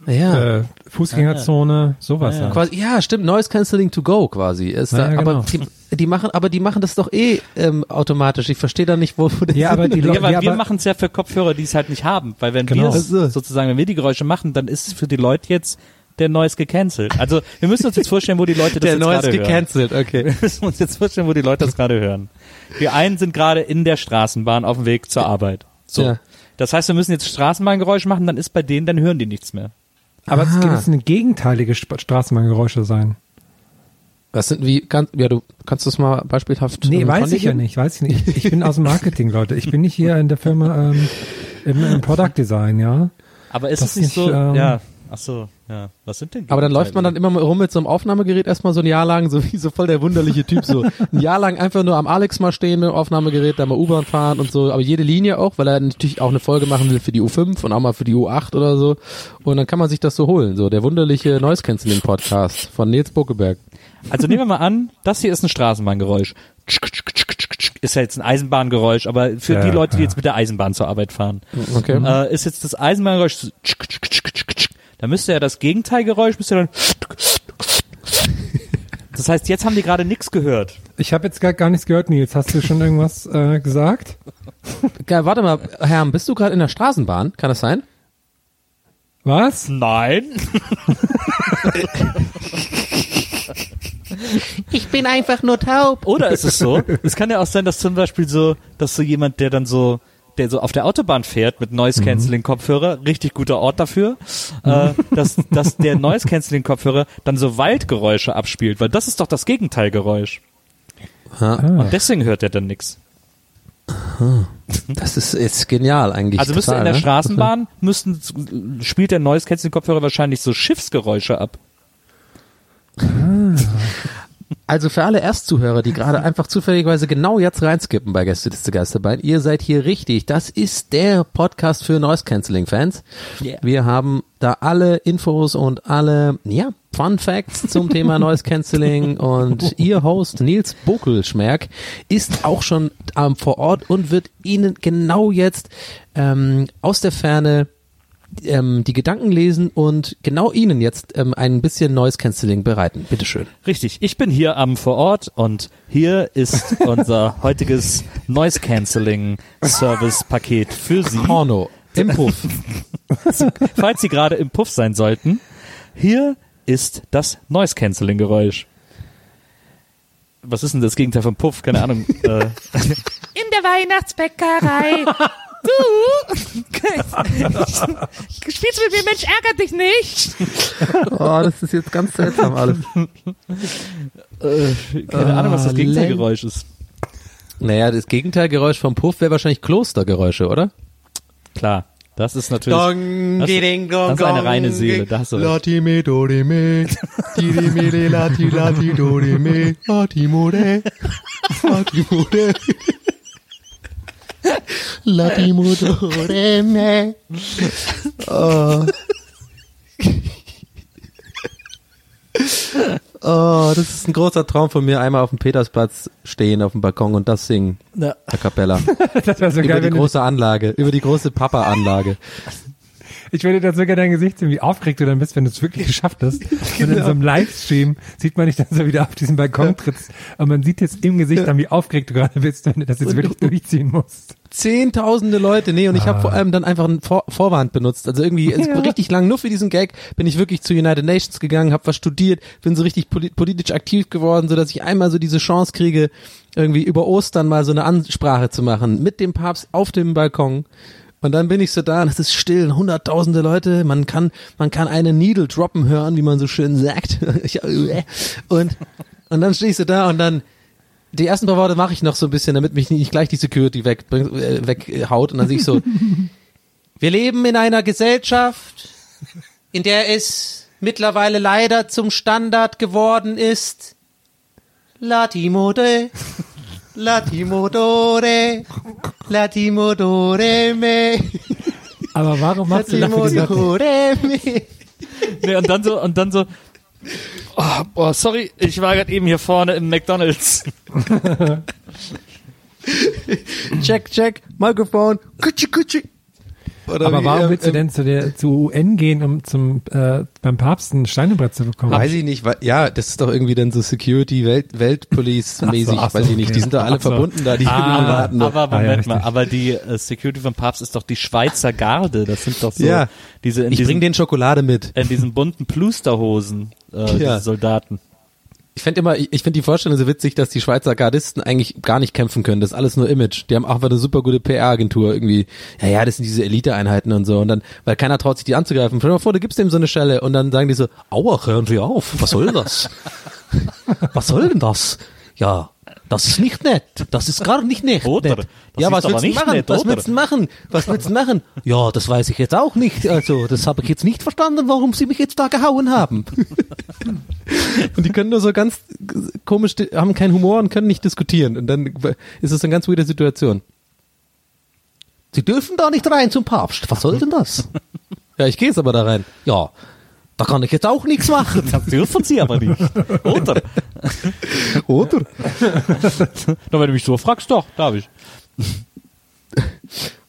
Ja. äh, Fußgängerzone, sowas. Ah, ja. halt. Quasi, ja, stimmt, Noise Cancelling to go quasi. Ist Ja, da, ja, aber genau. die, die machen, aber die machen das doch eh ähm, automatisch. Ich verstehe da nicht, wo, wo der Ja, aber die Sinn- Leute- Ja, weil Ja, wir machen es ja für Kopfhörer, die es halt nicht haben. Weil wenn Genau. wir sozusagen, wenn wir die Geräusche machen, dann ist es für die Leute jetzt der Noise gecancelt. Also wir müssen uns jetzt vorstellen, wo die Leute das der jetzt gerade hören. gecancelt, okay. Wir müssen uns jetzt vorstellen, wo die Leute das gerade hören. Wir einen sind gerade in der Straßenbahn auf dem Weg zur Arbeit. So. Ja. Das heißt, wir müssen jetzt Straßenbahngeräusche machen, dann ist bei denen, dann hören die nichts mehr. Aber es müssen gegenteilige Straßenbahngeräusche sein. Was sind wie ganz ja du kannst du es mal beispielhaft Nee, weiß ich ja nicht, weiß ich nicht. Ich bin aus dem Marketing, Leute. Ich bin nicht hier in der Firma ähm, im, im Product Design, ja. Aber ist Das es nicht nicht, so, ähm, ja, ach so, ja. Was sind denn Aber dann läuft man dann immer mal rum mit so einem Aufnahmegerät erstmal so ein Jahr lang, so wie so voll der wunderliche Typ, so ein Jahr lang einfach nur am Alex mal stehen mit dem Aufnahmegerät, da mal U-Bahn fahren und so, aber jede Linie auch, weil er natürlich auch eine Folge machen will für die U5 und auch mal für die U8 oder so. Und dann kann man sich das so holen, so der wunderliche Noise Cancelling Podcast von Nils Buckeberg. Also nehmen wir mal an, das hier ist ein Straßenbahngeräusch. Ist ja jetzt ein Eisenbahngeräusch, aber für Ja, die Leute, die ja. jetzt mit der Eisenbahn zur Arbeit fahren, Okay. äh, ist jetzt das Eisenbahngeräusch. Da müsste ja das Gegenteilgeräusch müsste dann. Das heißt, jetzt haben die gerade nichts gehört. Ich habe jetzt gar, gar nichts gehört, Nils. Hast du schon irgendwas äh, gesagt? Geil, warte mal, Herr, bist du gerade in der Straßenbahn? Kann das sein? Was? Nein. Ich bin einfach nur taub. Oder ist es so? Es kann ja auch sein, dass zum Beispiel so, dass so jemand, der dann so, der so auf der Autobahn fährt mit Noise Cancelling Kopfhörer, richtig guter Ort dafür, äh, dass, dass der Noise Cancelling Kopfhörer dann so Waldgeräusche abspielt, weil das ist doch das Gegenteilgeräusch. Ah. Und deswegen hört er dann nix. Das ist, ist genial eigentlich. Also müsste in der ne? Straßenbahn müssten spielt der Noise Cancelling Kopfhörer wahrscheinlich so Schiffsgeräusche ab. Also für alle Erstzuhörer, die gerade einfach zufälligerweise genau jetzt reinskippen bei Gäste des Geisterbein, ihr seid hier richtig. Das ist der Podcast für Noise Cancelling Fans. Yeah. Wir haben da alle Infos und alle, ja, Fun Facts zum Thema Noise Cancelling und ihr Host Nils Bokelschmerk ist auch schon ähm, vor Ort und wird Ihnen genau jetzt ähm, aus der Ferne ähm, die Gedanken lesen und genau Ihnen jetzt ähm, ein bisschen Noise Cancelling bereiten. Bitteschön. Richtig, ich bin hier am Vorort und hier ist unser heutiges Noise Cancelling Service Paket für Sie. Porno im Puff. Falls Sie gerade im Puff sein sollten, Hier ist das Noise-Canceling-Geräusch. Was ist denn das Gegenteil von Puff? Keine Ahnung. äh, In der Weihnachtsbäckerei. Du spielst mit mir, Mensch, ärgert dich nicht. Oh, das ist jetzt ganz seltsam alles. keine Ahnung, was das Ah, Gegenteilgeräusch ist. Naja, das Gegenteilgeräusch vom Puff wäre wahrscheinlich Klostergeräusche, oder? Klar, das ist natürlich. das, das ist eine reine Seele, da hast du recht. Lati me do re me, di re me re lati lati do re me, lati mo re, lati mo re. Lati mo do re me. Oh. Oh, das ist ein großer Traum von mir, einmal auf dem Petersplatz stehen, auf dem Balkon und das singen. Ja. A Cappella. Das wäre so über geil, die wenn du, große Anlage, über die große Papa-Anlage. Ich würde dann sogar dein Gesicht sehen, wie aufgeregt du dann bist, wenn du es wirklich geschafft hast. Und in so einem Livestream sieht man dich dann so wieder auf diesen Balkon trittst und man sieht jetzt im Gesicht dann, wie aufgeregt du gerade bist, wenn du das jetzt wirklich durchziehen musst. Zehntausende Leute, nee, und ich habe vor allem dann einfach einen vor Vorwand benutzt. Also irgendwie es war richtig lang, nur für diesen Gag bin ich wirklich zu United Nations gegangen, habe was studiert, bin so richtig poli politisch aktiv geworden, so dass ich einmal so diese Chance kriege, irgendwie über Ostern mal so eine Ansprache zu machen mit dem Papst auf dem Balkon. Und dann bin ich so da und es ist still, hunderttausende Leute, man kann, man kann eine Needle droppen hören, wie man so schön sagt. Ich- und, und dann stehe ich so da und dann, die ersten paar Worte mache ich noch so ein bisschen, damit mich nicht gleich die Security weg, äh, weghaut. Und dann sehe ich so, wir leben in einer Gesellschaft, in der es mittlerweile leider zum Standard geworden ist. Latimode, Latimodore, Latimodore me, Aber warum machst du dafür die Sache? Latimodore me. Nee, und dann so, und dann so, oh, boah, sorry, ich war gerade eben hier vorne im McDonalds. Check, check, Mikrofon, kutschi, kutschi. Oder Aber wie, warum ähm, willst du denn zu der zu UN gehen, um zum äh, beim Papst ein Steinebrett zu bekommen? Weiß ich nicht, weil, ja, das ist doch irgendwie dann so Security, Welt, Weltpolice-mäßig, Ach so, weiß ich nicht. Die sind doch alle so. verbunden da, die Ah, warten aber Ah, ja, Moment mal, aber die äh, Security vom Papst ist doch die Schweizer Garde. Das sind doch so Ja. diese in Ich bring diesen, denen Schokolade mit. in diesen bunten Plusterhosen, äh, Ja. diese Soldaten. Ich finde immer, ich, ich finde die Vorstellung so witzig, dass die Schweizer Gardisten eigentlich gar nicht kämpfen können. Das ist alles nur Image. Die haben auch eine super gute PR-Agentur irgendwie. Ja, ja, das sind diese Elite-Einheiten und so. Und dann, weil keiner traut sich die anzugreifen. Stell dir mal vor, du gibst dem so eine Stelle und dann sagen die so, aua, hören Sie auf. Was soll das? was soll denn das? Ja, das ist nicht nett. Das ist gar nicht nett. Oder? nett. Ja, was willst du nicht machen? nett, was willst du machen? Was willst du machen? Ja, das weiß ich jetzt auch nicht. Also, das habe ich jetzt nicht verstanden, warum sie mich jetzt da gehauen haben. Und die können nur so ganz komisch, haben keinen Humor und können nicht diskutieren. Und dann ist es eine ganz weirde Situation. Sie dürfen da nicht rein zum Papst. Was soll denn das? ja, ich gehe jetzt aber da rein. Ja, da kann ich jetzt auch nichts machen. Das dürfen sie aber nicht. Oder? Oder? Na, wenn du mich so fragst, doch, darf ich.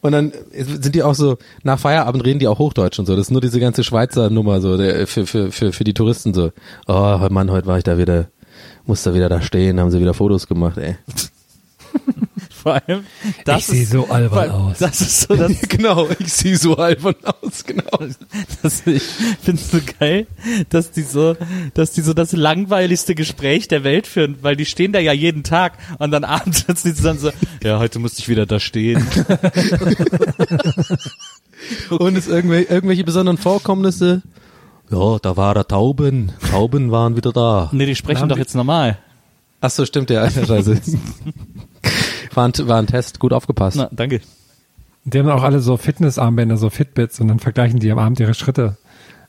Und dann sind die auch so, nach Feierabend reden die auch Hochdeutsch und so. Das ist nur diese ganze Schweizer Nummer so, der, für, für, für, für die Touristen so. Oh Mann, heute war ich da wieder, muss da wieder da stehen, haben sie wieder Fotos gemacht, ey. Vor allem, Ich sehe so albern aus. Das ist so, das, genau, ich sehe so albern aus, genau. das ich finde so geil, dass die so, dass die so das langweiligste Gespräch der Welt führen, weil die stehen da ja jeden Tag und dann abends sitzen sie dann so, ja, heute musste ich wieder da stehen. Und es irgendwelche, irgendwelche besonderen Vorkommnisse. Ja, da war er Tauben. Tauben waren wieder da. Nee, die sprechen doch jetzt normal. Ach so, stimmt ja. Scheiße. War ein, war ein Test, gut aufgepasst. Na, danke. Die haben auch alle so Fitnessarmbänder, so Fitbits und dann vergleichen die am Abend ihre Schritte,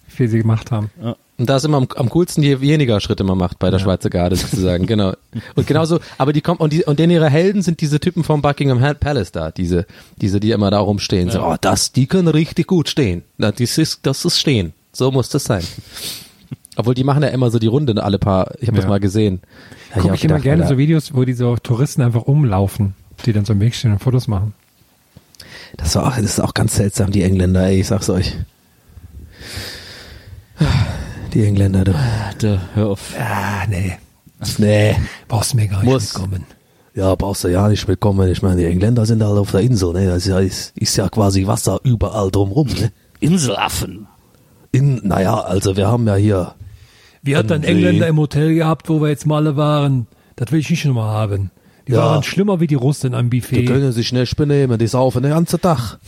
wie viel sie gemacht haben. Und da ist immer am, am coolsten, je weniger Schritte man macht bei der Schweizer Garde sozusagen, genau. Und genauso, aber die kommen, und, die, und denn ihre Helden sind diese Typen vom Buckingham Palace da, diese, diese, die immer da rumstehen. So, oh, das, die können richtig gut stehen. Na, Das ist, das ist stehen. So muss das sein. Obwohl, die machen ja immer so die Runde alle paar, ich habe das Ja. mal gesehen. Gucke auch ich immer gerne Alter, so Videos, wo die so Touristen einfach umlaufen, die dann so im Weg stehen und Fotos machen. Das, war auch, das ist auch ganz seltsam, die Engländer, ey, ich sag's euch. Die Engländer, du. Da, hör auf. Ah, nee. Nee. Brauchst mir gar nicht Muss. mitkommen. Ja, brauchst du ja nicht mitkommen. Ich meine, die Engländer sind halt auf der Insel, ne? Das ist ja, ist, ist ja quasi Wasser überall drumrum, ne? Inselaffen. In, naja, also wir haben ja hier. Wir hatten einen. Engländer im Hotel gehabt, wo wir jetzt mal alle waren. Das will ich nicht nochmal haben. Die Ja. waren schlimmer wie die Russen am Die Buffet. können sich nicht benehmen, die saufen den ganzen Tag.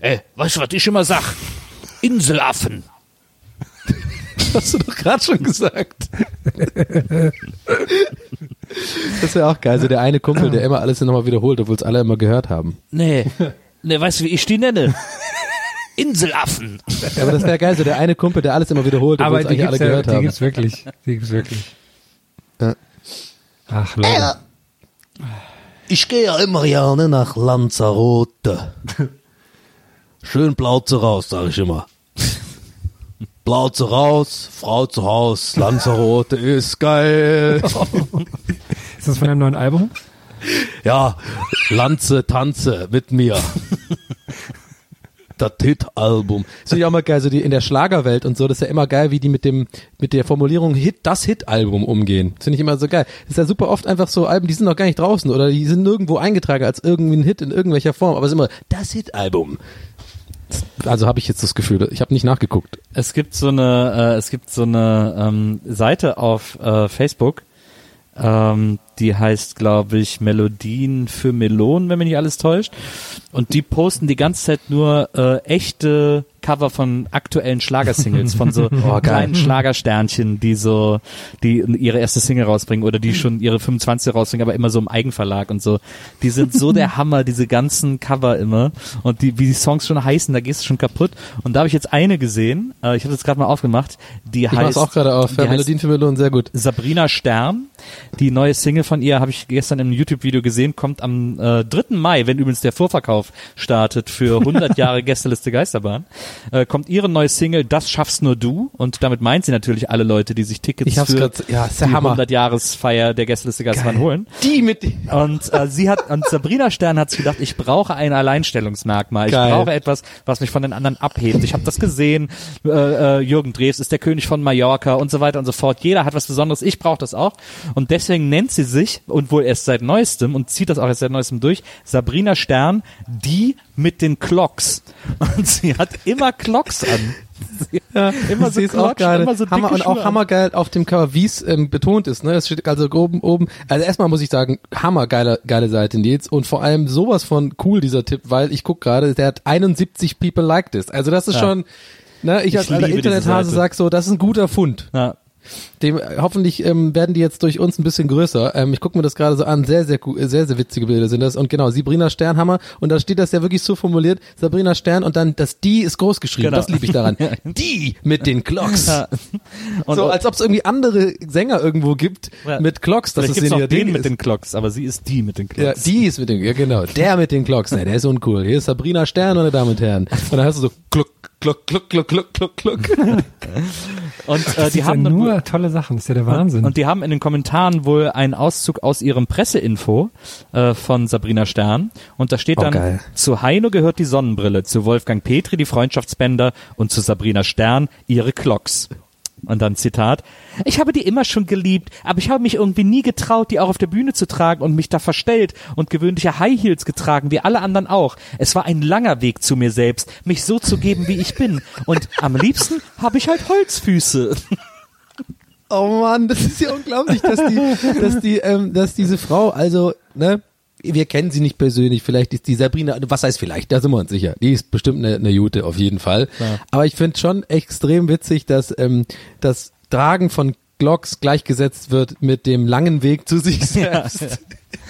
Ey, weißt du, was ich immer sag? Inselaffen. Hast du doch gerade schon gesagt. das wäre auch geil. So der eine Kumpel, der immer alles nochmal wiederholt, obwohl es alle immer gehört haben. Nee, nee, weißt du, wie ich die nenne? Inselaffen. Ja, aber das wäre geil, so der eine Kumpel, der alles immer wiederholt, Aber die eigentlich alle gibt's, ja, gehört die haben. gibt's wirklich. Die gibt's wirklich. Ja. Ach, Leute. Ich gehe ja immer gerne nach Lanzarote. Schön Plauze raus, sag ich immer. Plauze raus, Frau zu Haus, Lanzarote ist geil. Ist das von einem neuen Album? Ja, Lanze, tanze mit mir. Das Hit-Album. Das finde ich auch mal geil, so die in der Schlagerwelt und so, das ist ja immer geil, wie die mit dem, mit der Formulierung Hit, das Hit-Album umgehen. Das finde ich immer so geil. Das ist ja super oft einfach so Alben, die sind noch gar nicht draußen oder die sind nirgendwo eingetragen als irgendwie ein Hit in irgendwelcher Form, aber es ist immer das Hit-Album. Also habe ich jetzt das Gefühl, ich habe nicht nachgeguckt. Es gibt so eine, äh, es gibt so eine ähm, Seite auf äh, Facebook, ähm, die heißt, glaube ich, Melodien für Melonen, wenn mich nicht alles täuscht. Und die posten die ganze Zeit nur äh, echte Cover von aktuellen Schlagersingles, von so kleinen Schlagersternchen, die so, die ihre erste Single rausbringen oder die schon ihre 25 rausbringen, aber immer so im Eigenverlag und so. Die sind so der Hammer, diese ganzen Cover immer. Und die, wie die Songs schon heißen, da gehst du schon kaputt. Und da habe ich jetzt eine gesehen, äh, ich habe das gerade mal aufgemacht, die Ich heißt auch gerade auf. die Ja, Melodien für Melonen, sehr gut. Sabrina Stern. Die neue Single von ihr habe ich gestern im YouTube-Video gesehen, kommt am äh, 3. Mai, wenn übrigens der Vorverkauf startet für 100 Jahre Gästeliste Geisterbahn, äh, kommt ihre neue Single Das schaffst nur du und damit meint sie natürlich alle Leute, die sich Tickets für grad- ja, die Hammer. 100-Jahresfeier der Gästeliste Geisterbahn holen. Die mit Und äh, sie hat, und Sabrina Stern hat sich gedacht, ich brauche ein Alleinstellungsmerkmal. Ich Geil. brauche etwas, was mich von den anderen abhebt. Ich habe das gesehen. Äh, äh, Jürgen Drews ist der König von Mallorca und so weiter und so fort. Jeder hat was Besonderes. Ich brauche das auch. Und deswegen nennt sie sich, und wohl erst seit neuestem, und zieht das auch erst seit neuestem durch, Sabrina Stern, die mit den Clocks. Und sie hat immer Clocks an. Ja, immer so ist auch gerade immer so Hammer und auch hammergeil auf dem Cover, wie es ähm, betont ist. Ne, es steht also oben, oben. Also erstmal muss ich sagen, hammergeile geile Seite Nils und vor allem sowas von cool dieser Tipp, weil ich guck gerade, der hat 71 People like this. Also das ist Ja. schon. Ne, ich, Ich als alter Internethase sag so, das ist ein guter Fund. Ja. Dem, äh, hoffentlich ähm, werden die jetzt durch uns ein bisschen größer. Ähm, ich gucke mir das gerade so an. Sehr, sehr, gu- sehr, sehr witzige Bilder sind das. Und genau, Sabrina Sternhammer. Und da steht das ja wirklich so formuliert. Sabrina Stern und dann das Die ist groß geschrieben. Genau. Das liebe ich daran. Die mit den Clocks. Ja. So, als ob es irgendwie andere Sänger irgendwo gibt Ja. mit Clocks. Das ist ihr den mit ist. den Clocks, aber sie ist die mit den ja, Clocks. die ist mit den, ja genau, der mit den Clocks, ne, der ist uncool. Hier ist Sabrina Stern, meine Damen und Herren. Und dann hast du so Kluck, Kluck, Kluck, Kluck, Kluck, Kluck, Kluck. Und äh, Das die haben ja nur tolle Sachen. Das ist ja der Wahnsinn. Und die haben in den Kommentaren wohl einen Auszug aus ihrem Presseinfo äh, von Sabrina Stern. Und da steht Oh, dann, geil. zu Heino gehört die Sonnenbrille, zu Wolfgang Petri die Freundschaftsbänder und zu Sabrina Stern ihre Clocks. Und dann Zitat. Ich habe die immer schon geliebt, aber ich habe mich irgendwie nie getraut, die auch auf der Bühne zu tragen und mich da verstellt und gewöhnliche High Heels getragen, wie alle anderen auch. Es war ein langer Weg zu mir selbst, mich so zu geben, wie ich bin. Und am liebsten habe ich halt Holzfüße. Oh Mann, das ist ja unglaublich, dass die, dass die, ähm, dass diese Frau, also, ne, wir kennen sie nicht persönlich, vielleicht ist die Sabrina, was heißt vielleicht, da sind wir uns sicher, die ist bestimmt eine, eine Jute auf jeden Fall. Aber ich finde schon extrem witzig, dass ähm, das Tragen von Glocks gleichgesetzt wird mit dem langen Weg zu sich selbst.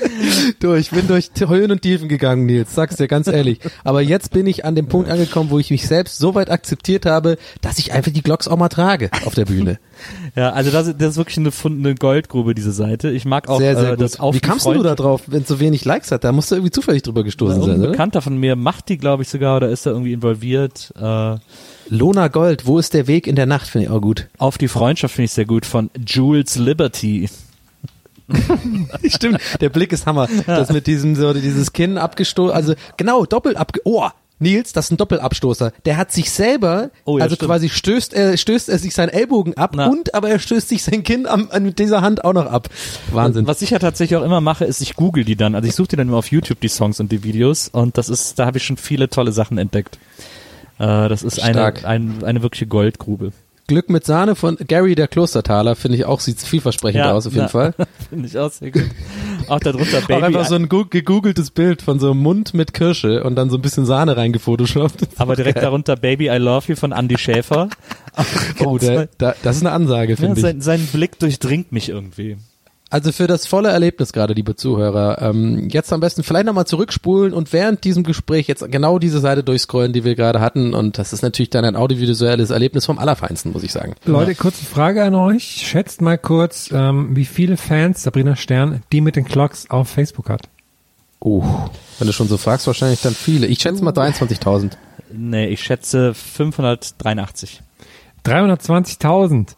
du, ich bin durch Höhen und Tiefen gegangen, Nils, sag's dir ganz ehrlich. Aber jetzt bin ich an dem Punkt angekommen, wo ich mich selbst so weit akzeptiert habe, dass ich einfach die Glocks auch mal trage auf der Bühne. Ja, also das, ist- das ist wirklich eine, eine Goldgrube, diese Seite. Ich mag auch sehr, sehr äh, das auf Wie kamst du da drauf, wenn es so wenig Likes hat? Da musst du irgendwie zufällig drüber gestoßen sein, Ein oder? Bekannter von mir macht die, glaube ich, sogar, oder ist da irgendwie involviert. Äh, Lona Gold, wo ist der Weg in der Nacht, finde ich auch gut. auf die Freundschaft finde ich sehr gut von Jules Liberty. Stimmt, der Blick ist Hammer. Das mit diesem, so, dieses Kinn abgestoßen, also genau, doppelt abge... Oh, Nils, das ist ein Doppelabstoßer. Der hat sich selber, Oh ja, also stimmt. quasi stößt er, stößt er sich seinen Ellbogen ab Na. und aber er stößt sich sein Kinn am, an, mit dieser Hand auch noch ab. Wahnsinn. Was ich ja tatsächlich auch immer mache, ist, ich google die dann. Also ich suche die dann immer auf YouTube, die Songs und die Videos. Und das ist, da habe ich schon viele tolle Sachen entdeckt. Äh, das ist eine, ein, eine wirkliche Goldgrube. Glück mit Sahne von Gary der Klostertaler, finde ich auch, sieht vielversprechend aus auf jeden na, Fall. Finde ich auch sehr gut. Auch darunter Auch Baby. einfach so ein gegoogeltes Bild von so einem Mund mit Kirsche und dann so ein bisschen Sahne reingefotoshoppt. aber direkt darunter Baby I Love You von Andy Schäfer. Oh, der, da, das ist eine Ansage, Ja, finde ich. sein, sein Blick durchdringt mich irgendwie. Also für das volle Erlebnis gerade, liebe Zuhörer, ähm, jetzt am besten vielleicht nochmal zurückspulen und während diesem Gespräch jetzt genau diese Seite durchscrollen, die wir gerade hatten. Und das ist natürlich dann ein audiovisuelles Erlebnis vom Allerfeinsten, muss ich sagen. Leute, kurze Frage an euch. Schätzt mal kurz, ähm, wie viele Fans Sabrina Stern die mit den Clocks auf Facebook hat. Uh, wenn du schon so fragst, wahrscheinlich dann viele. Ich schätze mal 23.000. Nee, ich schätze 583. 320.000.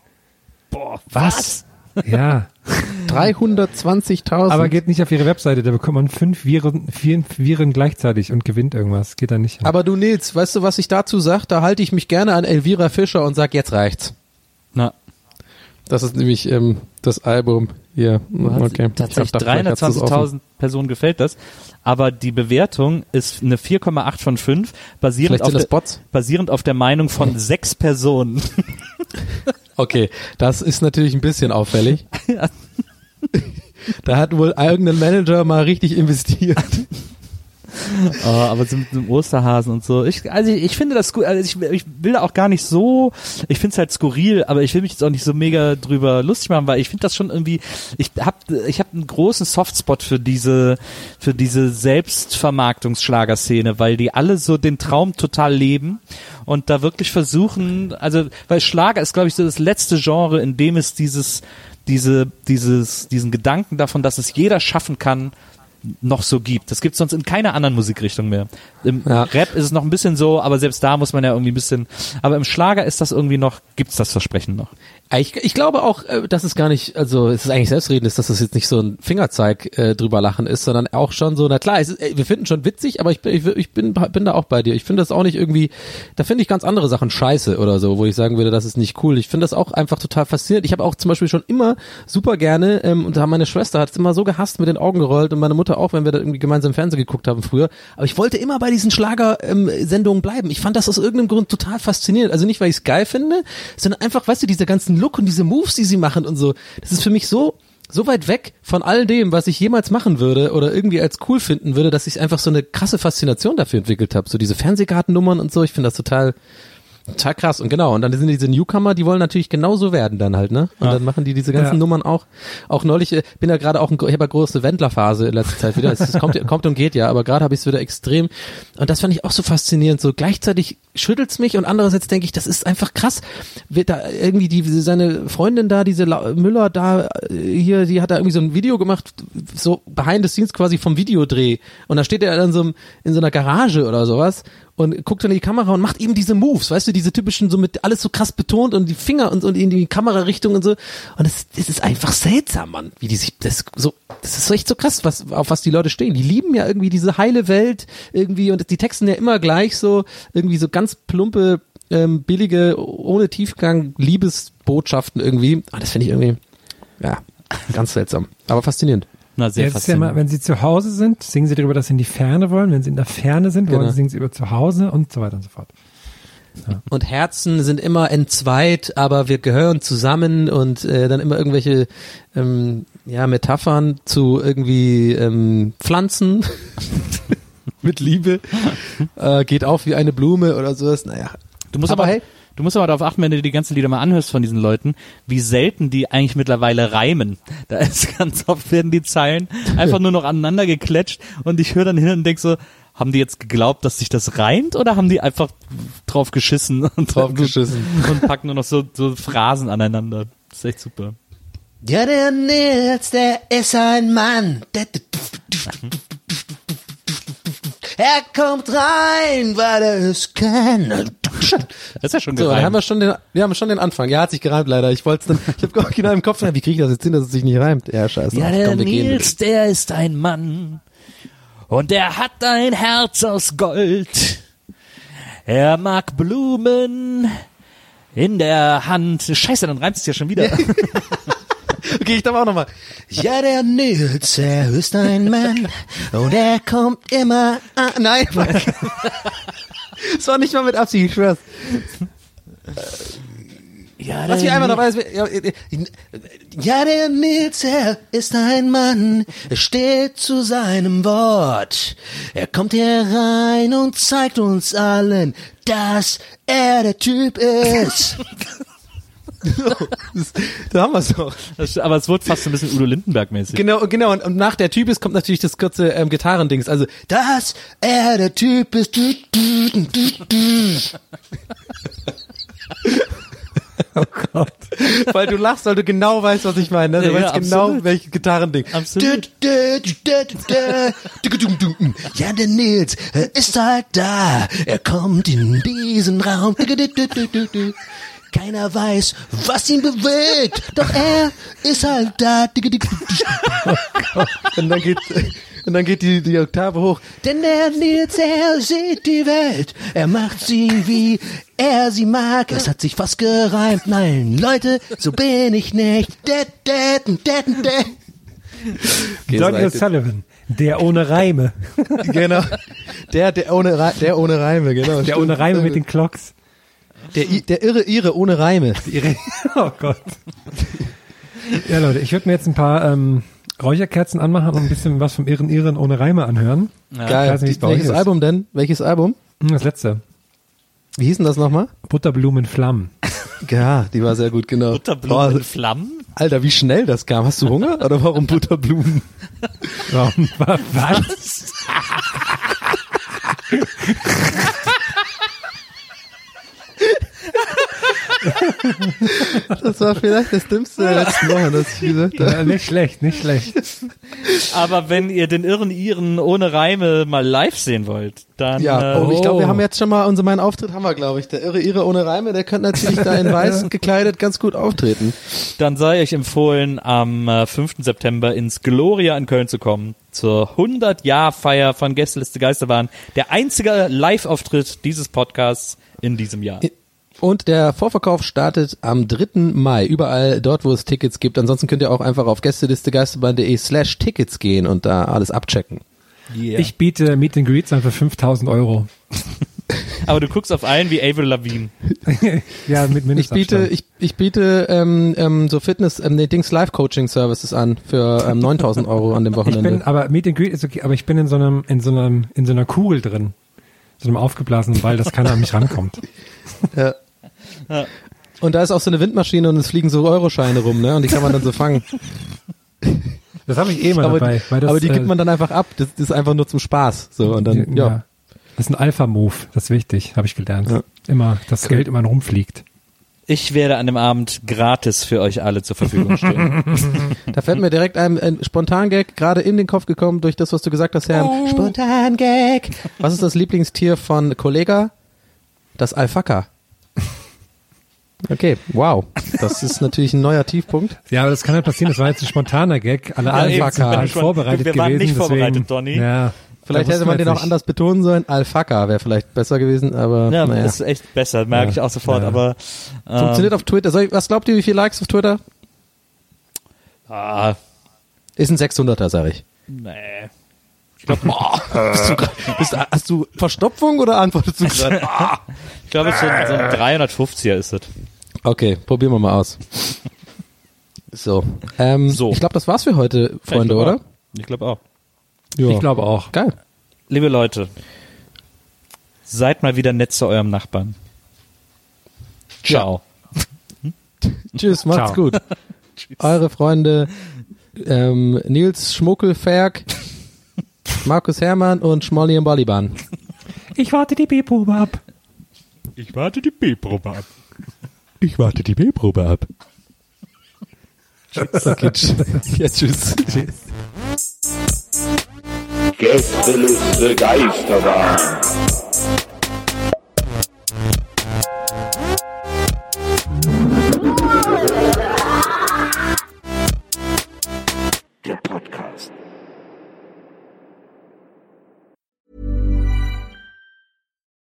Boah, Was? Ja, 320.000? aber geht nicht auf ihre Webseite. Da bekommt man fünf Viren, vier Viren gleichzeitig und gewinnt irgendwas. Geht da nicht. aber du Nils, weißt du, was ich dazu sag? Da halte ich mich gerne an Elvira Fischer und sag, jetzt reicht's. Das ist nämlich ähm, das Album hier. Okay. tatsächlich Ich hab gedacht, vielleicht hast du's offen. 320.000 Personen gefällt das. Aber die Bewertung ist eine 4,8 von 5, basierend auf, der, basierend auf der Meinung von sechs Personen. Okay, das ist natürlich ein bisschen auffällig. Da hat wohl irgendein Manager mal richtig investiert. Oh, aber so mit einem Osterhasen und so. Ich, also ich, ich finde das gut. Also ich, ich will da auch gar nicht so. Ich finde es halt skurril, aber ich will mich jetzt auch nicht so mega drüber lustig machen, weil ich finde das schon irgendwie. Ich habe ich hab einen großen Softspot für diese für diese Selbstvermarktungsschlagerszene, weil die alle so den Traum total leben und da wirklich versuchen. Also weil Schlager ist, glaube ich, so das letzte Genre, in dem es dieses diese dieses diesen Gedanken davon, dass es jeder schaffen kann noch so gibt. Das gibt es sonst in keiner anderen Musikrichtung mehr. Im Ja. Rap ist es noch ein bisschen so, aber selbst da muss man ja irgendwie ein bisschen, aber im Schlager ist das irgendwie noch, gibt's das Versprechen noch. Ich, ich glaube auch, äh, dass es gar nicht, also es ist eigentlich selbstredend dass das jetzt nicht so ein Fingerzeig äh, drüber lachen ist, sondern auch schon so, na klar, ist, äh, wir finden schon witzig, aber ich, bin- ich, ich bin, bin da auch bei dir. Ich finde das auch nicht irgendwie, da finde ich ganz andere Sachen scheiße oder so, wo ich sagen würde, das ist nicht cool. Ich finde das auch einfach total faszinierend. Ich habe auch zum Beispiel schon immer super gerne, ähm, und da meine Schwester hat es immer so gehasst, mit den Augen gerollt und meine Mutter auch, wenn wir da irgendwie gemeinsam Fernsehen geguckt haben früher. Aber ich wollte immer bei diesen Schlager-Sendungen bleiben. Ich fand das aus irgendeinem Grund total faszinierend. Also nicht, weil ich es geil finde, sondern einfach, weißt du, dieser ganzen Look und diese Moves, die sie machen und so. Das ist für mich so, so weit weg von all dem, was ich jemals machen würde oder irgendwie als cool finden würde, dass ich einfach so eine krasse Faszination dafür entwickelt habe. So diese Fernsehkartennummern und so, ich finde das total, total krass. Und genau, und dann sind diese Newcomer, die wollen natürlich genauso werden dann halt, ne? Und dann machen die diese ganzen Ja. Nummern auch. Auch neulich, äh, bin ja gerade auch, ein, ich habe ja große Wendlerphase in letzter Zeit wieder. Es, es kommt, kommt und geht ja, aber gerade habe ich es wieder extrem. Und das fand ich auch so faszinierend. So gleichzeitig schüttelt's mich und andererseits denke ich, das ist einfach krass. Wird da irgendwie die seine Freundin da, diese La Müller da äh, hier, die hat da irgendwie so ein Video gemacht, so behind the scenes quasi vom Videodreh. Und da steht er dann so in so einer Garage oder sowas und guckt dann in die Kamera und macht eben diese Moves, weißt du, diese typischen so mit alles so krass betont und die Finger und, und in die Kamerarichtung und so. Und es, es ist einfach seltsam, Mann, wie die sich das so, das ist echt so krass, was auf was die Leute stehen. Die lieben ja irgendwie diese heile Welt irgendwie und die Texten ja immer gleich so irgendwie so ganz plumpe ähm, billige ohne Tiefgang Liebesbotschaften irgendwie. Ah, das finde ich irgendwie ja ganz seltsam, aber faszinierend. Na, sehr Jetzt ja faszinierend. wenn sie zu Hause sind, singen sie darüber, dass sie in die Ferne wollen. Wenn sie in der Ferne sind, wollen Genau. sie singen sie über zu Hause und so weiter und so fort. Und Herzen sind immer entzweit, aber wir gehören zusammen und äh, dann immer irgendwelche ähm, ja, Metaphern zu irgendwie ähm, Pflanzen mit Liebe. Äh, geht auf wie eine Blume oder sowas. Naja. Du musst aber aber, hey- du musst aber darauf achten, wenn du dir die ganzen Lieder mal anhörst von diesen Leuten, wie selten die eigentlich mittlerweile reimen. Da ist ganz oft werden die Zeilen einfach nur noch aneinander geklatscht und ich höre dann hin und denk so, haben die jetzt geglaubt, dass sich das reimt oder haben die einfach drauf geschissen und Drauf geschissen. und packen nur noch so, so Phrasen aneinander. Das ist echt super. Ja, der Nils, der ist ein Mann. Er kommt rein, weil er es kann. Das ist ja schon So, gereimt. haben wir schon den, wir haben schon den Anfang. Ja, hat sich gereimt leider. Ich wollte dann, ich habe original im Kopf, wie kriege ich das jetzt hin, dass es sich nicht reimt? Ja, scheiße. Ja, der komm, Nils, der ist ein Mann und er hat ein Herz aus Gold. Er mag Blumen in der Hand. Scheiße, dann reimt es ja schon wieder. Okay, ich darf auch nochmal. Ja, der Nils, er ist ein Mann und er kommt immer an. Nein, Das war nicht mal mit Absicht, ich schwör's. Ja, Was ich einfach noch weiß, ja, ja, der Nils, er ist ein Mann, er steht zu seinem Wort. Er kommt hier rein und zeigt uns allen, dass er der Typ ist. genau. Da haben wir es doch. Das, aber es wird fast ein bisschen Udo Lindenberg-mäßig. Genau, genau. Und, und, nach der Typ ist kommt natürlich das kurze ähm, Gitarrendings. Also, dass er der Typ ist. Du, du, du, oh Gott. Weil du lachst, weil du genau weißt, was ich meine. Ne? Du ja, weißt ja, genau, welches Gitarrending. Absolut. Ja, der Nils ist halt da. Er kommt in diesen Raum. Keiner weiß, was ihn bewegt. Doch er ist halt da. Du, du. Und dann geht, und dann geht die, die Oktave hoch. Denn der Nils, er sieht die Welt. Er macht sie, wie er sie mag. Es hat sich fast gereimt. Nein, Leute, so bin ich nicht. Det, det, det, det. Okay, so Donny weit. O'Sullivan, der ohne Reime. Genau. Der, der ohne, der ohne Reime, genau. Der ohne Reime mit den Clocks. Der, der irre Ire ohne Reime. Ihre- Oh Gott. Ja, Leute, ich würde mir jetzt ein paar ähm, Räucherkerzen anmachen und ein bisschen was vom Irren Irren ohne Reime anhören. Ich Geil. nicht, Welches ist. Album denn? Welches Album? Hm, Das letzte. Wie hieß denn das nochmal? Butterblumen Flammen. Ja, die war sehr gut, genau. Butterblumen Boah, Flammen? Alter, wie schnell das kam. Hast du Hunger? Oder warum Butterblumen? Warum? Was? Das war vielleicht das Dümmste der letzten Woche, das ich gesagt habe. Ja, nicht schlecht, nicht schlecht. Aber wenn ihr den irren Iren ohne Reime mal live sehen wollt, dann Ja, äh, oh, ich glaube, wir haben jetzt schon mal unseren meinen Auftritt haben wir, glaube ich. Der irre Ire ohne Reime, der könnte natürlich da in weiß gekleidet ganz gut auftreten. dann sei euch empfohlen, am äh, 5. September ins Gloria in Köln zu kommen, zur 100-Jahr-Feier von Gästeliste Geisterbahn. Der einzige Live-Auftritt dieses Podcasts in diesem Jahr. Und der Vorverkauf startet am 3. Mai, überall dort, wo es Tickets gibt. Ansonsten könnt ihr auch einfach auf gästelistegeisterbahn.de slash Tickets gehen und da alles abchecken. Yeah. Ich biete Meet and Greets an für 5000 Euro. Aber du guckst auf allen wie Avril Lavigne. Ja, mit Ich biete, ich, ich biete ähm, ähm, so Fitness, ähm, nee, Dings Live-Coaching-Services an für ähm, 9000 Euro an dem Ich Wochenende. bin, aber Meet and Greet ist okay, aber ich bin in so einem, in so einem, in so einer Kugel drin. So einem aufgeblasenen Ball, dass keiner an mich rankommt. Ja. Und da ist auch so eine Windmaschine und es fliegen so Euroscheine rum, ne? Und die kann man dann so fangen. Das habe ich eh mal aber, dabei. das, aber die äh, gibt man dann einfach ab. Das, das ist einfach nur zum Spaß. So und dann, ja. Das ist ein Alpha-Move, das ist wichtig, habe ich gelernt. Ja. Immer, das Geld immer rumfliegt. Ich werde an dem Abend gratis für euch alle zur Verfügung stehen. Da fällt mir direkt ein, ein Spontan-Gag gerade in den Kopf gekommen durch das, was du gesagt hast, Herrn. Spontan-Gag. Was ist das Lieblingstier von Kollega? Das Alpaka. Okay, wow. Das ist natürlich ein neuer Tiefpunkt. Ja, aber das kann halt passieren, das war jetzt ein spontaner Gag. Alle Ja, du schon- vorbereitet wir waren gewesen. nicht vorbereitet, deswegen, Donny. Ja, Vielleicht hätte man den jetzt auch nicht. anders betonen sollen. Alpaka wäre vielleicht besser gewesen, aber Ja, naja. ist echt besser, merke Ja. ich auch sofort. Ja. Aber ähm, Funktioniert auf Twitter. Soll ich, was glaubt ihr, wie viele Likes auf Twitter? ah, Ist ein 600er, sag ich. nee. Ich glaube, bist du, grad- bist, hast du Verstopfung oder antwortest du gerade? Ich glaube, so, ein- so ein 350er ist es. Okay, probieren wir mal aus. So, ähm, So. ich glaube, das war's für heute, Freunde, ich oder? Auch. Ich glaube auch. Ja. Ich glaube auch. Geil. Liebe Leute, seid mal wieder nett zu eurem Nachbarn. Ciao. Tschüss, macht's Ciao. gut. Eure Freunde ähm, Nils Schmuckelferg, Markus Hermann und Schmolli im Baliban. Ich warte die B-Probe ab. Ich warte die B-Probe ab. Ich warte die B-Probe ab. Okay, tsch- ja, tschüss. Gästeliste Geisterbahn. Der Podcast.